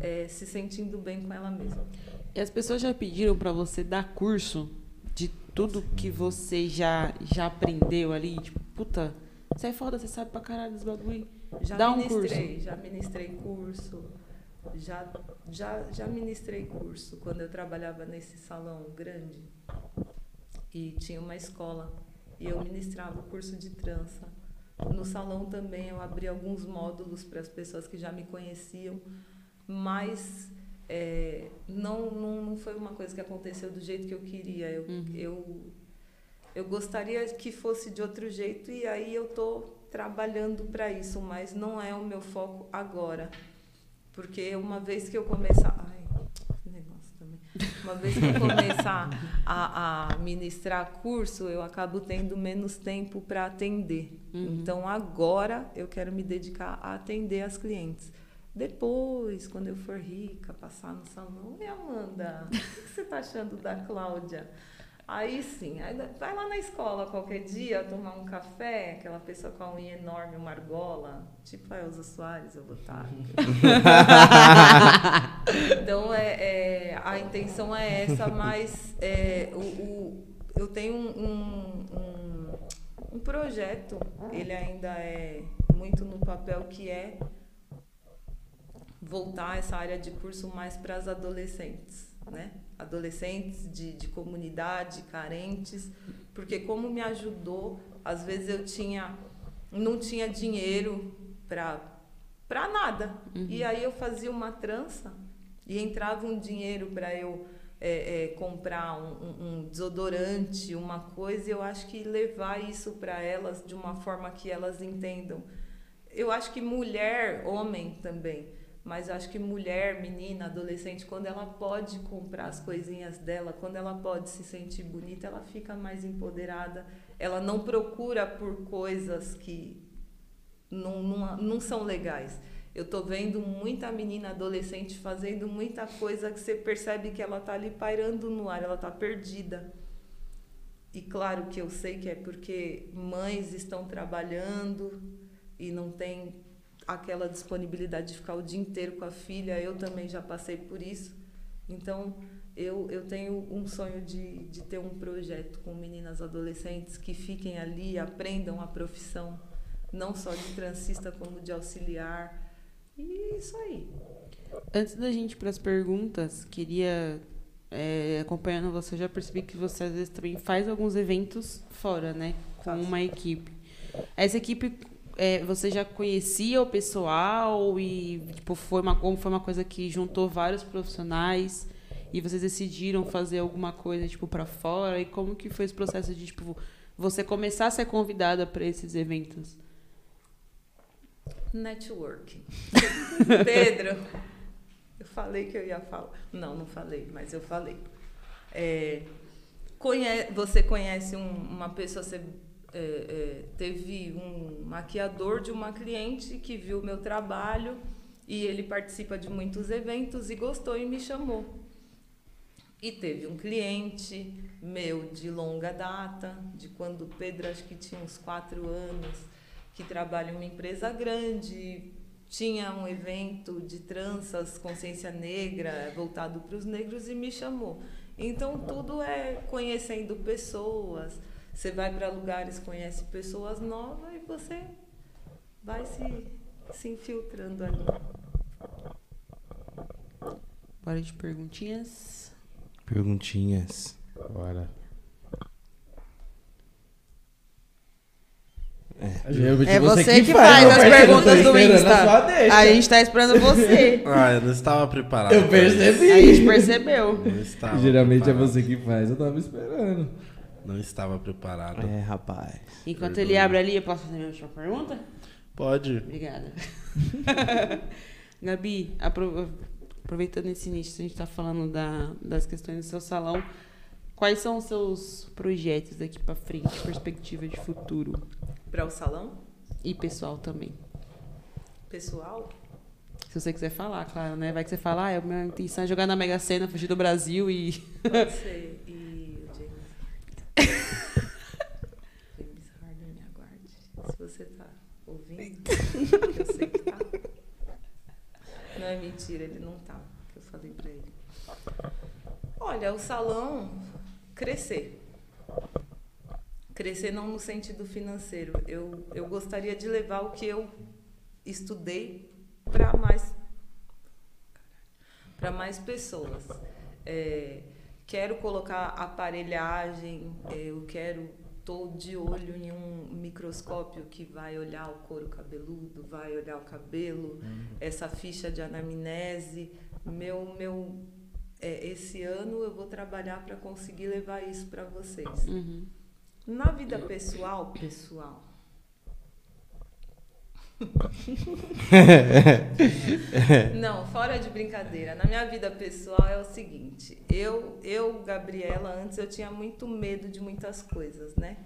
é, se sentindo bem com ela mesma. E as pessoas já pediram para você dar curso de tudo que você já, já aprendeu ali? Tipo, puta, você é foda, você sabe pra caralho dos bagulho. Já Dá ministrei, um curso. já ministrei curso. Já, já, já ministrei curso quando eu trabalhava nesse salão grande. E tinha uma escola. E eu ministrava o curso de trança. No salão também eu abri alguns módulos para as pessoas que já me conheciam, mas é, não, não, não foi uma coisa que aconteceu do jeito que eu queria. Eu, Uhum. eu, eu gostaria que fosse de outro jeito e aí eu estou trabalhando para isso, mas não é o meu foco agora. Porque uma vez que eu começar. Ai, negócio também. Uma vez que eu começar a, a ministrar curso, eu acabo tendo menos tempo para atender. Uhum. Então agora eu quero me dedicar a atender as clientes. Depois, quando eu for rica, passar no salão, e Amanda, o que você está achando da Cláudia? Aí sim, aí vai lá na escola qualquer dia tomar um café, aquela pessoa com a unha enorme, uma argola, tipo a Elza Soares, eu vou estar. [laughs] então é, é, a intenção é essa, mas é, o, o, eu tenho um, um, um, um projeto, ele ainda é muito no papel que é voltar essa área de curso mais para as adolescentes, né? Adolescentes de, de comunidade, carentes, porque como me ajudou, às vezes eu tinha, não tinha dinheiro para para nada. Uhum. E aí eu fazia uma trança e entrava um dinheiro para eu é, é, comprar um, um, desodorante, uma coisa, e eu acho que levar isso para elas de uma forma que elas entendam. Eu acho que mulher, homem também, mas acho que mulher, menina, adolescente, quando ela pode comprar as coisinhas dela, quando ela pode se sentir bonita, ela fica mais empoderada. Ela não procura por coisas que não, não, não são legais. Eu tô vendo muita menina adolescente fazendo muita coisa que você percebe que ela tá ali pairando no ar, ela tá perdida. E claro que eu sei que é porque mães estão trabalhando e não tem aquela disponibilidade de ficar o dia inteiro com a filha. Eu também já passei por isso. Então, eu, eu tenho um sonho de, de ter um projeto com meninas adolescentes que fiquem ali, aprendam a profissão, não só de transista, como de auxiliar e isso aí. Antes da gente ir para as perguntas, queria é, acompanhando você, já percebi que você às vezes também faz alguns eventos fora, né? Com uma equipe. Essa equipe, é, você já conhecia o pessoal e tipo, foi uma, foi uma coisa que juntou vários profissionais e vocês decidiram fazer alguma coisa tipo para fora? E como que foi esse processo de tipo, você começar a ser convidada para esses eventos? Networking. [laughs] Pedro, eu falei que eu ia falar. Não, não falei, mas eu falei. É, conhe você conhece um, uma pessoa, você é, é, teve um maquiador de uma cliente que viu meu trabalho e ele participa de muitos eventos e gostou e me chamou. E teve um cliente meu de longa data, de quando o Pedro acho que tinha uns quatro anos, que trabalha em uma empresa grande, tinha um evento de tranças, consciência negra, voltado para os negros e me chamou. Então tudo é conhecendo pessoas. Você vai para lugares, conhece pessoas novas e você vai se, se infiltrando ali. Bora de perguntinhas. Perguntinhas. Bora. É, é você, você que, faz, faz as perguntas do Insta. A gente tá esperando você. [laughs] Ah, eu não estava preparado. Eu percebi. A gente percebeu. Geralmente preparado. é você que faz, eu tava esperando. Não estava preparado. É, rapaz. Enquanto Perdoe. ele abre ali, eu posso fazer a minha pergunta? Pode. Obrigada. [laughs] Gabi, aproveitando esse início, a gente está falando da, das questões do seu salão. Quais são os seus projetos daqui para frente, perspectiva de futuro? Para o salão? E pessoal também. Pessoal? Se você quiser falar, claro, né? Vai que você fala, ah, a minha intenção é jogar na Mega Sena, fugir do Brasil e. Pode ser. [laughs] James. Harden, aguarde. Se você tá ouvindo, eu sei que tá. Não é mentira, ele não tá. Eu falei pra ele. Olha, o salão crescer crescer não no sentido financeiro. Eu, eu gostaria de levar o que eu estudei para mais para mais pessoas. É, quero colocar aparelhagem, eu quero estou de olho em um microscópio que vai olhar o couro cabeludo, vai olhar o cabelo, uhum. essa ficha de anamnese. Meu, meu, é, esse ano eu vou trabalhar para conseguir levar isso para vocês. Uhum. Na vida pessoal, pessoal. [laughs] Não, fora de brincadeira. Na minha vida pessoal é o seguinte, eu, eu, Gabriela, antes eu tinha muito medo de muitas coisas, né?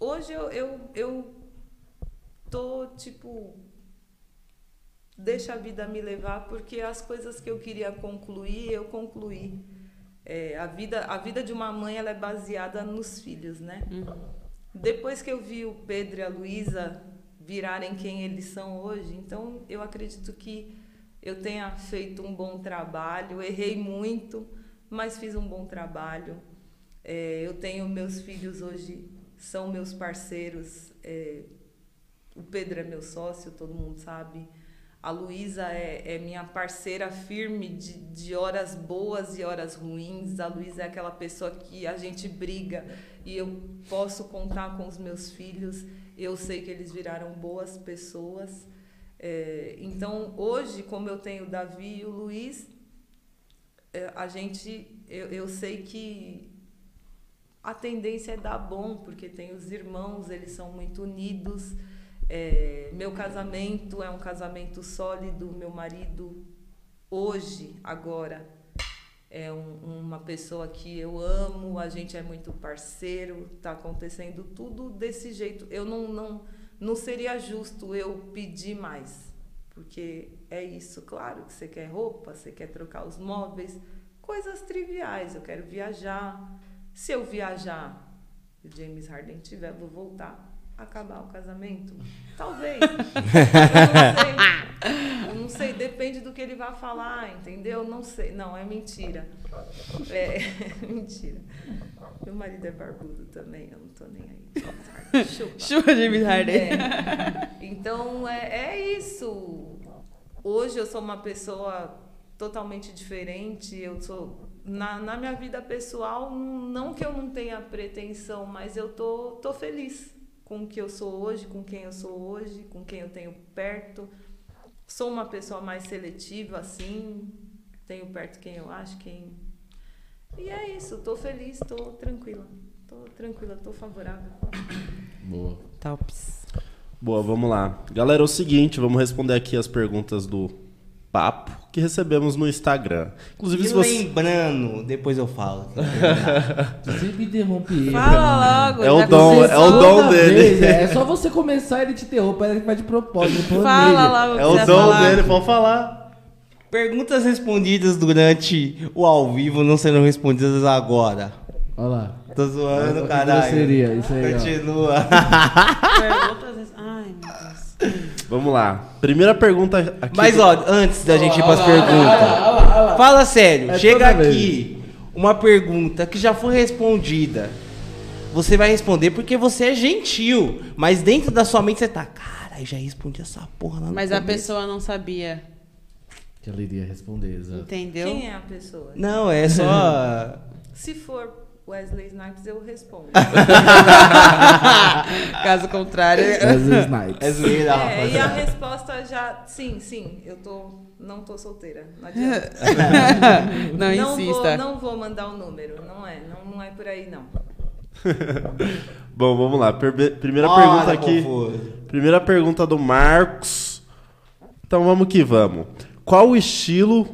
Hoje eu, eu, eu tô tipo deixa a vida me levar porque as coisas que eu queria concluir, eu concluí. É, a, vida, a vida de uma mãe ela é baseada nos filhos, né? Uhum. Depois que eu vi o Pedro e a Luísa virarem quem eles são hoje, então eu acredito que eu tenha feito um bom trabalho. Errei muito, mas fiz um bom trabalho. É, eu tenho meus filhos hoje são meus parceiros. É, o Pedro é meu sócio, todo mundo sabe. A Luísa é, é, minha parceira firme de, de horas boas e horas ruins. A Luísa é aquela pessoa que a gente briga e eu posso contar com os meus filhos. Eu sei que eles viraram boas pessoas. É, então, hoje, como eu tenho o Davi e o Luiz, é, a gente, eu, eu sei que a tendência é dar bom, porque tem os irmãos, eles são muito unidos. É, meu casamento é um casamento sólido. Meu marido, hoje, agora, é um, uma pessoa que eu amo. A gente é muito parceiro. Está acontecendo tudo desse jeito. Eu não, não, não seria justo eu pedir mais, porque é isso. Claro que você quer roupa, você quer trocar os móveis, coisas triviais. Eu quero viajar. Se eu viajar o James Harden tiver, vou voltar acabar o casamento? Talvez. eu não sei. Eu não sei, depende do que ele vai falar, entendeu? Não sei. Não, é mentira. É, é [laughs] mentira. Meu marido é barbudo também, eu não tô nem aí. Chupa. Chupa, James Harden. É. Então, é, é isso. Hoje eu sou uma pessoa totalmente diferente. Eu sou na, na minha vida pessoal, não que eu não tenha pretensão, mas eu tô, tô feliz com o que eu sou hoje, com quem eu sou hoje, com quem eu tenho perto. Sou uma pessoa mais seletiva, assim. Tenho perto quem eu acho, quem. E é isso, tô feliz, tô tranquila. Tô tranquila, tô favorável. Boa. Tops. Boa, vamos lá. Galera, é o seguinte, vamos responder aqui as perguntas do papo que recebemos no Instagram. Inclusive, e se você... lembrando, depois eu falo. [laughs] Você me interrompe ele. Fala logo. É o dom, é o dom dele. vez, é só você começar ele te interrompe, ele faz de propósito. Fala logo. É o dom vai falar. dele, pode falar. Perguntas respondidas durante o ao vivo não serão respondidas agora. Olha lá. Tô zoando, Olha que caralho. grosseria, isso aí. Continua. Perguntas. Ai, meu Deus. Vamos lá. Primeira pergunta aqui. Mas do- ó, antes da gente ir olha lá, perguntas. Fala sério, É chega aqui uma pergunta que já foi respondida. Você vai responder porque você é gentil, mas dentro da sua mente você tá, cara, já respondi essa porra lá no Mas a começo." pessoa não sabia. Que ela iria responder, exato. Entendeu? Quem é a pessoa? Não, é só [laughs] [laughs] Se for Wesley Snipes, eu respondo. [laughs] Caso contrário. Wesley Snipes. é É, e a resposta já. Sim, sim, eu tô. Não tô solteira. Não adianta. [laughs] não, não, vou, insista. não vou mandar o número. Não é. Não, não é por aí, não. [laughs] Bom, vamos lá. Perbe- Primeira Bora, pergunta aqui. confuso. Primeira pergunta do Marcos. Então vamos que vamos. Qual o estilo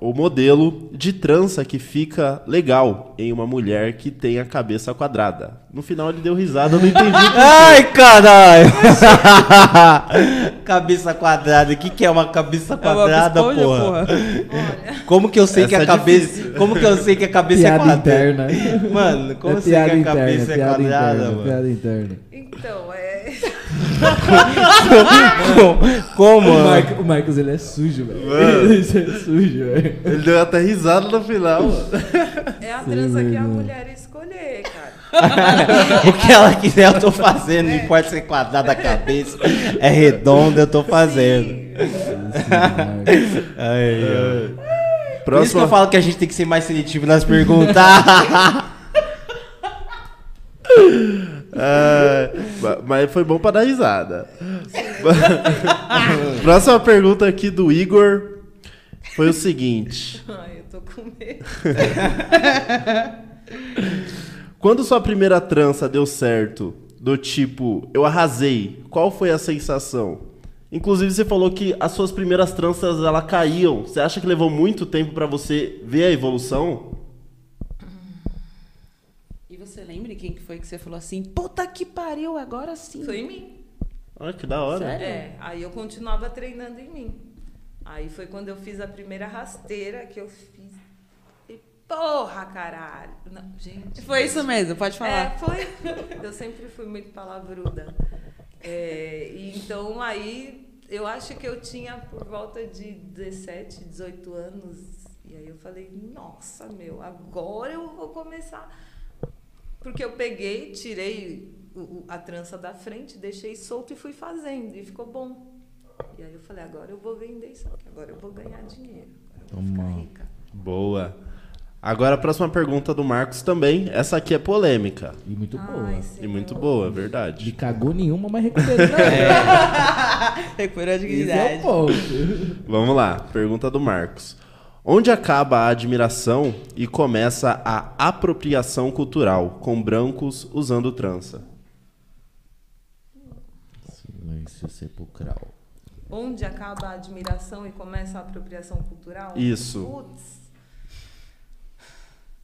ou modelo de trança que fica legal em uma mulher que tem a cabeça quadrada? No final ele deu risada, eu não entendi. [laughs] Ai, caralho! [laughs] cabeça quadrada. O que, que é uma cabeça É uma quadrada, esponja, porra? Olha. [laughs] Como que eu sei que Essa a é cabeça. Como que eu sei que a cabeça é Piada quadrada? interna. Mano, como é eu sei que a interna, cabeça é piada quadrada, interna, mano? piada interna. Então, é. Como? O? Marcos, o Marcos, ele é sujo, velho. Ele é sujo, velho. Ele deu até risada no final. mano. É a Sim, trança que a mano. mulher escolher, cara. [laughs] o que ela quiser eu tô fazendo, não importa se é quadrada a cabeça, é redonda, eu tô fazendo. Ai, [laughs] ai. Por isso que eu falo que a gente tem que ser mais seletivo nas perguntas. [laughs] É, ma- mas foi bom pra dar risada. [laughs] Próxima pergunta aqui do Igor foi o seguinte: Ai, eu tô com medo. [laughs] Quando sua primeira trança deu certo, do tipo, eu arrasei, qual foi a sensação? Inclusive você falou que as suas primeiras tranças ela caíam. Você acha que levou muito tempo pra você ver a evolução? E você lembra quem que foi que você falou assim? Puta que pariu, agora sim. Foi em mim. Olha que da hora. Sério? É, aí eu continuava treinando em mim. Aí foi quando eu fiz a primeira rasteira que eu fiz. E, porra, caralho. Não, gente. Foi isso mesmo, pode falar. É, foi. [laughs] Eu sempre fui muito palavruda. É, e então aí eu acho que eu tinha por volta de 17, 18 anos. E aí eu falei, nossa, meu, agora eu vou começar. Porque eu peguei, tirei o- a trança da frente, deixei solto e fui fazendo. E ficou bom. E aí eu falei, agora eu vou vender isso aqui, agora eu vou ganhar dinheiro. Agora eu vou ficar Toma. rica. Boa. Agora a próxima pergunta do Marcos também. Essa aqui é polêmica. E muito boa. Ai, E Senhor. muito boa, Me verdade. cagou nenhuma, mas recuperou. [laughs] Recuperou a Esse é dignidade. o ponto. Vamos lá, pergunta do Marcos. Onde acaba a admiração e começa a apropriação cultural, com brancos usando trança? Silêncio sepulcral. Onde acaba a admiração e começa a apropriação cultural? Isso. Putz.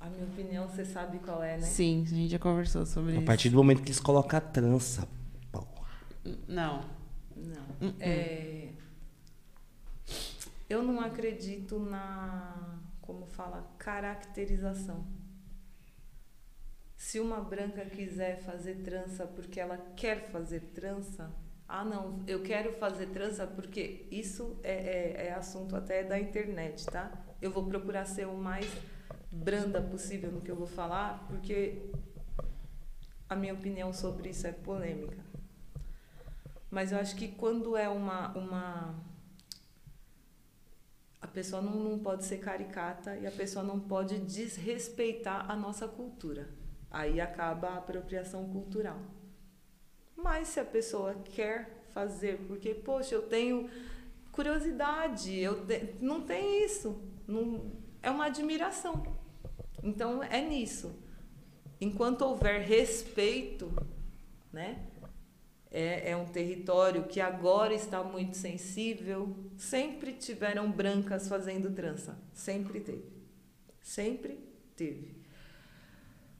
A minha opinião, você sabe qual é, né? Sim, a gente já conversou sobre A isso. partir do momento que eles colocam a trança. porra. Não. Não. É, eu não acredito na, como fala, caracterização. Se uma branca quiser fazer trança porque ela quer fazer trança, ah não, eu quero fazer trança porque isso é, é, é assunto até da internet, tá? Eu vou procurar ser o mais branda possível no que eu vou falar, porque a minha opinião sobre isso é polêmica. Mas eu acho que quando é uma. uma a pessoa não, não pode ser caricata e a pessoa não pode desrespeitar a nossa cultura. Aí acaba a apropriação cultural. Mas se a pessoa quer fazer, porque, poxa, eu tenho curiosidade, eu te- não tem isso. Não, é uma admiração. Então é nisso. Enquanto houver respeito, né? É, é um território que agora está muito sensível. Sempre tiveram brancas fazendo trança. Sempre teve. Sempre teve.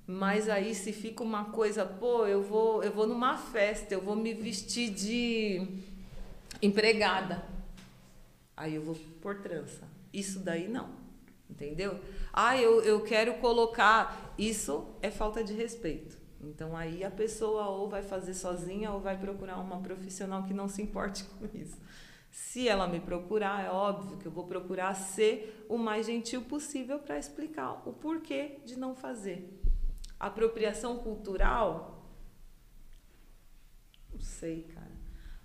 Mas aí se fica uma coisa, pô, eu vou, eu vou numa festa, eu vou me vestir de empregada. Aí eu vou por trança. Isso daí não. Entendeu? Ah, eu, eu quero colocar. Isso é falta de respeito. Então aí a pessoa ou vai fazer sozinha ou vai procurar uma profissional que não se importe [laughs] com isso. Se ela me procurar, é óbvio que eu vou procurar ser o mais gentil possível para explicar o porquê de não fazer. Apropriação cultural? Não sei, cara.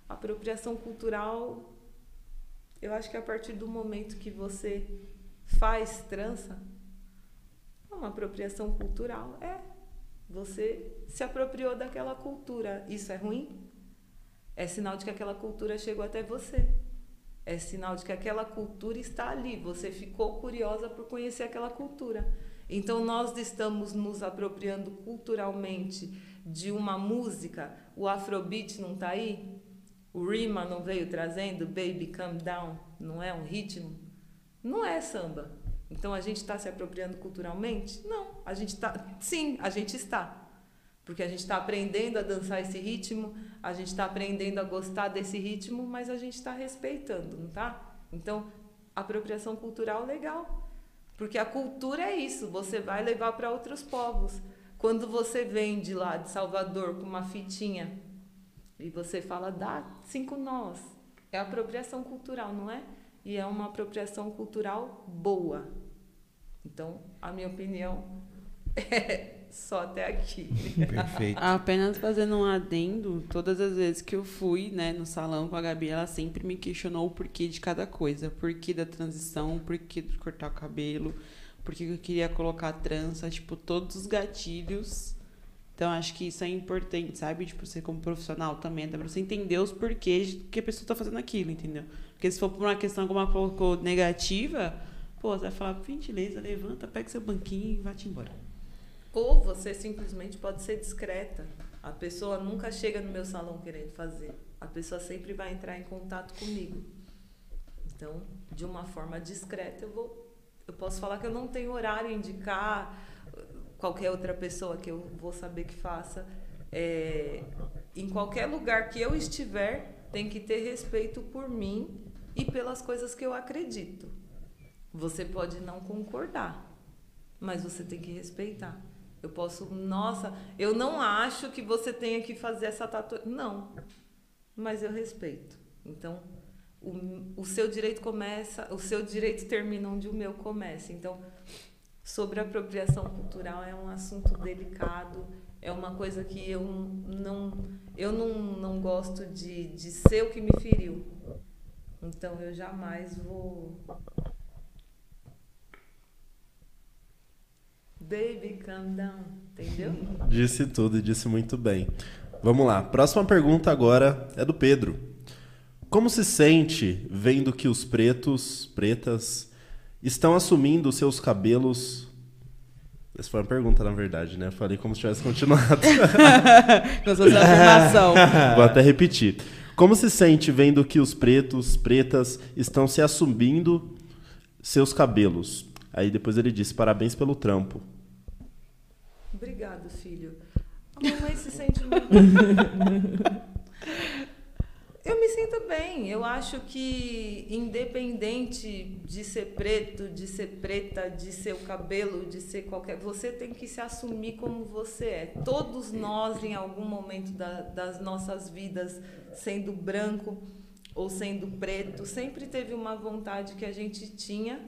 Apropriação cultural, eu acho que a partir do momento que você faz trança, uma apropriação cultural. É. Você se apropriou daquela cultura. Isso é ruim? É sinal de que aquela cultura chegou até você. É sinal de que aquela cultura está ali. Você ficou curiosa por conhecer aquela cultura. Então nós estamos nos apropriando culturalmente de uma música. O Afrobeat não está aí? O Rima não veio trazendo Baby Calm Down? Não é um ritmo? Não é samba. Então a gente está se apropriando culturalmente? Não. A gente está. Sim, a gente está. Porque a gente está aprendendo a dançar esse ritmo, a gente está aprendendo a gostar desse ritmo, mas a gente está respeitando, não tá? Então, apropriação cultural legal. Porque a cultura é isso, você vai levar para outros povos. Quando você vem de lá de Salvador com uma fitinha e você fala, dá cinco nós, é apropriação cultural, não é? E é uma apropriação cultural boa. Então, a minha opinião [laughs] é só até aqui. Perfeito. Apenas fazendo um adendo, todas as vezes que eu fui, né, no salão com a Gabi, ela sempre me questionou o porquê de cada coisa. Porquê da transição, o porquê de cortar o cabelo, porquê que eu queria colocar trança, tipo, todos os gatilhos. Então, acho que isso é importante, sabe? Tipo, você como profissional também, dá pra você entender os porquês que a pessoa tá fazendo aquilo, entendeu? Porque se for por uma questão, como ela colocou, negativa, pô, você vai falar, gentileza, levanta, pega seu banquinho e vai-te embora. Ou você simplesmente pode ser discreta. A pessoa nunca chega no meu salão querendo fazer. A pessoa sempre vai entrar em contato comigo. Então, de uma forma discreta, eu vou eu posso falar que eu não tenho horário indicar uh, qualquer outra pessoa que eu vou saber que faça. É, em qualquer lugar que eu estiver, tem que ter respeito por mim e pelas coisas que eu acredito. Você pode não concordar, mas você tem que respeitar. Eu posso, nossa, eu não acho que você tenha que fazer essa tatuagem. Não, mas eu respeito. Então, o, o seu direito começa, o seu direito termina onde o meu começa. Então, sobre apropriação cultural é um assunto delicado, é uma coisa que eu não, eu não, não gosto de, de ser o que me feriu. Então eu jamais vou. Baby, calm down, entendeu? Disse tudo e disse muito bem. Vamos lá. Próxima pergunta agora é do Pedro. Como se sente vendo que os pretos, pretas, estão assumindo seus cabelos? Essa foi uma pergunta, na verdade, né? Eu falei como se tivesse continuado. Com essa afirmação. Vou até repetir. Como se sente vendo que os pretos, pretas, estão se assumindo seus cabelos? Aí depois ele disse: parabéns pelo trampo. Obrigado, filho. A mamãe se sente muito. [laughs] Eu me sinto bem. Eu acho que, independente de ser preto, de ser preta, de ser o cabelo, de ser qualquer. Você tem que se assumir como você é. Todos nós, em algum momento da, das nossas vidas, sendo branco ou sendo preto, sempre teve uma vontade que a gente tinha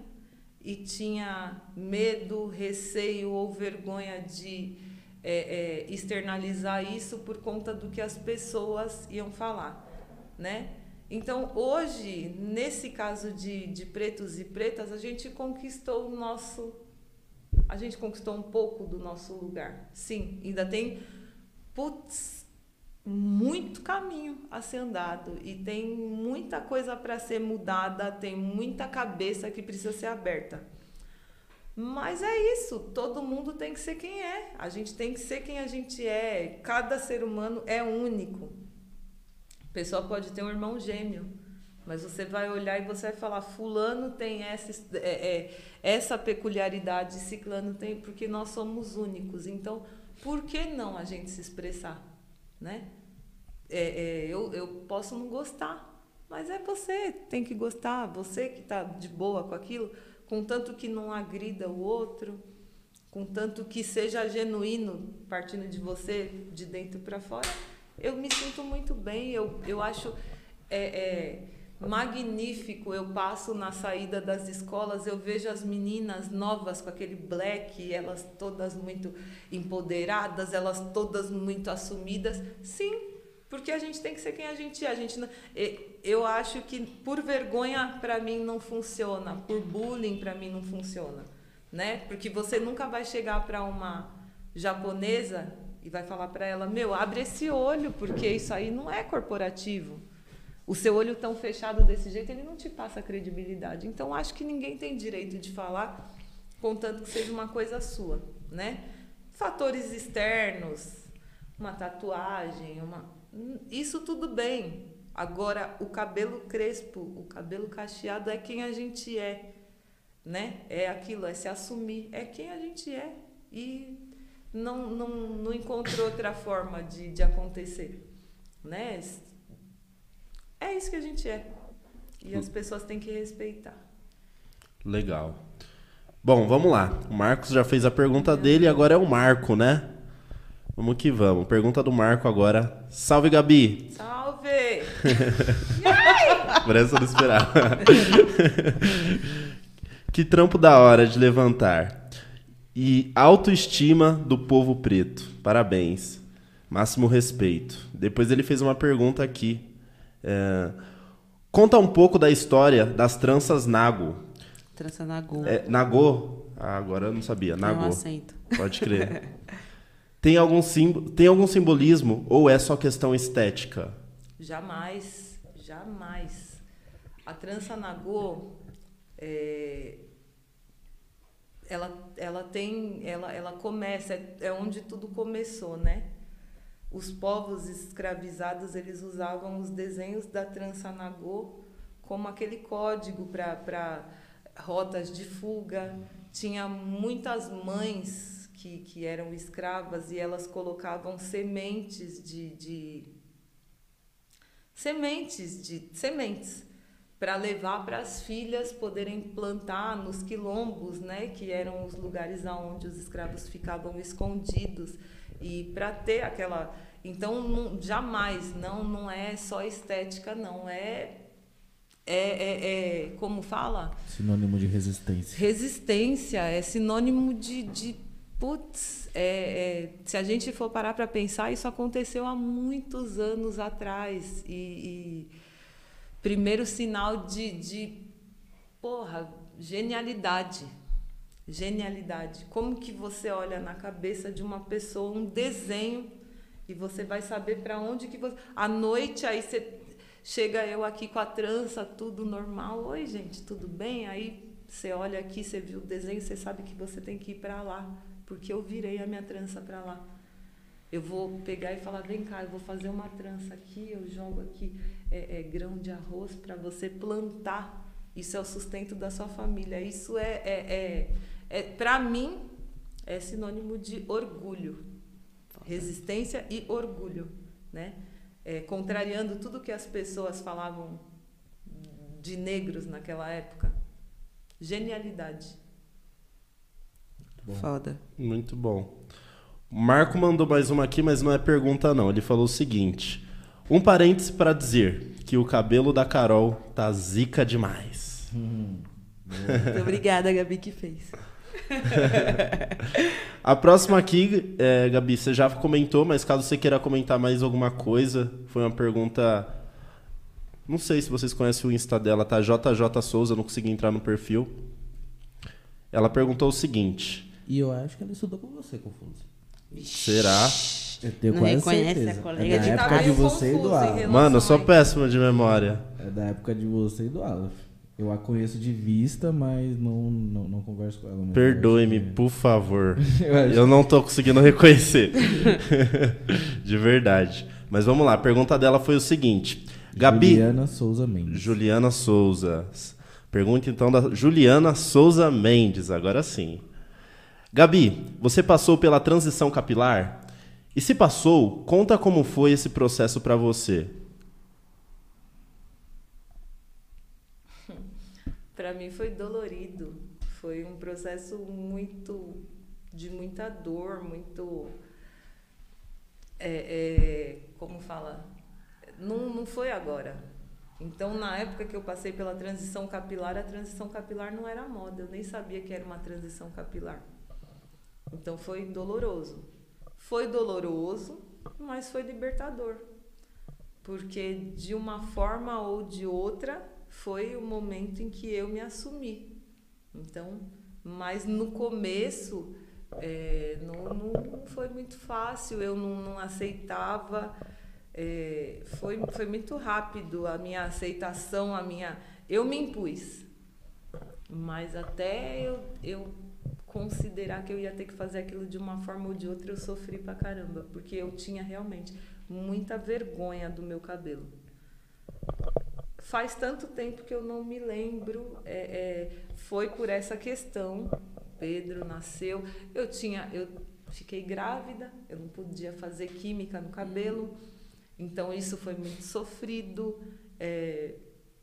e tinha medo, receio ou vergonha de é, é, externalizar isso por conta do que as pessoas iam falar, né? Então, hoje, nesse caso de, de pretos e pretas, a gente conquistou o nosso. A gente conquistou um pouco do nosso lugar. Sim, ainda tem. Putz, muito caminho a ser andado e tem muita coisa para ser mudada, tem muita cabeça que precisa ser aberta. Mas é isso, todo mundo tem que ser quem é. A gente tem que ser quem a gente é. Cada ser humano é único. A pessoa pode ter um irmão gêmeo, mas você vai olhar e você vai falar: Fulano tem essa, é, é, essa peculiaridade, Ciclano tem, porque nós somos únicos. Então, por que não a gente se expressar? Né? É, é, eu, eu posso não gostar, mas é você tem que gostar, você que está de boa com aquilo, contanto que não agrida o outro, contanto que seja genuíno partindo de você, de dentro para fora, eu me sinto muito bem. Eu, eu acho é, é, magnífico. Eu passo na saída das escolas, eu vejo as meninas novas com aquele black, elas todas muito empoderadas, elas todas muito assumidas. Sim, porque a gente tem que ser quem a gente é. A gente não, eu acho que por vergonha para mim não funciona, por bullying para mim não funciona, né? Porque você nunca vai chegar para uma japonesa e vai falar para ela: "Meu, abre esse olho, porque isso aí não é corporativo". O seu olho tão fechado desse jeito, ele não te passa credibilidade. Então acho que ninguém tem direito de falar contanto que seja uma coisa sua, né? Fatores externos, uma tatuagem, uma isso tudo bem. Agora, o cabelo crespo, o cabelo cacheado é quem a gente é. Né? É aquilo, é se assumir. É quem a gente é. E não, não, não encontrou outra forma de, de acontecer. Né? É isso que a gente é. E as pessoas têm que respeitar. Legal. Bom, vamos lá. O Marcos já fez a pergunta dele, agora é o Marco, né? Vamos que vamos. Pergunta do Marco agora. Salve, Gabi! Salve! Parece não esperar. que trampo da hora de levantar. E autoestima do povo preto. Parabéns. Máximo respeito. Depois ele fez uma pergunta aqui. É... Conta um pouco da história das tranças Nago. Trança Nagô. É, Nagô? Ah, agora eu não sabia. Um Nagô. acento. Pode crer. [laughs] Tem algum, tem algum simbolismo ou é só questão estética? Jamais, jamais. A trança nagô, é, ela, ela tem, ela, ela começa, é, é onde tudo começou, né? Os povos escravizados, eles usavam os desenhos da trança nagô como aquele código para rotas de fuga. Tinha muitas mães que, que eram escravas e elas colocavam sementes de, de sementes de sementes para levar para as filhas poderem plantar nos quilombos, né, que eram os lugares aonde os escravos ficavam escondidos e para ter aquela então não, jamais não não é só estética não é é, é, é como fala Sinônimo de resistência. resistência é sinônimo de, de Putz, é, é, se a gente for parar para pensar, isso aconteceu há muitos anos atrás. E, e primeiro sinal de, de, porra, genialidade. Genialidade. Como que você olha na cabeça de uma pessoa um desenho e você vai saber para onde que você. À noite, aí você chega eu aqui com a trança, tudo normal. Oi, gente, tudo bem? Aí você olha aqui, você viu o desenho, você sabe que você tem que ir para lá porque eu virei a minha trança para lá. Eu vou pegar e falar, vem cá, eu vou fazer uma trança aqui, eu jogo aqui é, é, grão de arroz para você plantar. Isso é o sustento da sua família. Isso é, é, é, é para mim, é sinônimo de orgulho, resistência e orgulho, né? É, contrariando tudo que as pessoas falavam de negros naquela época. Genialidade. Bom. Foda. Muito bom. O Marco mandou mais uma aqui, mas não é pergunta não. Ele falou o seguinte: um parêntese para dizer que o cabelo da Carol tá zica demais. Hum, Muito obrigada, Gabi, que fez. [laughs] A próxima aqui, é, Gabi, você já comentou, mas caso você queira comentar mais alguma coisa, foi uma pergunta. Não sei se vocês conhecem o Insta dela, tá? JJ Souza, não consegui entrar no perfil. Ela perguntou o seguinte: e eu acho que ela estudou com você, Confuso. Será? Eu tenho não quase reconhece certeza. a colega é da época tá de você e do Aleph. Mano, eu sou péssimo de memória. É da época de você e do Aleph. Eu a conheço de vista, mas não, não, não converso com ela. Perdoe-me, que... por favor. [laughs] eu, eu não tô conseguindo reconhecer. [laughs] de verdade. Mas vamos lá, a pergunta dela foi o seguinte. Gabi. Juliana Souza Mendes. Juliana Souza. Pergunta então da Juliana Souza Mendes, agora sim. Gabi, você passou pela transição capilar? E se passou, conta como foi esse processo para você. [laughs] para mim foi dolorido. Foi um processo muito de muita dor, muito é, é, como fala, não, não foi agora. Então, na época que eu passei pela transição capilar, a transição capilar não era moda. Eu nem sabia que era uma transição capilar. Então foi doloroso. Foi doloroso, mas foi libertador. Porque de uma forma ou de outra foi o momento em que eu me assumi. Então, mas no começo é, não, não, foi muito fácil, eu não, não aceitava. É, foi, foi muito rápido a minha aceitação, a minha. Eu me impus. Mas até eu, eu considerar que eu ia ter que fazer aquilo de uma forma ou de outra, eu sofri pra caramba, porque eu tinha realmente muita vergonha do meu cabelo. Faz tanto tempo que eu não me lembro, é, é, foi por essa questão. Pedro nasceu, eu tinha, eu fiquei grávida, eu não podia fazer química no cabelo, então isso foi muito sofrido. É,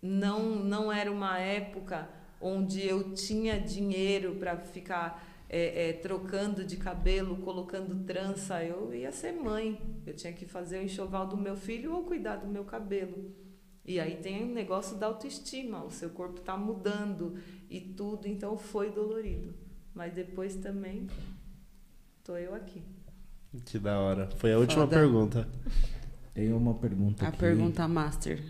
não, não era uma época onde eu tinha dinheiro para ficar é, é, trocando de cabelo, colocando trança, eu ia ser mãe. Eu tinha que fazer o enxoval do meu filho ou cuidar do meu cabelo. E aí tem o negócio da autoestima, o seu corpo está mudando e tudo, então foi dolorido. Mas depois também tô eu aqui. Que da hora. Foi a última Foda. pergunta. Tem uma pergunta a aqui. A pergunta master.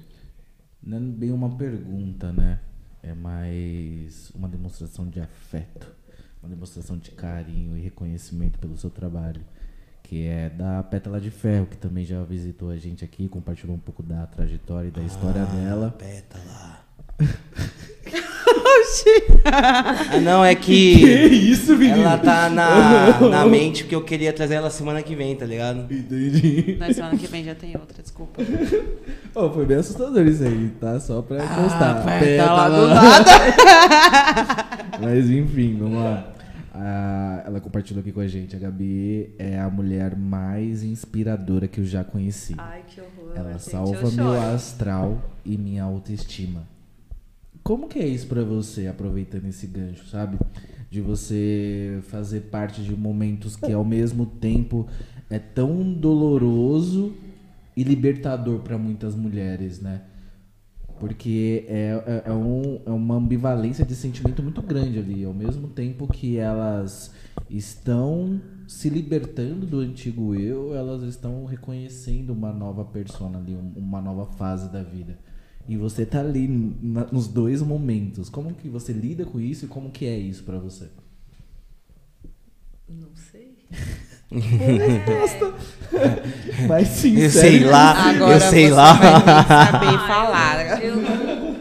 Não é bem uma pergunta, né? É mais uma demonstração de afeto, uma demonstração de carinho e reconhecimento pelo seu trabalho, que é da Pétala de Ferro, que também já visitou a gente aqui, compartilhou um pouco da trajetória e da ah, história dela. Pétala. [laughs] ah, não, é que. [laughs] Que isso, menino? Ela tá na, na mente porque eu queria trazer ela semana que vem, tá ligado? Entendi. Na semana que vem já tem outra, desculpa. Oh, foi bem assustador isso aí, tá? Só pra ah, constar. Tá lá do nada. [laughs] Mas enfim, vamos lá. Ah, ela compartilhou aqui com a gente. A Gabi é a mulher mais inspiradora que eu já conheci. Ai, que horror. Ela gente, salva meu astral e minha autoestima. Como que é isso para você, aproveitando esse gancho, sabe? De você fazer parte de momentos que ao mesmo tempo é tão doloroso e libertador para muitas mulheres, né? Porque é, é, é um, é uma ambivalência de sentimento muito grande ali. Ao mesmo tempo que elas estão se libertando do antigo eu, elas estão reconhecendo uma nova persona ali, um- uma nova fase da vida. E você tá ali na- nos dois momentos. Como que você lida com isso e como que é isso pra você? Não sei. [laughs] Mas sincero. Eu sei lá, Agora eu sei lá. saber Ah, [laughs] falar. eu- eu-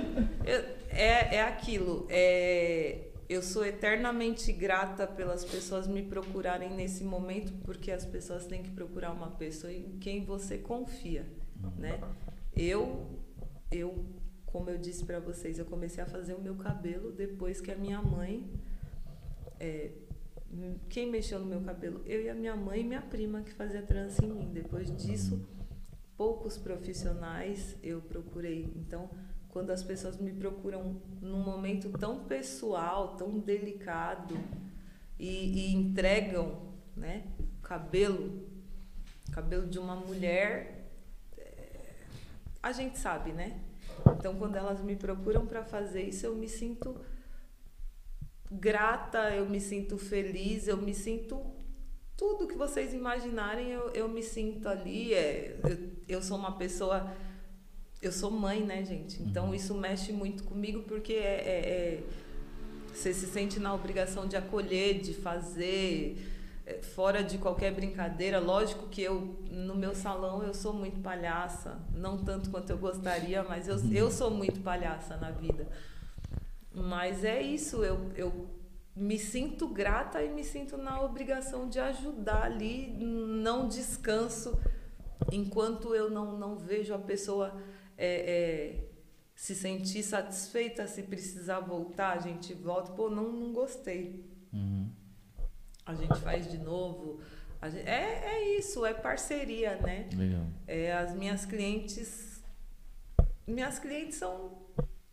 eu- é, é aquilo. é, eu sou eternamente grata pelas pessoas me procurarem nesse momento, porque as pessoas têm que procurar uma pessoa em quem você confia, né? Eu, eu, como eu disse para vocês, eu comecei a fazer o meu cabelo depois que a minha mãe é, quem mexeu no meu cabelo? Eu e a minha mãe e minha prima que fazia trança em mim. Depois disso, poucos profissionais eu procurei. Então, quando as pessoas me procuram num momento tão pessoal, tão delicado e, e entregam, né, cabelo, cabelo de uma mulher, a gente sabe, né? Então, quando elas me procuram para fazer isso, eu me sinto grata, eu me sinto feliz, eu me sinto tudo que vocês imaginarem, eu, eu me sinto ali. É, eu, eu sou uma pessoa. Eu sou mãe, né, gente? Então isso mexe muito comigo porque é, é- é- você se sente na obrigação de acolher, de fazer, fora de qualquer brincadeira. Lógico que eu, no meu salão, eu sou muito palhaça. Não tanto quanto eu gostaria, mas eu, eu sou muito palhaça na vida. Mas é isso, eu, eu me sinto grata e me sinto na obrigação de ajudar ali, não descanso enquanto eu não, não vejo a pessoa é, é, se sentir satisfeita, se precisar voltar, a gente volta, pô, não, não gostei. Uhum. A gente faz de novo. A gente- é, é isso, é parceria, né? Legal. É, as minhas clientes. Minhas clientes são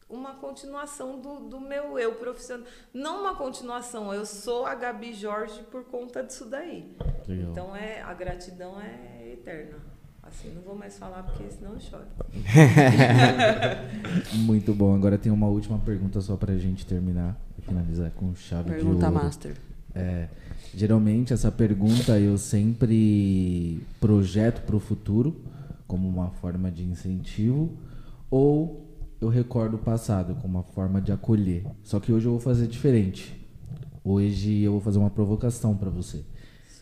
uma continuação do, do meu eu profissional. Não uma continuação, eu sou a Gabi Jorge por conta disso daí. Legal. Então é, a gratidão é eterna. Assim, não vou mais falar porque senão eu choro. [laughs] Muito bom. Agora tem uma última pergunta só pra gente terminar e finalizar com chave Pergunta de ouro. master. É, geralmente essa pergunta eu sempre projeto para o futuro como uma forma de incentivo ou eu recordo o passado como uma forma de acolher. Só que hoje eu vou fazer diferente. Hoje eu vou fazer uma provocação para você.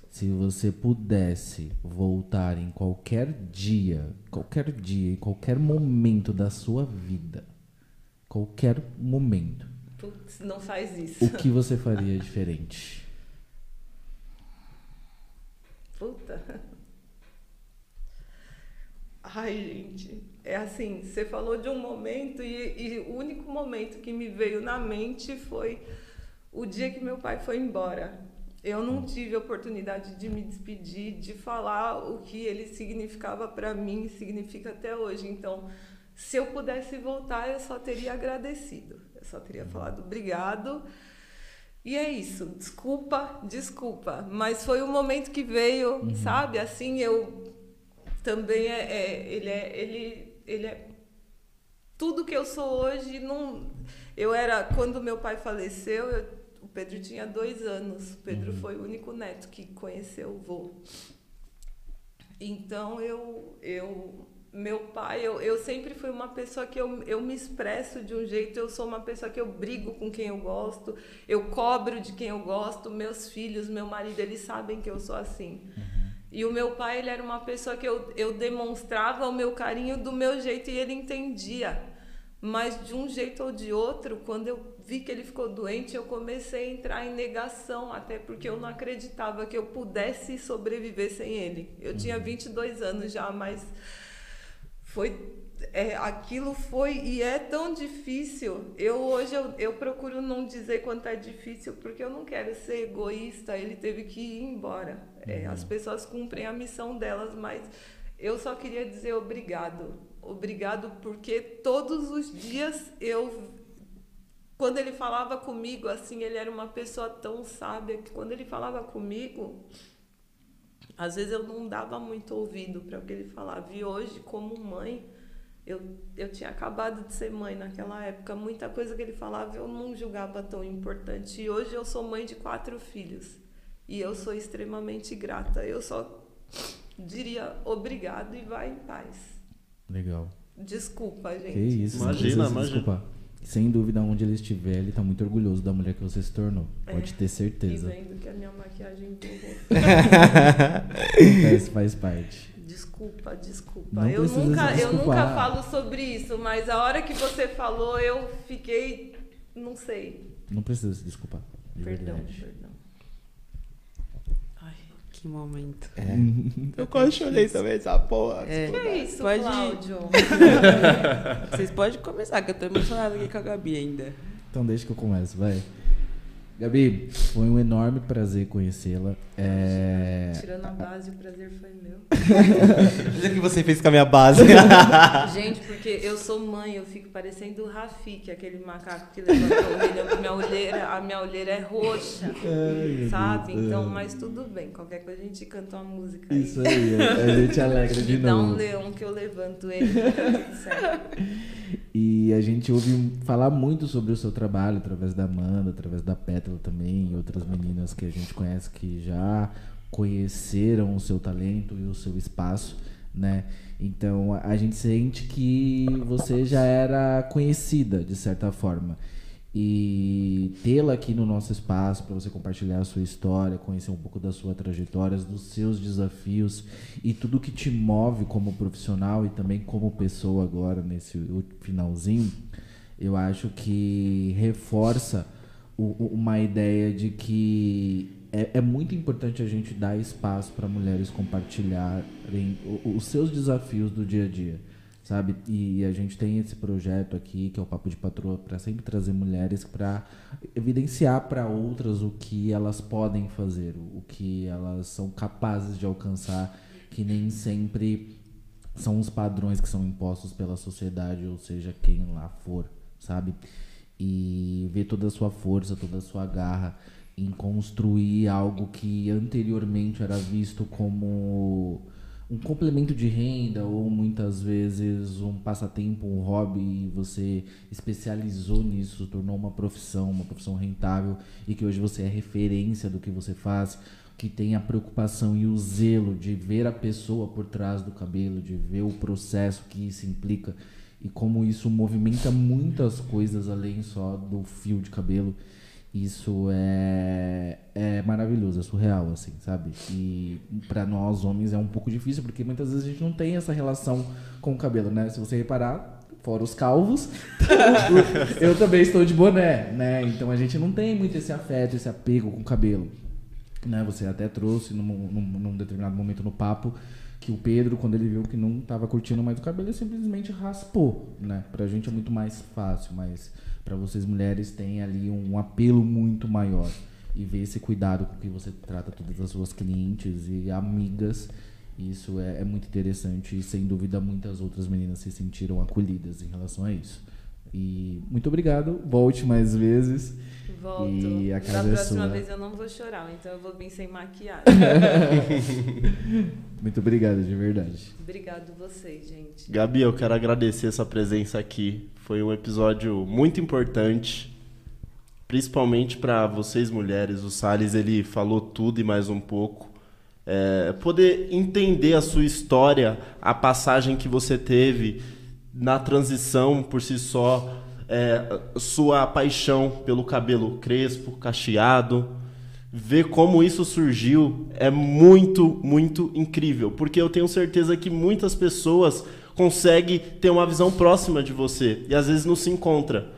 Se você pudesse voltar em qualquer dia, qualquer dia, em qualquer momento da sua vida, qualquer momento, Putz, não faz isso. o que você faria diferente? Puta. Ai, gente. É assim, você falou de um momento e, e o único momento que me veio na mente foi o dia que meu pai foi embora. Eu não tive a oportunidade de me despedir, de falar o que ele significava para mim e significa até hoje. Então, se eu pudesse voltar, eu só teria agradecido. Eu só teria falado obrigado. E é isso, desculpa, desculpa. Mas foi o momento que veio, sabe? Assim, eu também é, é- ele é ele ele é tudo que eu sou hoje. Não, eu era quando meu pai faleceu, eu- o Pedro tinha dois anos. O Pedro foi o único neto que conheceu o vô. Então eu eu meu pai, eu, eu sempre fui uma pessoa que eu, eu me expresso de um jeito, eu sou uma pessoa que eu brigo com quem eu gosto, eu cobro de quem eu gosto, meus filhos, meu marido, eles sabem que eu sou assim. E o meu pai, ele era uma pessoa que eu, eu demonstrava o meu carinho do meu jeito e ele entendia. Mas de um jeito ou de outro, quando eu vi que ele ficou doente, eu comecei a entrar em negação, até porque eu não acreditava que eu pudesse sobreviver sem ele. Eu tinha 22 anos já, mas foi é, aquilo foi e é tão difícil. Eu hoje eu, eu procuro não dizer quanto é difícil porque eu não quero ser egoísta. Ele teve que ir embora. É, as pessoas cumprem a missão delas, mas eu só queria dizer obrigado, obrigado porque todos os dias eu quando ele falava comigo assim ele era uma pessoa tão sábia que quando ele falava comigo às vezes eu não dava muito ouvido para o que ele falava. E hoje, como mãe, Eu, eu tinha acabado de ser mãe naquela época. Muita coisa que ele falava eu não julgava tão importante. E hoje eu sou mãe de quatro filhos. E eu sou extremamente grata. Eu só diria obrigado e vai em paz. Legal. Desculpa, gente. Que isso, Imagina, imagina. desculpar. Sem dúvida, onde ele estiver, ele tá muito orgulhoso da mulher que você se tornou. É. Pode ter certeza. vendo que a minha maquiagem. Acontece, [laughs] faz parte. Desculpa, desculpa. Não eu, nunca, eu nunca falo sobre isso, mas a hora que você falou, eu fiquei. Não sei. Não precisa se desculpar. De Perdão, verdade. perdão. Que momento. [laughs] Eu quase chorei também, essa porra. É. Que é isso, Pode- Cláudio? [laughs] Vocês podem começar, que eu tô emocionada aqui com a Gabi ainda. Então deixa que eu começo, vai. Gabi, foi um enorme prazer conhecê-la. É... Tirando a base, o prazer foi meu. [laughs] Olha o que você fez com a minha base. [laughs] Gente, porque eu sou mãe, eu fico parecendo o Rafik, aquele macaco que levantou a orelha. Minha olheira, a minha olheira é roxa. meu sabe? Então, mas tudo bem. Qualquer coisa a gente canta uma música aí. Isso aí, a gente alegra de Me dá um novo. leão que eu levanto ele. Tudo certo. E a gente ouve falar muito sobre o seu trabalho através da Amanda, através da Pétala também, outras meninas que a gente conhece que já conheceram o seu talento e o seu espaço, né? Então a gente sente que você já era conhecida de certa forma. E tê-la aqui no nosso espaço para você compartilhar a sua história, conhecer um pouco da sua trajetória, dos seus desafios e tudo que te move como profissional e também como pessoa agora nesse finalzinho, eu acho que reforça uma ideia de que é, é muito importante a gente dar espaço para mulheres compartilharem os seus desafios do dia a dia sabe? E a gente tem esse projeto aqui, que é o Papo de Patroa, para sempre trazer mulheres para evidenciar para outras o que elas podem fazer, o que elas são capazes de alcançar, que nem sempre são os padrões que são impostos pela sociedade, ou seja, quem lá for, sabe? E ver toda a sua força, toda a sua garra em construir algo que anteriormente era visto como um complemento de renda ou muitas vezes um passatempo, um hobby e você especializou nisso, tornou uma profissão, uma profissão rentável e que hoje você é referência do que você faz, que tem a preocupação e o zelo de ver a pessoa por trás do cabelo, de ver o processo que isso implica e como isso movimenta muitas coisas além só do fio de cabelo. Isso é, é maravilhoso, é surreal, assim, sabe? E pra nós homens é um pouco difícil, porque muitas vezes a gente não tem essa relação com o cabelo, né? Se você reparar, fora os calvos, [laughs] eu também estou de boné, né? Então a gente não tem muito esse afeto, esse apego com o cabelo. Né? Você até trouxe num, num, num determinado momento no papo que o Pedro, quando ele viu que não estava curtindo mais o cabelo, ele simplesmente raspou, né? Pra gente é muito mais fácil, mas para vocês mulheres tem ali um apelo muito maior. E ver esse cuidado com que você trata todas as suas clientes e amigas, isso é, é muito interessante e sem dúvida muitas outras meninas se sentiram acolhidas em relação a isso. E muito obrigado, volte mais vezes. Volto. E a da casa é próxima sua. vez eu não vou chorar, então eu vou vir sem maquiagem. [laughs] Muito obrigado, de verdade. Obrigado vocês, gente. Gabi, eu quero agradecer essa presença aqui. Foi um episódio muito importante, principalmente para vocês mulheres. O Salles ele falou tudo e mais um pouco. É, poder entender a sua história, a passagem que você teve na transição por si só, é, sua paixão pelo cabelo crespo, cacheado, ver como isso surgiu é muito, muito incrível. Porque eu tenho certeza que muitas pessoas conseguem ter uma visão próxima de você e às vezes não se encontra.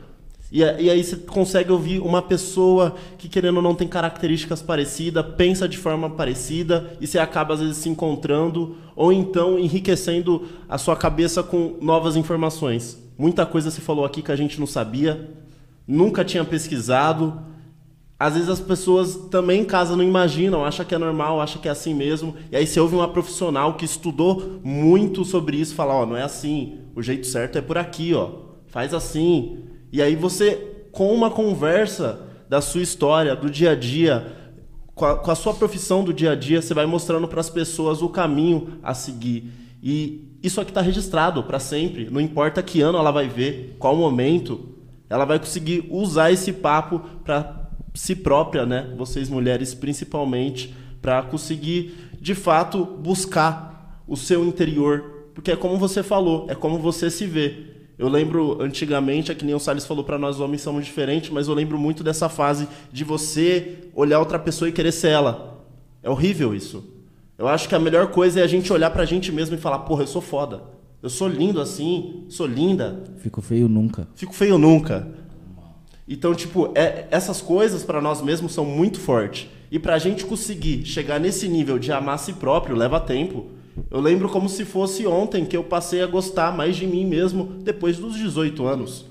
E, e aí você consegue ouvir uma pessoa que, querendo ou não, tem características parecidas, pensa de forma parecida, e você acaba, às vezes, se encontrando, ou então enriquecendo a sua cabeça com novas informações. Muita coisa você falou aqui que a gente não sabia, nunca tinha pesquisado. Às vezes as pessoas também em casa não imaginam, acham que é normal, acham que é assim mesmo. E aí você ouve uma profissional que estudou muito sobre isso, fala, ó, não é assim, o jeito certo é por aqui, ó. Faz assim. E aí você, com uma conversa da sua história, do dia a dia, com a, com a sua profissão do dia a dia, você vai mostrando para as pessoas o caminho a seguir. E isso aqui está registrado para sempre. Não importa que ano ela vai ver, qual momento, ela vai conseguir usar esse papo para si própria, né? Vocês mulheres principalmente, para conseguir de fato buscar o seu interior, porque é como você falou, é como você se vê. Eu lembro antigamente, é que nem o Salles falou para nós homens somos diferentes, mas eu lembro muito dessa fase de você olhar outra pessoa e querer ser ela. É horrível isso. Eu acho que a melhor coisa é a gente olhar pra gente mesmo e falar, porra, eu sou foda. Eu sou lindo assim, sou linda. Fico feio nunca. Fico feio nunca. Então, tipo, é, essas coisas para nós mesmos são muito fortes. E pra gente conseguir chegar nesse nível de amar a si próprio leva tempo. Eu lembro como se fosse ontem que eu passei a gostar mais de mim mesmo depois dos 18 anos.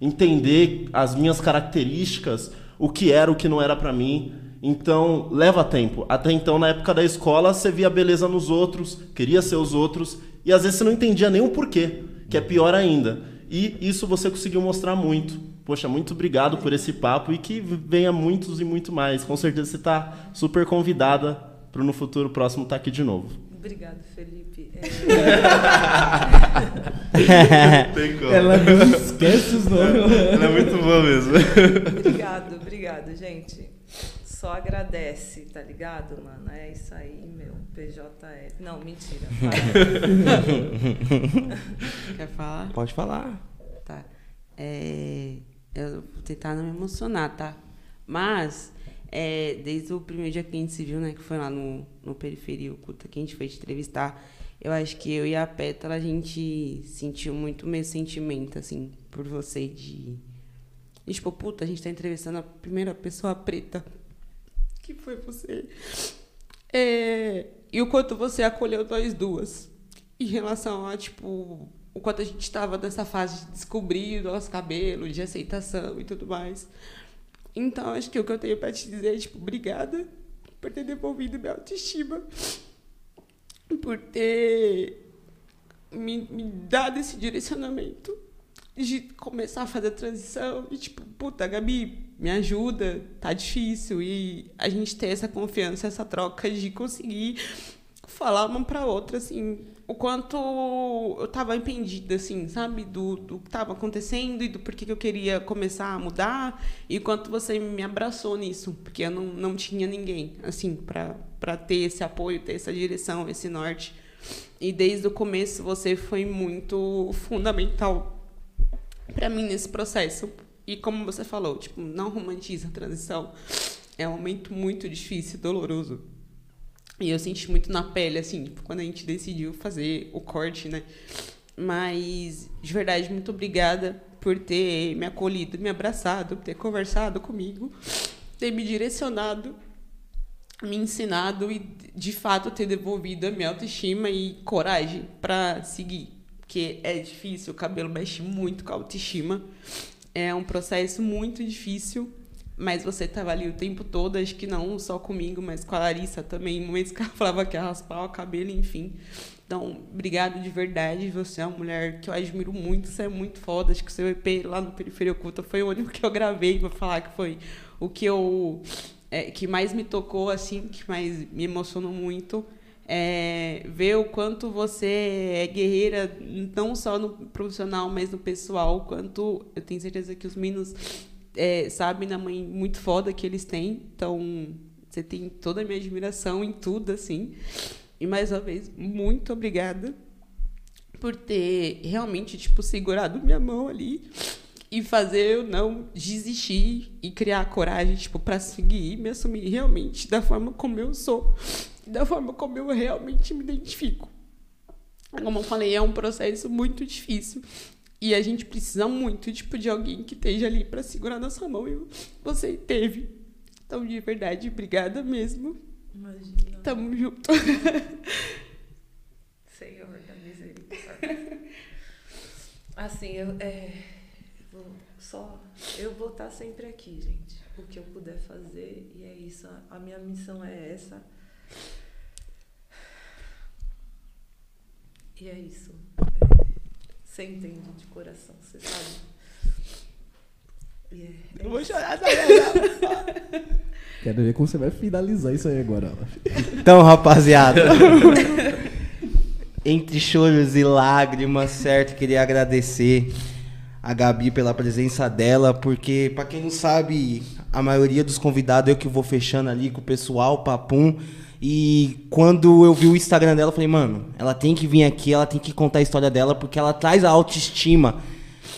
Entender as minhas características, o que era, o que não era para mim. Então, leva tempo. Até então, na época da escola, você via beleza nos outros, queria ser os outros, e às vezes você não entendia nem o porquê, que é pior ainda. E isso você conseguiu mostrar muito. Poxa, muito obrigado por esse papo e que venha muitos e muito mais. Com certeza você está super convidada para no futuro próximo estar tá aqui de novo. Obrigado, Felipe. É... [laughs] Tem como. Ela não esquece os nomes. Ela é muito boa mesmo. Obrigado, obrigado, gente. Só agradece, tá ligado, mano? É isso aí, meu. PJF. Não, mentira. [laughs] Quer falar? Pode falar. Tá. É, eu vou tentar não me emocionar, tá? Mas, é, desde o primeiro dia que a gente se viu, né? Que foi lá no, no Periferia Oculta, que a gente foi te entrevistar. Eu acho que eu e a Pétala, a gente sentiu muito o mesmo sentimento, assim, por você de... E, tipo, puta, a gente tá entrevistando a primeira pessoa preta. Que foi você. É, e o quanto você acolheu nós duas. Em relação a, tipo, o quanto a gente estava nessa fase de descobrir o nosso cabelo, de aceitação e tudo mais. Então, acho que o que eu tenho para te dizer é, tipo, obrigada por ter devolvido minha autoestima, por ter me, me dado esse direcionamento de começar a fazer a transição e, tipo, puta, Gabi, me ajuda, tá difícil. E a gente ter essa confiança, essa troca de conseguir falar uma para outra, assim, o quanto eu tava impedida, assim, sabe? Do, do que tava acontecendo e do porquê que eu queria começar a mudar e quanto você me abraçou nisso, porque eu não, não tinha ninguém, assim, para ter esse apoio, ter essa direção, esse norte. E desde o começo você foi muito fundamental para mim nesse processo. E como você falou, tipo, não romantiza a transição. É um momento muito difícil, doloroso e eu senti muito na pele, assim, tipo, quando a gente decidiu fazer o corte, né? Mas, de verdade, muito obrigada por ter me acolhido, me abraçado, ter conversado comigo, ter me direcionado, me ensinado e, de fato, ter devolvido a minha autoestima e coragem para seguir. Porque é difícil, o cabelo mexe muito com a autoestima. É um processo muito difícil mas você estava ali o tempo todo, acho que não só comigo, mas com a Larissa também, momentos que ela [laughs] falava que ia raspar o cabelo, enfim. Então, obrigado de verdade. Você é uma mulher que eu admiro muito, você é muito foda. Acho que o seu EP lá no Periferia Oculta foi o único que eu gravei para falar que foi o que eu é, que mais me tocou, assim, que mais me emocionou muito. É, ver o quanto você é guerreira, não só no profissional, mas no pessoal, quanto eu tenho certeza que os meninos é, sabem da mãe muito foda que eles têm. Então, você tem toda a minha admiração em tudo, assim. E mais uma vez, muito obrigada por ter realmente, tipo, segurado minha mão ali e fazer eu não desistir e criar coragem, tipo, para seguir e me assumir realmente da forma como eu sou, da forma como eu realmente me identifico. Como eu falei, é um processo muito difícil e a gente precisa muito tipo, de alguém que esteja ali para segurar nossa mão. E você teve. Então, de verdade, obrigada mesmo. Imagina. Tamo junto. [laughs] Senhor da misericórdia. Assim, eu, é, vou só. Eu vou estar sempre aqui, gente. O que eu puder fazer. E é isso. A minha missão é essa. E é isso. É, você entende de coração, você sabe. Yeah, é não vou chorar, não. [laughs] Quero ver como você vai finalizar isso aí agora. Então, rapaziada. [laughs] entre choros e lágrimas, certo? Queria agradecer a Gabi pela presença dela, porque, pra quem não sabe, a maioria dos convidados eu que vou fechando ali com o pessoal, papum. E quando eu vi o Instagram dela, eu falei, mano, ela tem que vir aqui, ela tem que contar a história dela, porque ela traz a autoestima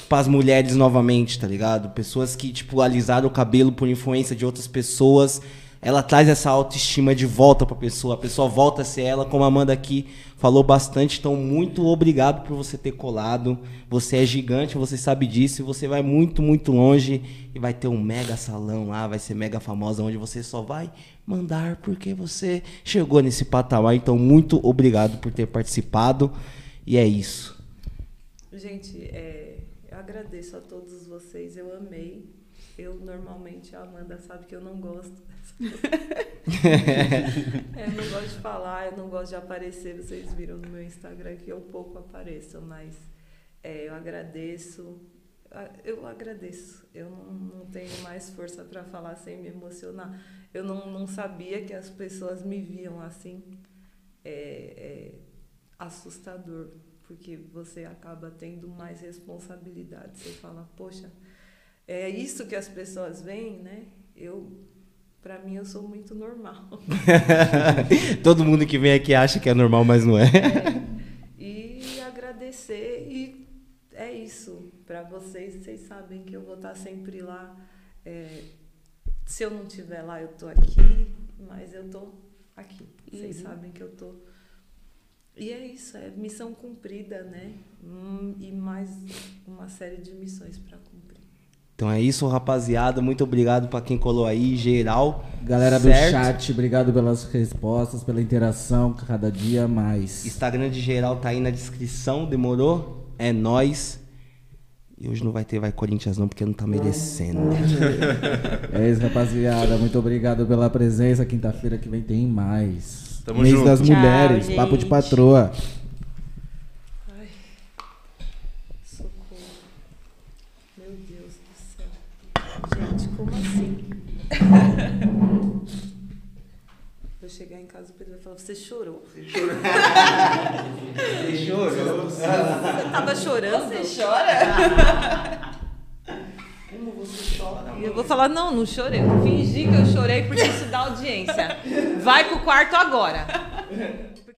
para as mulheres novamente, tá ligado? Pessoas que, tipo, alisaram o cabelo por influência de outras pessoas. Ela traz essa autoestima de volta pra pessoa. A pessoa volta a ser ela, como a Amanda aqui falou bastante. Então, muito obrigado por você ter colado. Você é gigante, você sabe disso. E você vai muito, muito longe. E vai ter um mega salão lá, vai ser mega famosa, onde você só vai mandar porque você chegou nesse patamar. Então, muito obrigado por ter participado. E é isso. Gente, é, eu agradeço a todos vocês, eu amei. Eu normalmente, a Amanda sabe que eu não gosto [laughs] é, eu não gosto de falar, eu não gosto de aparecer. Vocês viram no meu Instagram que eu pouco apareço, mas é, eu agradeço. Eu agradeço. Eu não, não tenho mais força para falar sem me emocionar. Eu não, não sabia que as pessoas me viam assim. É, é assustador, porque você acaba tendo mais responsabilidade. Você fala, poxa, é isso que as pessoas veem, né? Eu para mim eu sou muito normal. [laughs] Todo mundo que vem aqui acha que é normal, mas não é. é. E agradecer e é isso para vocês. Vocês sabem que eu vou estar sempre lá. É, se eu não estiver lá, eu tô aqui, mas eu tô aqui. Vocês uhum. sabem que eu tô. E é isso, é missão cumprida, né? Hum, e mais uma série de missões para cumprir. Então é isso, rapaziada. Muito obrigado para quem colou aí, geral. Galera certo? do chat, obrigado pelas respostas, pela interação, cada dia mais. Instagram de geral tá aí na descrição, demorou? É nós. E hoje não vai ter Vai Corinthians não, porque não tá merecendo. é isso, rapaziada. Muito obrigado pela presença. Quinta-feira que vem tem mais. Tamo Mês junto. das Tchau, Mulheres, gente. Papo de Patroa. Como assim? Vou chegar em casa, o Pedro vai falar, você chorou. Você chorou. você chorou. Você tava chorando? Você chora? Como você chora? E eu vou falar, não, não chorei. Eu fingi que eu chorei porque isso dá audiência. Vai pro quarto agora.